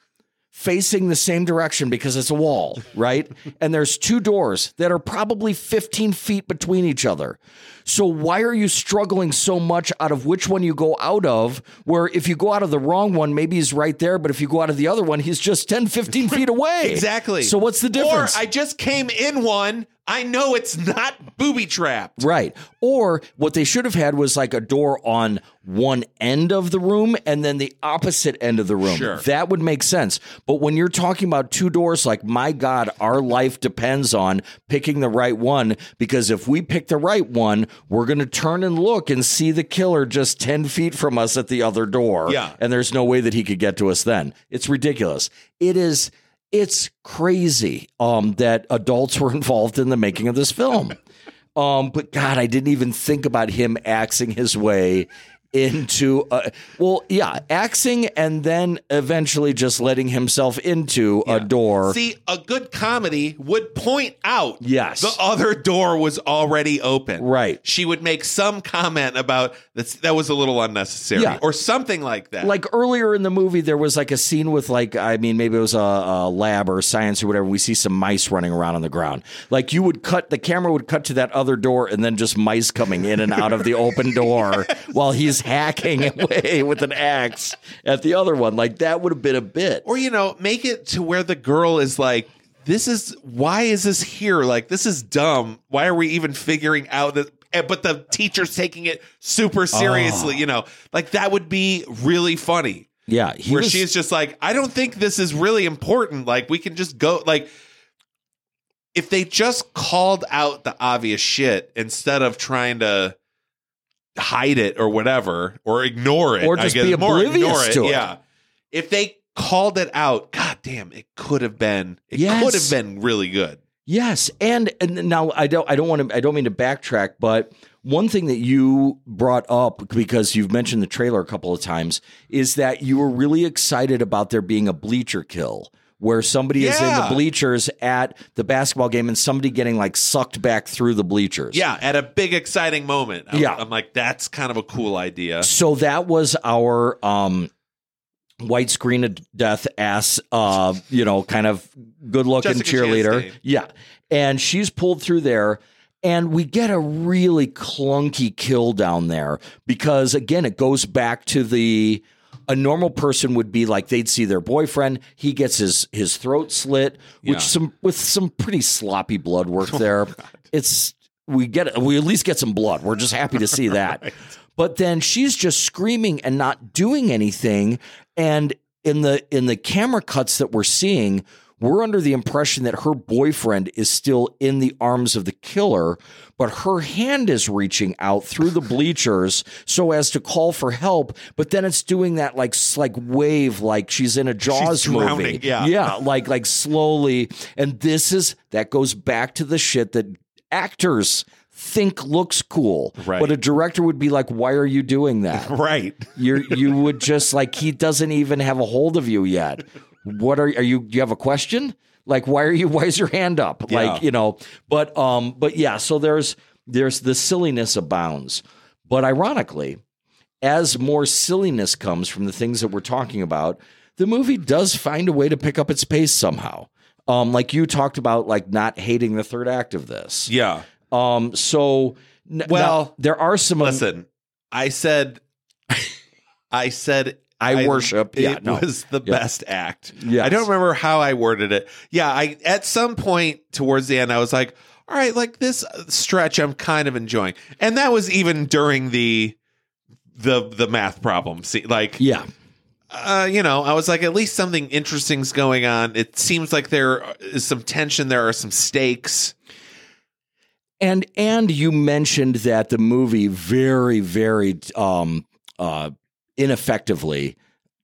[SPEAKER 2] facing the same direction because it's a wall, right? and there's two doors that are probably 15 feet between each other. So why are you struggling so much out of which one you go out of? Where if you go out of the wrong one, maybe he's right there, but if you go out of the other one, he's just 10, 15 feet away.
[SPEAKER 1] Exactly.
[SPEAKER 2] So what's the difference?
[SPEAKER 1] Or I just came in one. I know it's not booby trapped.
[SPEAKER 2] Right. Or what they should have had was like a door on one end of the room and then the opposite end of the room.
[SPEAKER 1] Sure.
[SPEAKER 2] That would make sense. But when you're talking about two doors, like, my God, our life depends on picking the right one because if we pick the right one, we're going to turn and look and see the killer just 10 feet from us at the other door.
[SPEAKER 1] Yeah.
[SPEAKER 2] And there's no way that he could get to us then. It's ridiculous. It is. It's crazy um, that adults were involved in the making of this film. Um, but God, I didn't even think about him axing his way into uh, well yeah axing and then eventually just letting himself into a door
[SPEAKER 1] See, a good comedy would point out
[SPEAKER 2] Yes.
[SPEAKER 1] the other door was already open.
[SPEAKER 2] Right.
[SPEAKER 1] She would make some comment about that that was a little unnecessary
[SPEAKER 2] Yeah.
[SPEAKER 1] or something like that.
[SPEAKER 2] like earlier in the movie there was like a scene with like i mean maybe it was a, a lab or science or whatever we see some mice running around on the ground like you would cut the camera would cut to that other door and then just mice coming in and out of the open door while he's hacking away with an axe at the other one like that would have been a bit
[SPEAKER 1] or you know, make it to where the girl is like this is why is this here? Like this is dumb. Why are we even figuring out that eh, but the teacher's taking it super seriously,
[SPEAKER 2] Oh.
[SPEAKER 1] you know. Like that would be really funny.
[SPEAKER 2] yeah he
[SPEAKER 1] where
[SPEAKER 2] was-
[SPEAKER 1] she's just like, I don't think this is really important. Like, we can just go. Like, if they just called out the obvious shit instead of trying to hide it or whatever or ignore it,
[SPEAKER 2] Or just be
[SPEAKER 1] more
[SPEAKER 2] oblivious
[SPEAKER 1] ignore it.
[SPEAKER 2] to it.
[SPEAKER 1] Yeah, if they called it out, god damn, it could have been. It
[SPEAKER 2] Yes.
[SPEAKER 1] could have been really good.
[SPEAKER 2] Yes, and and now I don't I don't want to I don't mean to backtrack, but one thing that you brought up because you've mentioned the trailer a couple of times is that you were really excited about there being a bleacher kill where somebody is in the bleachers at the basketball game and somebody getting like sucked back through the bleachers.
[SPEAKER 1] Yeah, at a big exciting moment. I'm,
[SPEAKER 2] Yeah.
[SPEAKER 1] I'm like, that's kind of a cool idea.
[SPEAKER 2] So that was our um white screen of death ass uh you know kind of good looking cheerleader
[SPEAKER 1] Chastain.
[SPEAKER 2] yeah and she's pulled through there and we get a really clunky kill down there because again it goes back to the a normal person would be like they'd see their boyfriend he gets his his throat slit
[SPEAKER 1] Yeah.
[SPEAKER 2] which some with some pretty sloppy blood work oh there. it's we get we at least get some blood. We're just happy to see that. But then she's just screaming and not doing anything. And in the in the camera cuts that we're seeing we're under the impression that her boyfriend is still in the arms of the killer but her hand is reaching out through the bleachers so as to call for help but then it's doing that like like wave like she's in a jaws movie
[SPEAKER 1] yeah.
[SPEAKER 2] yeah like like slowly and this is that goes back to the shit that actors think looks cool
[SPEAKER 1] Right.
[SPEAKER 2] but a director would be like why are you doing that
[SPEAKER 1] Right.
[SPEAKER 2] you're you would just like he doesn't even have a hold of you yet what are are you do you have a question? Like why are you why is your hand up?
[SPEAKER 1] Yeah.
[SPEAKER 2] like you know but um but yeah so there's there's the silliness abounds. But ironically as more silliness comes from the things that we're talking about the movie does find a way to pick up its pace somehow. Um like you talked about like not hating the third act of this.
[SPEAKER 1] Yeah.
[SPEAKER 2] um so n-
[SPEAKER 1] Well,
[SPEAKER 2] now, there are some
[SPEAKER 1] Listen, I said, I said,
[SPEAKER 2] I worship-
[SPEAKER 1] It
[SPEAKER 2] yeah, no.
[SPEAKER 1] was the
[SPEAKER 2] Yeah.
[SPEAKER 1] best act.
[SPEAKER 2] Yeah,
[SPEAKER 1] I don't remember how I worded it. Yeah, I at some point towards the end, I was like, all right, like this stretch, I'm kind of enjoying, and that was even during the the the math problem. See, like,
[SPEAKER 2] yeah
[SPEAKER 1] uh, you know, I was like, at least something interesting's going on. It seems like there is some tension. There are some stakes.
[SPEAKER 2] And and you mentioned that the movie very very um uh ineffectively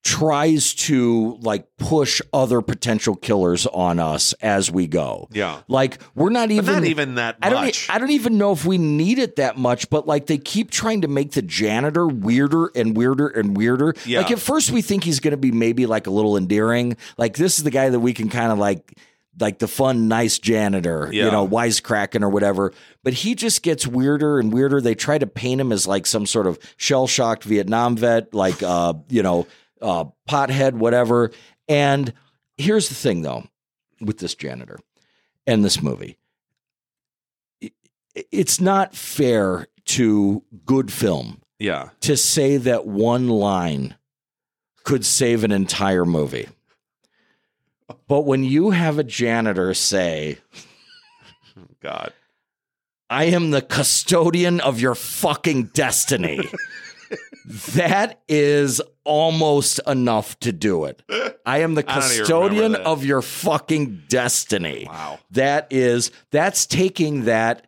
[SPEAKER 2] tries to like push other potential killers on us as we go.
[SPEAKER 1] Yeah.
[SPEAKER 2] Like we're not
[SPEAKER 1] But
[SPEAKER 2] even
[SPEAKER 1] not even that
[SPEAKER 2] I don't
[SPEAKER 1] much.
[SPEAKER 2] I don't even know if we need it that much, but like they keep trying to make the janitor weirder and weirder and weirder.
[SPEAKER 1] Yeah.
[SPEAKER 2] Like at first we think he's going to be maybe like a little endearing. Like this is the guy that we can kind of like like the fun nice janitor, you know, wisecracking or whatever. But he just gets weirder and weirder. They try to paint him as like some sort of shell-shocked Vietnam vet, like uh, you know, uh, pothead, whatever. And here's the thing, though, with this janitor and this movie, it's not fair to good film
[SPEAKER 1] Yeah.
[SPEAKER 2] to say that one line could save an entire movie. But when you have a janitor say,
[SPEAKER 1] God.
[SPEAKER 2] I am the custodian of your fucking destiny. that is almost enough to do it. I am the
[SPEAKER 1] I don't even
[SPEAKER 2] custodian of your fucking destiny.
[SPEAKER 1] Wow.
[SPEAKER 2] That is that's taking that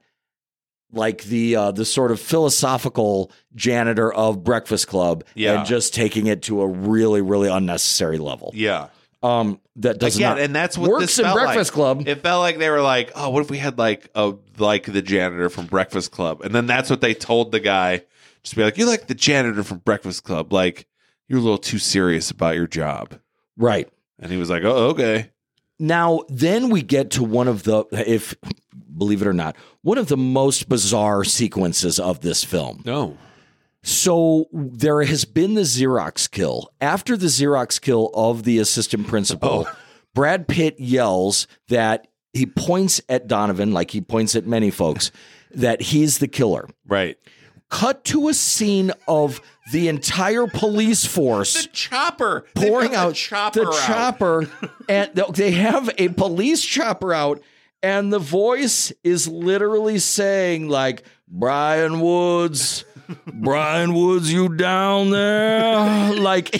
[SPEAKER 2] like the uh the sort of philosophical janitor of Breakfast Club
[SPEAKER 1] Yeah.
[SPEAKER 2] and just taking it to a really really unnecessary level.
[SPEAKER 1] Yeah.
[SPEAKER 2] Um that does
[SPEAKER 1] Again,
[SPEAKER 2] not
[SPEAKER 1] and that's what
[SPEAKER 2] works
[SPEAKER 1] this
[SPEAKER 2] in
[SPEAKER 1] felt
[SPEAKER 2] Breakfast
[SPEAKER 1] like.
[SPEAKER 2] Club.
[SPEAKER 1] It felt like they were like, "Oh, what if we had like a like the janitor from Breakfast Club?" And then that's what they told the guy, just be like, "You like the janitor from Breakfast Club? Like you're a little too serious about your job."
[SPEAKER 2] right.
[SPEAKER 1] And he was like, "Oh, okay."
[SPEAKER 2] Now, then we get to one of the, if believe it or not, one of the most bizarre sequences of this film.
[SPEAKER 1] No.
[SPEAKER 2] So there has been the Xerox kill. After the Xerox kill of the assistant principal, oh. Brad Pitt yells that he points at Donovan, like he points at many folks, that he's the killer.
[SPEAKER 1] Right.
[SPEAKER 2] Cut to a scene of the entire police force
[SPEAKER 1] The chopper
[SPEAKER 2] pouring
[SPEAKER 1] got the
[SPEAKER 2] out
[SPEAKER 1] chopper
[SPEAKER 2] the
[SPEAKER 1] out.
[SPEAKER 2] chopper, and they have a police chopper out, and the voice is literally saying like Brian Woods, Brian Woods, you down there? Like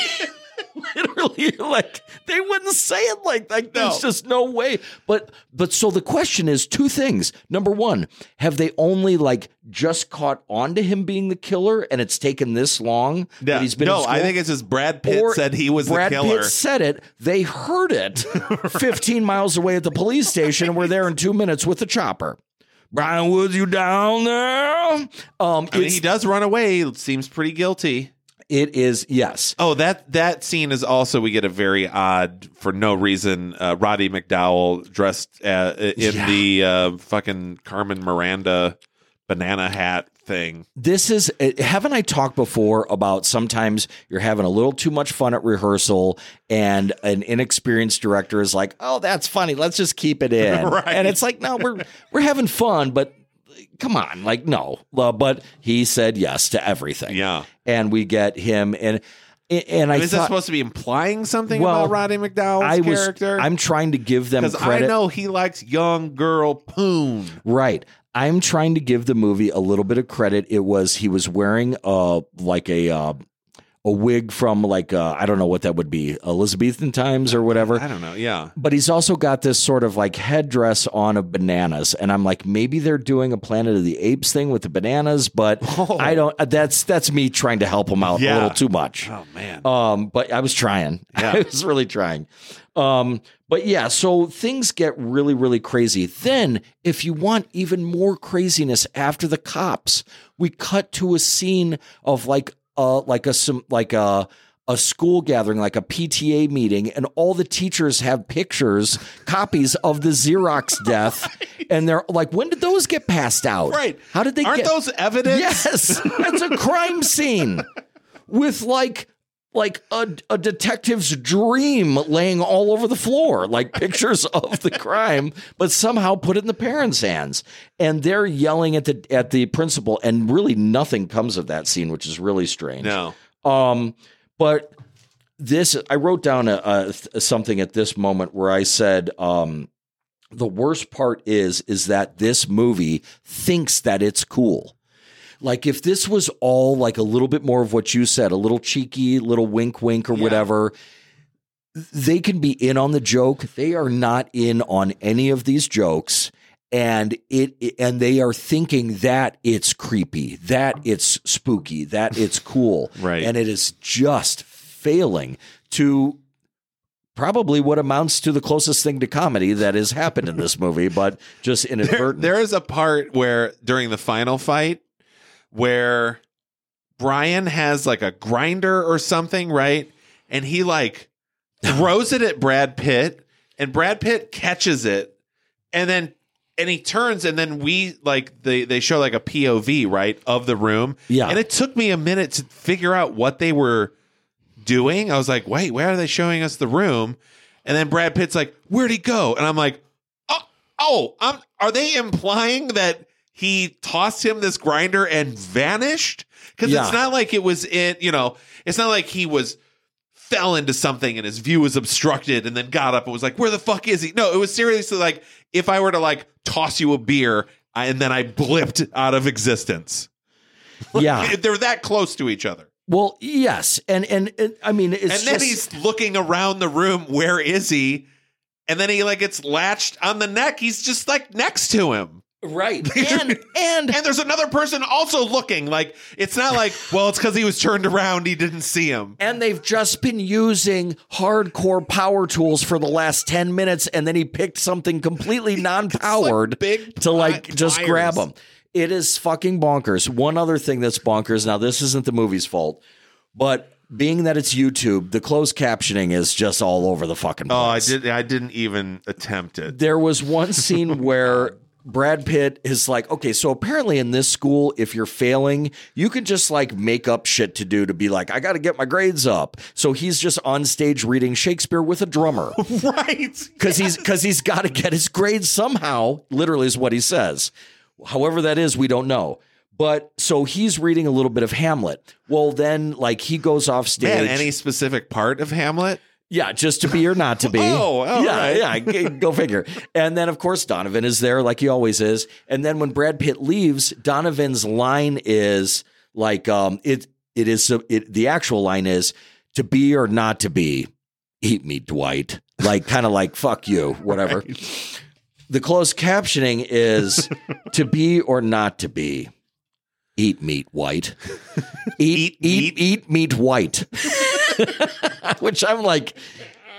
[SPEAKER 2] literally, like they wouldn't say it like like there's just no way. But but so the question is two things. Number one, have they only like just caught on to him being the killer, and it's taken this long
[SPEAKER 1] Yeah.
[SPEAKER 2] that he's been?
[SPEAKER 1] no, I think it's just Brad Pitt
[SPEAKER 2] Or
[SPEAKER 1] said he was
[SPEAKER 2] Brad
[SPEAKER 1] the killer.
[SPEAKER 2] Pitt said it. They heard it 15 miles away at the police station and we're there in two minutes with the chopper. Brian Woods, you down there? Um,
[SPEAKER 1] I mean, he does run away. Seems pretty guilty.
[SPEAKER 2] it is, yes.
[SPEAKER 1] Oh, that that scene is also we get a very odd for no reason. Uh, Roddy McDowall dressed uh, in
[SPEAKER 2] Yeah.
[SPEAKER 1] the uh, fucking Carmen Miranda banana hat thing.
[SPEAKER 2] This is, uh, haven't I talked before about sometimes you're having a little too much fun at rehearsal and an inexperienced director is like, oh, that's funny. Let's just keep it in.
[SPEAKER 1] Right.
[SPEAKER 2] And it's like, no, we're, we're having fun, but come on. Like, no. Uh, but he said yes to everything.
[SPEAKER 1] Yeah,
[SPEAKER 2] and we get him and and I
[SPEAKER 1] is that supposed to be implying something
[SPEAKER 2] Well,
[SPEAKER 1] about Roddy McDowall's
[SPEAKER 2] I was
[SPEAKER 1] character?
[SPEAKER 2] I'm trying to give them
[SPEAKER 1] because I know he likes young girl poon.
[SPEAKER 2] Right. I'm trying to give the movie a little bit of credit. It was he was wearing uh like a uh, a wig from like uh, I don't know what that would be Elizabethan times or whatever.
[SPEAKER 1] I don't know. Yeah,
[SPEAKER 2] But he's also got this sort of like headdress on of bananas, and I'm like, maybe they're doing a Planet of the Apes thing with the bananas, but I don't. That's that's me trying to help him out a little too much.
[SPEAKER 1] Oh man.
[SPEAKER 2] Um, but I was trying.
[SPEAKER 1] Yeah.
[SPEAKER 2] I was really trying. Um, but yeah, so things get really, really crazy. Then, if you want even more craziness after the cops, we cut to a scene of like uh like a some like a a school gathering, like a PTA meeting, and all the teachers have pictures, copies of the Xerox death, and they're like, "When did those get passed out?
[SPEAKER 1] Right.
[SPEAKER 2] How did they
[SPEAKER 1] Aren't
[SPEAKER 2] get
[SPEAKER 1] those evidence?
[SPEAKER 2] Yes, it's a crime scene with like like a, a detective's dream laying all over the floor, like pictures of the crime, but somehow put it in the parents' hands. And they're yelling at the at the principal, and really nothing comes of that scene, which is really strange.
[SPEAKER 1] No.
[SPEAKER 2] Um, but this, I wrote down a, a something at this moment where I said, um, the worst part is is that this movie thinks that it's cool. Like if this was all like a little bit more of what you said, a little cheeky, little wink, wink, or
[SPEAKER 1] Yeah.
[SPEAKER 2] whatever. They can be in on the joke. They are not in on any of these jokes and it and they are thinking that it's creepy, that it's spooky, that it's cool.
[SPEAKER 1] Right.
[SPEAKER 2] And it is just failing to probably what amounts to the closest thing to comedy that has happened in this movie, but just
[SPEAKER 1] There,
[SPEAKER 2] inadvertent.
[SPEAKER 1] there is a part where during the final fight where Brian has like a grinder or something, right? And he like throws it at Brad Pitt, and Brad Pitt catches it, and then and he turns, and then we like they they show like a POV right of the room,
[SPEAKER 2] Yeah.
[SPEAKER 1] And it took me a minute to figure out what they were doing. I was like, wait, where are they showing us the room? And then Brad Pitt's like, where'd he go? And I'm like, oh, oh, I'm, are they implying that he tossed him this grinder and vanished? Because
[SPEAKER 2] Yeah.
[SPEAKER 1] it's not like it was in, you know, it's not like he was fell into something and his view was obstructed and then got up and was like, where the fuck is he? No, it was seriously like if I were to like toss you a beer and then I blipped out of existence.
[SPEAKER 2] Yeah.
[SPEAKER 1] They're that close to each other.
[SPEAKER 2] Well, yes, and and, and I mean, it's
[SPEAKER 1] and then
[SPEAKER 2] just-
[SPEAKER 1] he's looking around the room. Where is he? And then he like gets latched on the neck. He's just like next to him.
[SPEAKER 2] Right, and and
[SPEAKER 1] And there's another person also looking. Like it's not like, well, it's because he was turned around. He didn't see him.
[SPEAKER 2] and they've just been using hardcore power tools for the last 10 minutes and then he picked something completely non-powered
[SPEAKER 1] big
[SPEAKER 2] to like
[SPEAKER 1] pi-
[SPEAKER 2] just
[SPEAKER 1] pliers.
[SPEAKER 2] grab him it is fucking bonkers one other thing that's bonkers now this isn't the movie's fault but being that it's youtube the closed captioning is just all over the fucking place
[SPEAKER 1] Oh, I did. I didn't even attempt it.
[SPEAKER 2] there was one scene where Brad Pitt is like, okay, so apparently in this school, if you're failing, you can just like make up shit to do to be like, I got to get my grades up. So he's just on stage reading Shakespeare with a drummer
[SPEAKER 1] right.
[SPEAKER 2] because he's because he's got to get his grades somehow. Literally is what he says. However that is, we don't know. But so he's reading a little bit of Hamlet. Well, then like he goes off stage.
[SPEAKER 1] Man, any specific part of Hamlet?
[SPEAKER 2] Yeah, just to be or not to be.
[SPEAKER 1] Oh, all
[SPEAKER 2] yeah,
[SPEAKER 1] right.
[SPEAKER 2] yeah. Go figure. And then, of course, Donovan is there, like he always is. And then when Brad Pitt leaves, Donovan's line is like, um, it it is it, the actual line is to be or not to be. Eat me, Dwight. Like kind of like fuck you, whatever. The closed captioning is to be or not to be. Eat meat, white. Eat,
[SPEAKER 1] Eat
[SPEAKER 2] eat, eat meat, white. Which I'm like,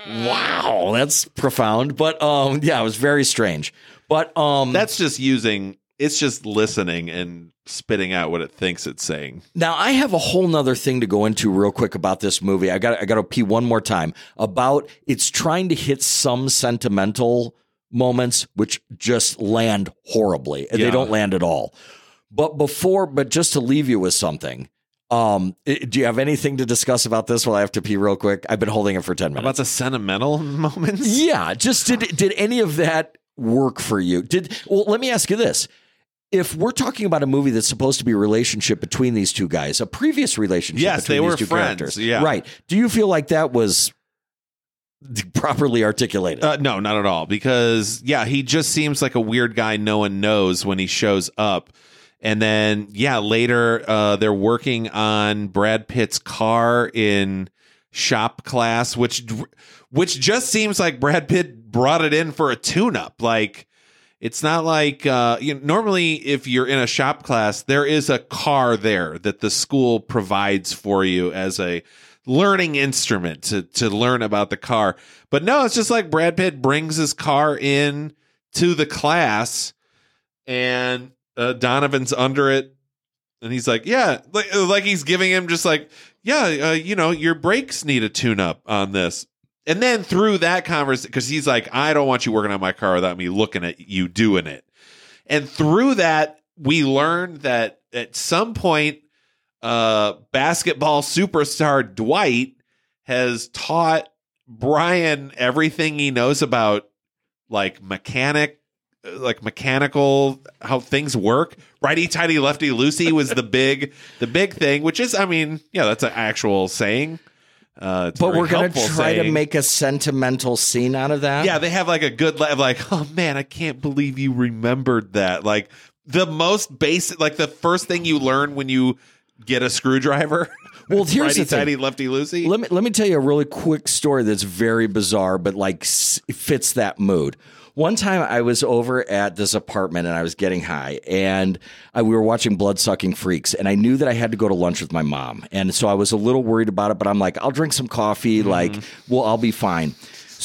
[SPEAKER 2] wow, that's profound. But um, yeah, it was very strange. But um,
[SPEAKER 1] That's just using. It's just listening and spitting out what it thinks it's saying.
[SPEAKER 2] Now I have a whole nother thing to go into real quick about this movie. I got I got to pee one more time about it's trying to hit some sentimental moments which just land horribly and
[SPEAKER 1] Yeah.
[SPEAKER 2] they don't land at all. But before, but just to leave you with something, um, do you have anything to discuss about this? While I have to pee real quick. I've been holding it for ten minutes.
[SPEAKER 1] About the sentimental moments.
[SPEAKER 2] Yeah, just did did any of that work for you? Did well, let me ask you this. If we're talking about a movie that's supposed to be a relationship between these two guys, a previous relationship
[SPEAKER 1] Yes,
[SPEAKER 2] between
[SPEAKER 1] they
[SPEAKER 2] these
[SPEAKER 1] were
[SPEAKER 2] two
[SPEAKER 1] friends,
[SPEAKER 2] characters.
[SPEAKER 1] yeah.
[SPEAKER 2] Right. Do you feel like that was properly articulated?
[SPEAKER 1] Uh, no, not at all. Because yeah, he just seems like a weird guy no one knows when he shows up. And then yeah, later uh, they're working on Brad Pitt's car in shop class, which which just seems like Brad Pitt brought it in for a tune-up. Like it's not like uh, you know, normally if you're in a shop class, there is a car there that the school provides for you as a learning instrument to to learn about the car. But no, it's just like Brad Pitt brings his car in to the class, and uh, Donovan's under it, and he's like, "Yeah," like like he's giving him just like, "Yeah, uh, you know, your brakes need a tune up on this." And then through that conversation, because he's like, I don't want you working on my car without me looking at you doing it. And through that, we learned that at some point, uh, basketball superstar Dwight has taught Brian everything he knows about like mechanic, like mechanical, how things work. Righty tighty, lefty loosey was the big, the big thing, which is, I mean, yeah, that's an actual saying. Uh,
[SPEAKER 2] but we're going to
[SPEAKER 1] helpful
[SPEAKER 2] try to make a sentimental scene out of that.
[SPEAKER 1] Yeah, they have like a good like, oh man, I can't believe you remembered that. Like the most basic, like the first thing you learn when you get a screwdriver.
[SPEAKER 2] Well, here's
[SPEAKER 1] righty
[SPEAKER 2] the thing.
[SPEAKER 1] tighty, lefty loosey.
[SPEAKER 2] Let me let me tell you a really quick story that's very bizarre, but like s- fits that mood. One time I was over at this apartment and I was getting high, and I, we were watching Bloodsucking Freaks, and I knew that I had to go to lunch with my mom, and so I was a little worried about it. But I'm like, I'll drink some coffee, mm-hmm. like, well, I'll be fine.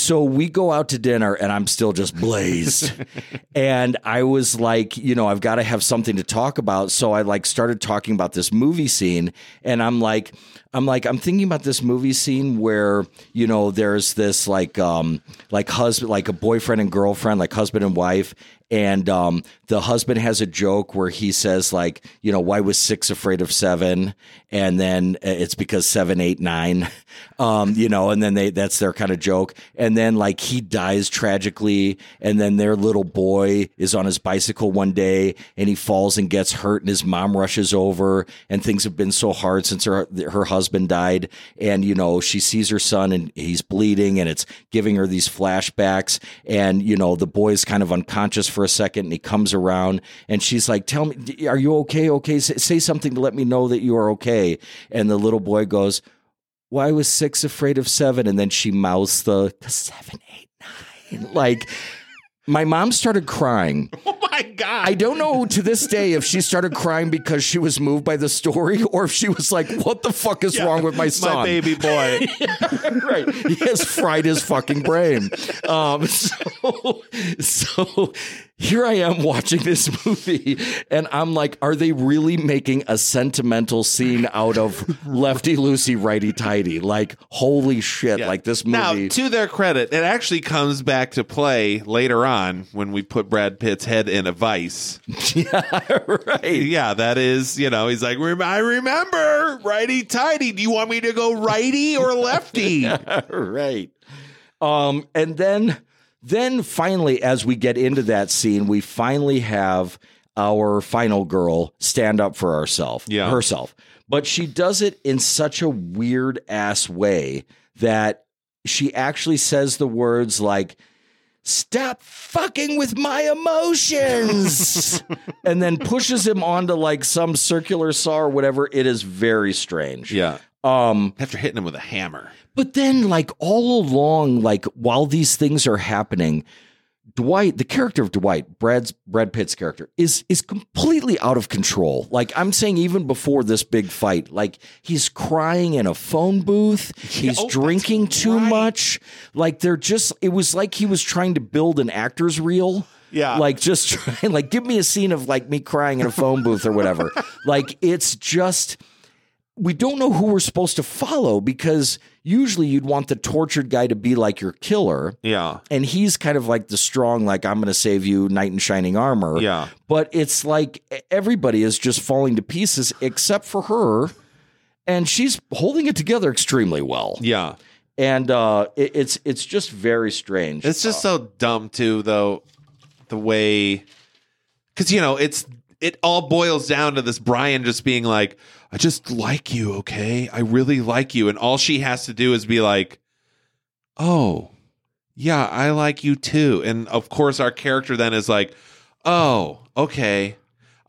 [SPEAKER 2] So we go out to dinner and I'm still just blazed. and I was like, you know, I've got to have something to talk about. So I like started talking about this movie scene and I'm like, I'm like, I'm thinking about this movie scene where, you know, there's this like, um, like husband, like a boyfriend and girlfriend, like husband and wife. And um, the husband has a joke where he says like, you know, why was six afraid of seven? And then uh, it's because seven, eight, nine, um, you know, and then they that's their kind of joke. And then like he dies tragically, and then their little boy is on his bicycle one day and he falls and gets hurt, and his mom rushes over, and things have been so hard since her her husband died, and you know she sees her son and he's bleeding, and it's giving her these flashbacks, and you know the boy's kind of unconscious for a second, and he comes around, and she's like, "Tell me, are you okay? Okay, say, say something to let me know that you are okay." And the little boy goes. Why was six afraid of seven? And then she mouths the, the seven, eight, nine. Like, my mom started crying.
[SPEAKER 1] Oh my god!
[SPEAKER 2] I don't know to this day if she started crying because she was moved by the story or if she was like, what the fuck is wrong with my son?
[SPEAKER 1] my baby boy.
[SPEAKER 2] right. He has fried his fucking brain. Um, so, so here I am watching this movie, and I'm like, are they really making a sentimental scene out of Lefty Lucy, Righty Tighty? Like, holy shit!
[SPEAKER 1] Yeah.
[SPEAKER 2] Like this movie.
[SPEAKER 1] Now, to their credit, it actually comes back to play later on when we put Brad Pitt's head in a vice.
[SPEAKER 2] yeah, right.
[SPEAKER 1] Yeah, that is, you know, he's like, "Rem- I remember righty tighty. Do you want me to go righty or lefty?
[SPEAKER 2] right. Um, and then, then finally, as we get into that scene, we finally have our final girl stand up for herself,
[SPEAKER 1] Yeah.
[SPEAKER 2] herself. But she does it in such a weird ass way that she actually says the words like, Stop fucking with my emotions, and then pushes him onto like some circular saw or whatever. It is very strange.
[SPEAKER 1] yeah.
[SPEAKER 2] Um,
[SPEAKER 1] After hitting him with a hammer.
[SPEAKER 2] But then, like all along, like while these things are happening, Dwight, the character of Dwight, Brad's Brad Pitt's character, is is completely out of control. Like I'm saying, even before this big fight, like he's crying in a phone booth, he's
[SPEAKER 1] oh,
[SPEAKER 2] drinking too
[SPEAKER 1] right.
[SPEAKER 2] much. Like they're just, it was like he was trying to build an actor's reel.
[SPEAKER 1] Yeah.
[SPEAKER 2] Like just trying, like give me a scene of like me crying in a phone booth or whatever. like it's just we don't know who we're supposed to follow because usually you'd want the tortured guy to be like your killer.
[SPEAKER 1] Yeah.
[SPEAKER 2] And he's kind of like the strong, like, I'm going to save you, knight in shining armor.
[SPEAKER 1] Yeah.
[SPEAKER 2] But it's like everybody is just falling to pieces except for her. And she's holding it together extremely well.
[SPEAKER 1] Yeah.
[SPEAKER 2] And uh, it, it's it's just very strange.
[SPEAKER 1] It's just so dumb too, though. The way, because you know, it's it all boils down to this Brian just being like, "I just like you, okay? I really like you," and all she has to do is be like, "Oh, yeah, I like you too." And of course, our character then is like, "Oh, okay,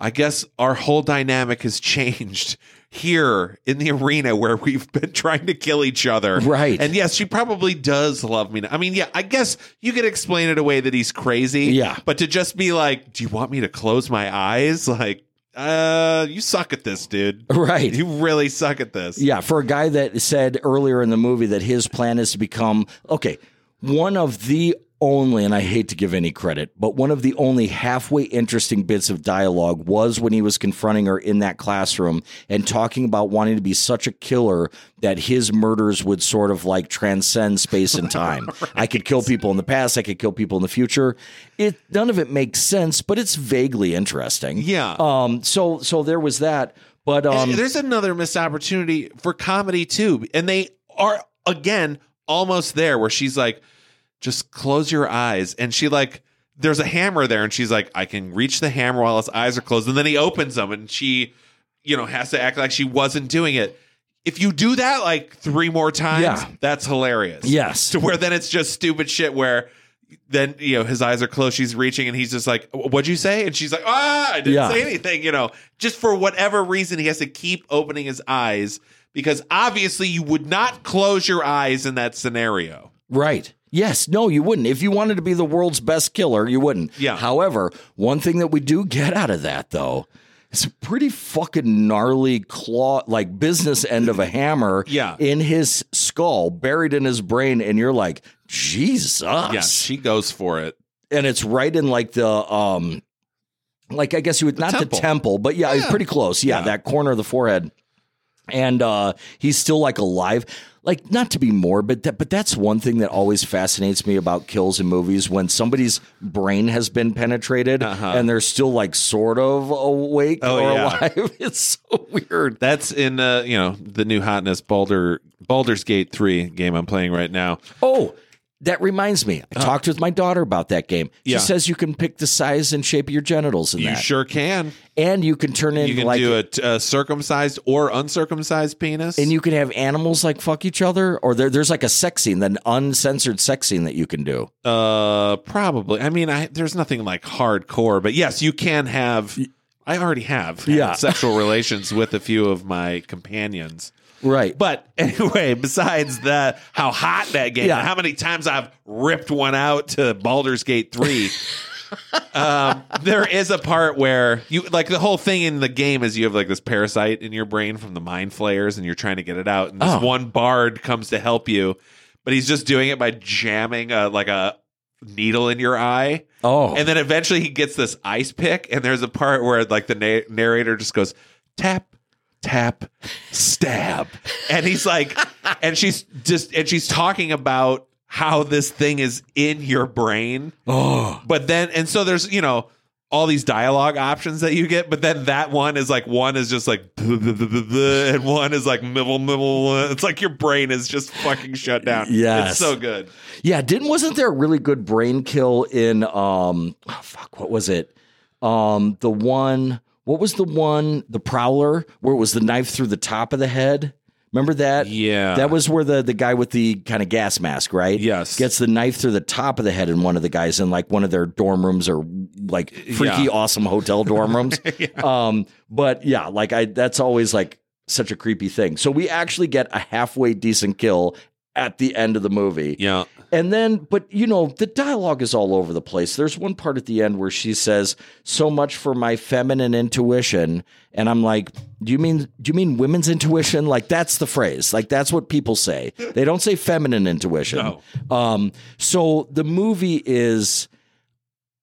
[SPEAKER 1] I guess our whole dynamic has changed." Here in the arena where we've been trying to kill each other.
[SPEAKER 2] Right.
[SPEAKER 1] And yes, she probably does love me. now. I mean, yeah, I guess you could explain it away that he's crazy.
[SPEAKER 2] Yeah.
[SPEAKER 1] But to just be like, do you want me to close my eyes? Like, uh, you suck at this, dude.
[SPEAKER 2] right.
[SPEAKER 1] You really suck at this.
[SPEAKER 2] Yeah, for a guy that said earlier in the movie that his plan is to become okay, one of the only, and I hate to give any credit, but one of the only halfway interesting bits of dialogue was when he was confronting her in that classroom and talking about wanting to be such a killer that his murders would sort of like transcend space and time. I could kill people in the past, I could kill people in the future. It none of it makes sense, but it's vaguely interesting.
[SPEAKER 1] Yeah.
[SPEAKER 2] Um. So so there was that, but um.
[SPEAKER 1] And there's another missed opportunity for comedy too. And they are again almost there where she's like, just close your eyes. And she like there's a hammer there and she's like, I can reach the hammer while his eyes are closed. And then he opens them and she, you know, has to act like she wasn't doing it. If you do that like three more times,
[SPEAKER 2] Yeah.
[SPEAKER 1] that's hilarious.
[SPEAKER 2] Yes.
[SPEAKER 1] To where then it's just stupid shit where then you know his eyes are closed, she's reaching, and he's just like, "What'd you say?" And she's like, "Ah, I didn't
[SPEAKER 2] Yeah.
[SPEAKER 1] say anything." You know, just for whatever reason, he has to keep opening his eyes because obviously you would not close your eyes in that scenario.
[SPEAKER 2] Right. Yes. No, you wouldn't. If you wanted to be the world's best killer, you wouldn't.
[SPEAKER 1] Yeah.
[SPEAKER 2] However, one thing that we do get out of that, though, it's a pretty fucking gnarly claw, like business end of a hammer
[SPEAKER 1] Yeah.
[SPEAKER 2] in his skull, buried in his brain. And you're like, Jesus.
[SPEAKER 1] Yeah, she goes for it.
[SPEAKER 2] and it's right in like the, um, like I guess you would, not
[SPEAKER 1] temple.
[SPEAKER 2] the temple, but yeah, it's
[SPEAKER 1] Yeah.
[SPEAKER 2] pretty close. Yeah,
[SPEAKER 1] Yeah.
[SPEAKER 2] That corner of the forehead. and uh, he's still like alive. Like not to be morbid, that, but that's one thing that always fascinates me about kills in movies when somebody's brain has been penetrated and they're still like sort of awake
[SPEAKER 1] Uh-huh. Oh,
[SPEAKER 2] or
[SPEAKER 1] yeah.
[SPEAKER 2] alive. It's so weird.
[SPEAKER 1] That's in uh, you know the new hotness Baldur Baldur's Gate three game I'm playing right now.
[SPEAKER 2] Oh, that reminds me. I talked with my daughter about that game. She
[SPEAKER 1] Uh. Yeah.
[SPEAKER 2] says you can pick the size and shape of your genitals in
[SPEAKER 1] You
[SPEAKER 2] that,
[SPEAKER 1] sure can.
[SPEAKER 2] and you can turn in
[SPEAKER 1] You can
[SPEAKER 2] like
[SPEAKER 1] do a, a circumcised or uncircumcised penis.
[SPEAKER 2] and you can have animals like fuck each other, or there, there's like a sex scene, an uncensored sex scene that you can do.
[SPEAKER 1] uh, probably. I mean, I there's nothing like hardcore, but yes, you can have. I already have
[SPEAKER 2] Yeah.
[SPEAKER 1] sexual relations with a few of my companions.
[SPEAKER 2] Right.
[SPEAKER 1] But anyway, besides that, how hot that game,
[SPEAKER 2] Yeah.
[SPEAKER 1] how many times I've ripped one out to Baldur's Gate 3. um, there is a part where you like the whole thing in the game is you have like this parasite in your brain from the mind flayers and you're trying to get it out. And this
[SPEAKER 2] Oh.
[SPEAKER 1] one bard comes to help you, but he's just doing it by jamming a, like a needle in your eye.
[SPEAKER 2] oh,
[SPEAKER 1] And then eventually he gets this ice pick, and there's a part where like the na- narrator just goes tap, tap, stab, and he's like, and she's just and she's talking about how this thing is in your brain,
[SPEAKER 2] oh,
[SPEAKER 1] but then and so there's you know all these dialogue options that you get, but then that one is like one is just like and one is like mibble mibble. It's like your brain is just fucking shut down.
[SPEAKER 2] Yeah,
[SPEAKER 1] it's so good.
[SPEAKER 2] yeah. Didn't wasn't there a really good brain kill in um? Oh, fuck, what was it? Um, the one. What was the one? The Prowler, where it was the knife through the top of the head. Remember that?
[SPEAKER 1] Yeah.
[SPEAKER 2] That was where the the guy with the kind of gas mask, right?
[SPEAKER 1] Yes.
[SPEAKER 2] Gets the knife through the top of the head in one of the guys in like one of their dorm rooms or like freaky
[SPEAKER 1] Yeah.
[SPEAKER 2] awesome hotel dorm rooms. Um, but yeah, like I that's always like such a creepy thing. So we actually get a halfway decent kill at the end of the movie.
[SPEAKER 1] Yeah.
[SPEAKER 2] And then, but you know, the dialogue is all over the place. There's one part at the end where she says, "So much for my feminine intuition," and I'm like, "Do you mean do you mean women's intuition? Like that's the phrase. Like that's what people say. They don't say feminine intuition."
[SPEAKER 1] No.
[SPEAKER 2] Um, so the movie is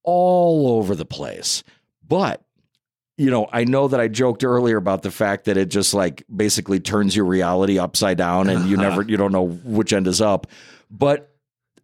[SPEAKER 2] all over the place, but you know, I know that I joked earlier about the fact that it just like basically turns your reality upside down and you never you don't know which end is up. But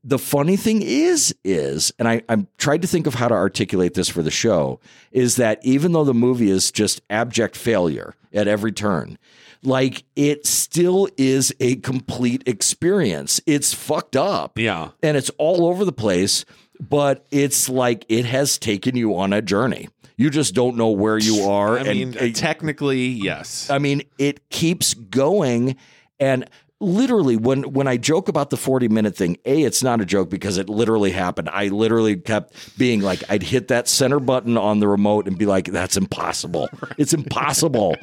[SPEAKER 2] the funny thing is, is, and I, I'm tried to think of how to articulate this for the show, is that even though the movie is just abject failure at every turn, like it still is a complete experience. It's fucked up
[SPEAKER 1] Yeah.
[SPEAKER 2] and it's all over the place, but it's like it has taken you on a journey. You just don't know where you are.
[SPEAKER 1] I mean,
[SPEAKER 2] and,
[SPEAKER 1] technically, yes.
[SPEAKER 2] I mean, it keeps going. And literally, when when I joke about the 40 minute thing, A, it's not a joke because it literally happened. I literally kept being like, I'd hit that center button on the remote and be like, that's impossible. It's impossible.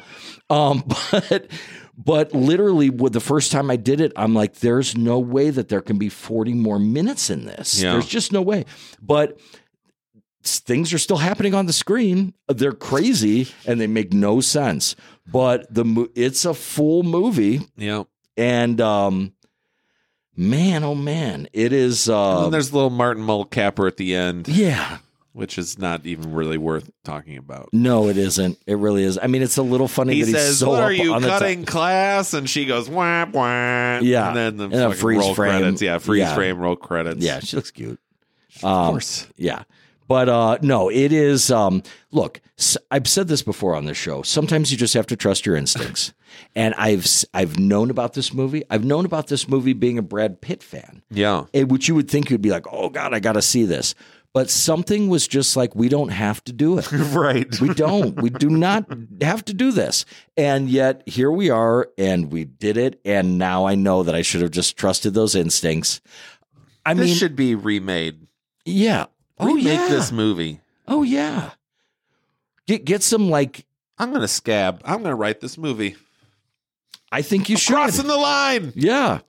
[SPEAKER 2] um, but but literally with the first time I did it, I'm like, there's no way that there can be 40 more minutes in this.
[SPEAKER 1] Yeah.
[SPEAKER 2] There's just no way. But things are still happening on the screen. They're crazy and they make no sense. But the it's a full movie,
[SPEAKER 1] yeah.
[SPEAKER 2] And um, man, oh man, it is.
[SPEAKER 1] And
[SPEAKER 2] Uh,
[SPEAKER 1] then there's a little Martin Mull caper at the end,
[SPEAKER 2] yeah,
[SPEAKER 1] which is not even really worth talking about.
[SPEAKER 2] no, it isn't. It really is. I mean, it's a little funny
[SPEAKER 1] He
[SPEAKER 2] that he's
[SPEAKER 1] says,
[SPEAKER 2] so
[SPEAKER 1] "What are you
[SPEAKER 2] on the top-
[SPEAKER 1] cutting class?" And she goes, "Wah wah."
[SPEAKER 2] Yeah.
[SPEAKER 1] and then the
[SPEAKER 2] And
[SPEAKER 1] fucking
[SPEAKER 2] freeze
[SPEAKER 1] roll
[SPEAKER 2] frame.
[SPEAKER 1] credits. Yeah, freeze
[SPEAKER 2] Yeah.
[SPEAKER 1] frame roll credits.
[SPEAKER 2] Yeah, she looks cute.
[SPEAKER 1] of
[SPEAKER 2] Um,
[SPEAKER 1] course.
[SPEAKER 2] Yeah. But uh no, it is um look, I've said this before on this show. Sometimes you just have to trust your instincts. And I've I've known about this movie. I've known about this movie being a Brad Pitt fan.
[SPEAKER 1] Yeah,
[SPEAKER 2] eh, which you would think you'd be like, "Oh god, I got to see this." But something was just like, "We don't have to do it."
[SPEAKER 1] right.
[SPEAKER 2] We don't. We do not have to do this. And yet here we are and we did it and now I know that I should have just trusted those instincts. I
[SPEAKER 1] this
[SPEAKER 2] mean,
[SPEAKER 1] should be remade.
[SPEAKER 2] yeah. Oh
[SPEAKER 1] Remake
[SPEAKER 2] yeah.
[SPEAKER 1] this movie.
[SPEAKER 2] Oh yeah. Get get some like
[SPEAKER 1] I'm gonna scab. I'm gonna write this movie.
[SPEAKER 2] I think you should.
[SPEAKER 1] Crossing the line.
[SPEAKER 2] Yeah.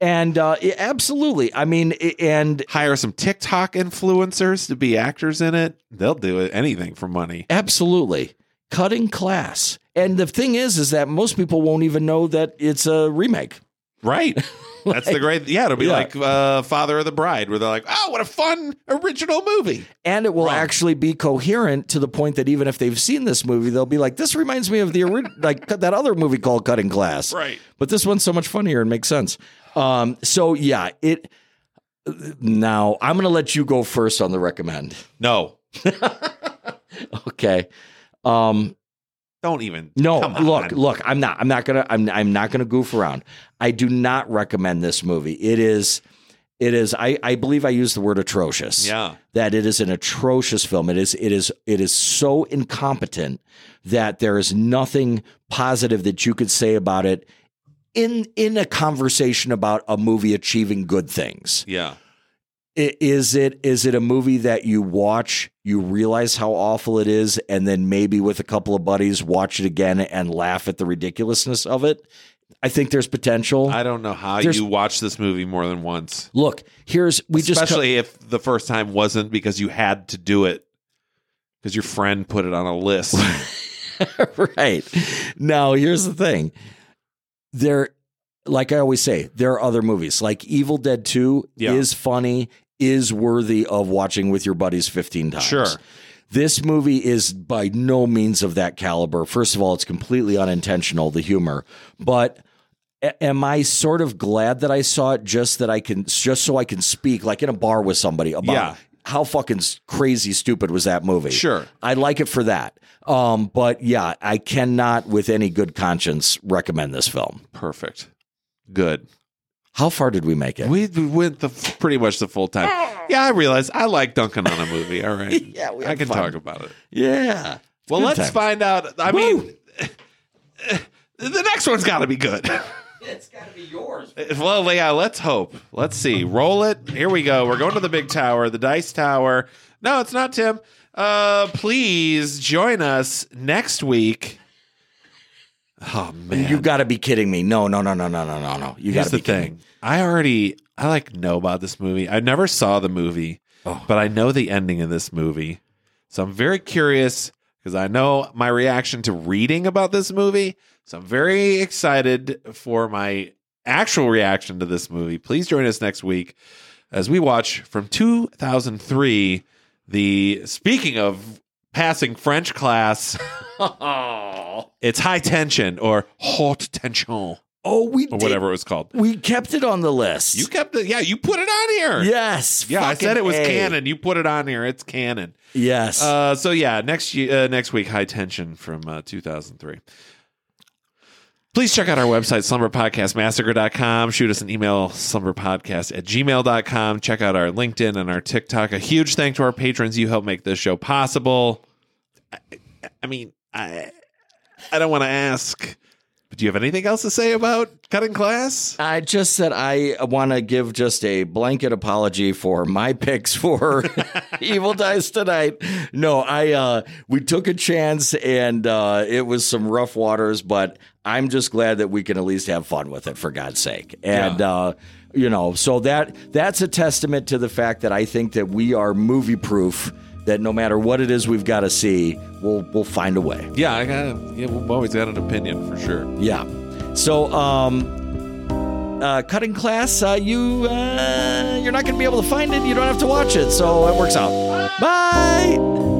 [SPEAKER 2] And uh absolutely. I mean and
[SPEAKER 1] Hire some TikTok influencers to be actors in it. They'll do it anything for money.
[SPEAKER 2] absolutely cutting class. And the thing is is that most people won't even know that it's a remake.
[SPEAKER 1] Right. That's the great. Yeah, it'll be
[SPEAKER 2] Yeah.
[SPEAKER 1] like uh, Father of the Bride, where they're like, "Oh, what a fun original movie."
[SPEAKER 2] and it will
[SPEAKER 1] Wrong.
[SPEAKER 2] actually be coherent to the point that even if they've seen this movie, they'll be like, "This reminds me of the ori- like that other movie called Cutting Class."
[SPEAKER 1] Right.
[SPEAKER 2] But this one's so much funnier and makes sense. Um, so yeah, it. Now I'm going to let you go first on the recommend.
[SPEAKER 1] No,
[SPEAKER 2] Okay. Um,
[SPEAKER 1] don't even.
[SPEAKER 2] no, look, look. I'm not. I'm not gonna. I'm. I'm not gonna goof around. I do not recommend this movie. It is. It is. I. I believe I used the word atrocious.
[SPEAKER 1] Yeah.
[SPEAKER 2] That it is an atrocious film. It is. It is. It is so incompetent that there is nothing positive that you could say about it in in a conversation about a movie achieving good things.
[SPEAKER 1] Yeah.
[SPEAKER 2] Is it is it a movie that you watch, you realize how awful it is, and then maybe with a couple of buddies watch it again and laugh at the ridiculousness of it? I think there's potential.
[SPEAKER 1] I don't know how
[SPEAKER 2] There's-
[SPEAKER 1] you watch this movie more than once,
[SPEAKER 2] Look, here's we just
[SPEAKER 1] especially if the first time wasn't because you had to do it because your friend put it on a list.
[SPEAKER 2] right. Now, here's the thing. There, like I always say, there are other movies. Like Evil Dead 2
[SPEAKER 1] Yeah.
[SPEAKER 2] is funny, is worthy of watching with your buddies 15 times.
[SPEAKER 1] Sure.
[SPEAKER 2] This movie is by no means of that caliber. First of all, it's completely unintentional, the humor. But am I sort of glad that I saw it just that I can just so I can speak like in a bar with somebody about
[SPEAKER 1] Yeah.
[SPEAKER 2] how fucking crazy stupid was that movie?
[SPEAKER 1] Sure.
[SPEAKER 2] I like it for that. Um, but yeah, I cannot, with any good conscience, recommend this film.
[SPEAKER 1] Perfect. Good.
[SPEAKER 2] How far did we make it?
[SPEAKER 1] We we went the pretty much the full time. Yeah, I realize I like dunking on a movie. All right.
[SPEAKER 2] Yeah, we
[SPEAKER 1] I can
[SPEAKER 2] fun.
[SPEAKER 1] talk about it.
[SPEAKER 2] yeah.
[SPEAKER 1] Well,
[SPEAKER 2] Good
[SPEAKER 1] let's
[SPEAKER 2] time.
[SPEAKER 1] find out. I mean, the next one's got to be good.
[SPEAKER 2] It's got to be yours.
[SPEAKER 1] well, yeah, let's hope. Let's see. Roll it. Here we go. We're going to the big tower, the dice tower. No, it's not Tim. Uh, please join us next week. Oh man,
[SPEAKER 2] You got to be kidding me. No, no, no, no, no, no, no, no. You got
[SPEAKER 1] Here's
[SPEAKER 2] to be
[SPEAKER 1] the
[SPEAKER 2] kidding
[SPEAKER 1] thing. I already I like know about this movie. I never saw the movie,
[SPEAKER 2] Oh.
[SPEAKER 1] but I know the ending of this movie. So I'm very curious because I know my reaction to reading about this movie. So I'm very excited for my actual reaction to this movie. Please join us next week as we watch from 2003 the speaking of passing French class, oh. It's high tension or haute tension
[SPEAKER 2] Oh, we
[SPEAKER 1] or
[SPEAKER 2] did-
[SPEAKER 1] whatever it was called.
[SPEAKER 2] We kept it on the list.
[SPEAKER 1] You kept it. Yeah, you put it on here.
[SPEAKER 2] yes.
[SPEAKER 1] Yeah, I said it was
[SPEAKER 2] fucking A.
[SPEAKER 1] canon. You put it on here. It's canon.
[SPEAKER 2] Yes.
[SPEAKER 1] Uh, so yeah, next ye- uh, next week, High Tension from uh, 2003. Please check out our website, slumberpodcastmassacre.com. Shoot us an email, slumberpodcast at gmail.com. Check out our LinkedIn and our TikTok. A huge thank to our patrons. You help make this show possible. I, I mean, I, I don't want to ask, but do you have anything else to say about cutting class?
[SPEAKER 2] I just said I want to give just a blanket apology for my picks for Evil Dice tonight. No, I uh we took a chance and uh it was some rough waters, but I'm just glad that we can at least have fun with it for God's sake. And uh you know, so that that's a testament to the fact that I think that we are movie proof that no matter what it is we've got to see, we'll we'll find a way.
[SPEAKER 1] Yeah, I got. Yeah, we've always got an opinion for sure.
[SPEAKER 2] Yeah. So, um, uh, cutting class, uh, you uh, you're not going to be able to find it. You don't have to watch it, so it works out. Bye.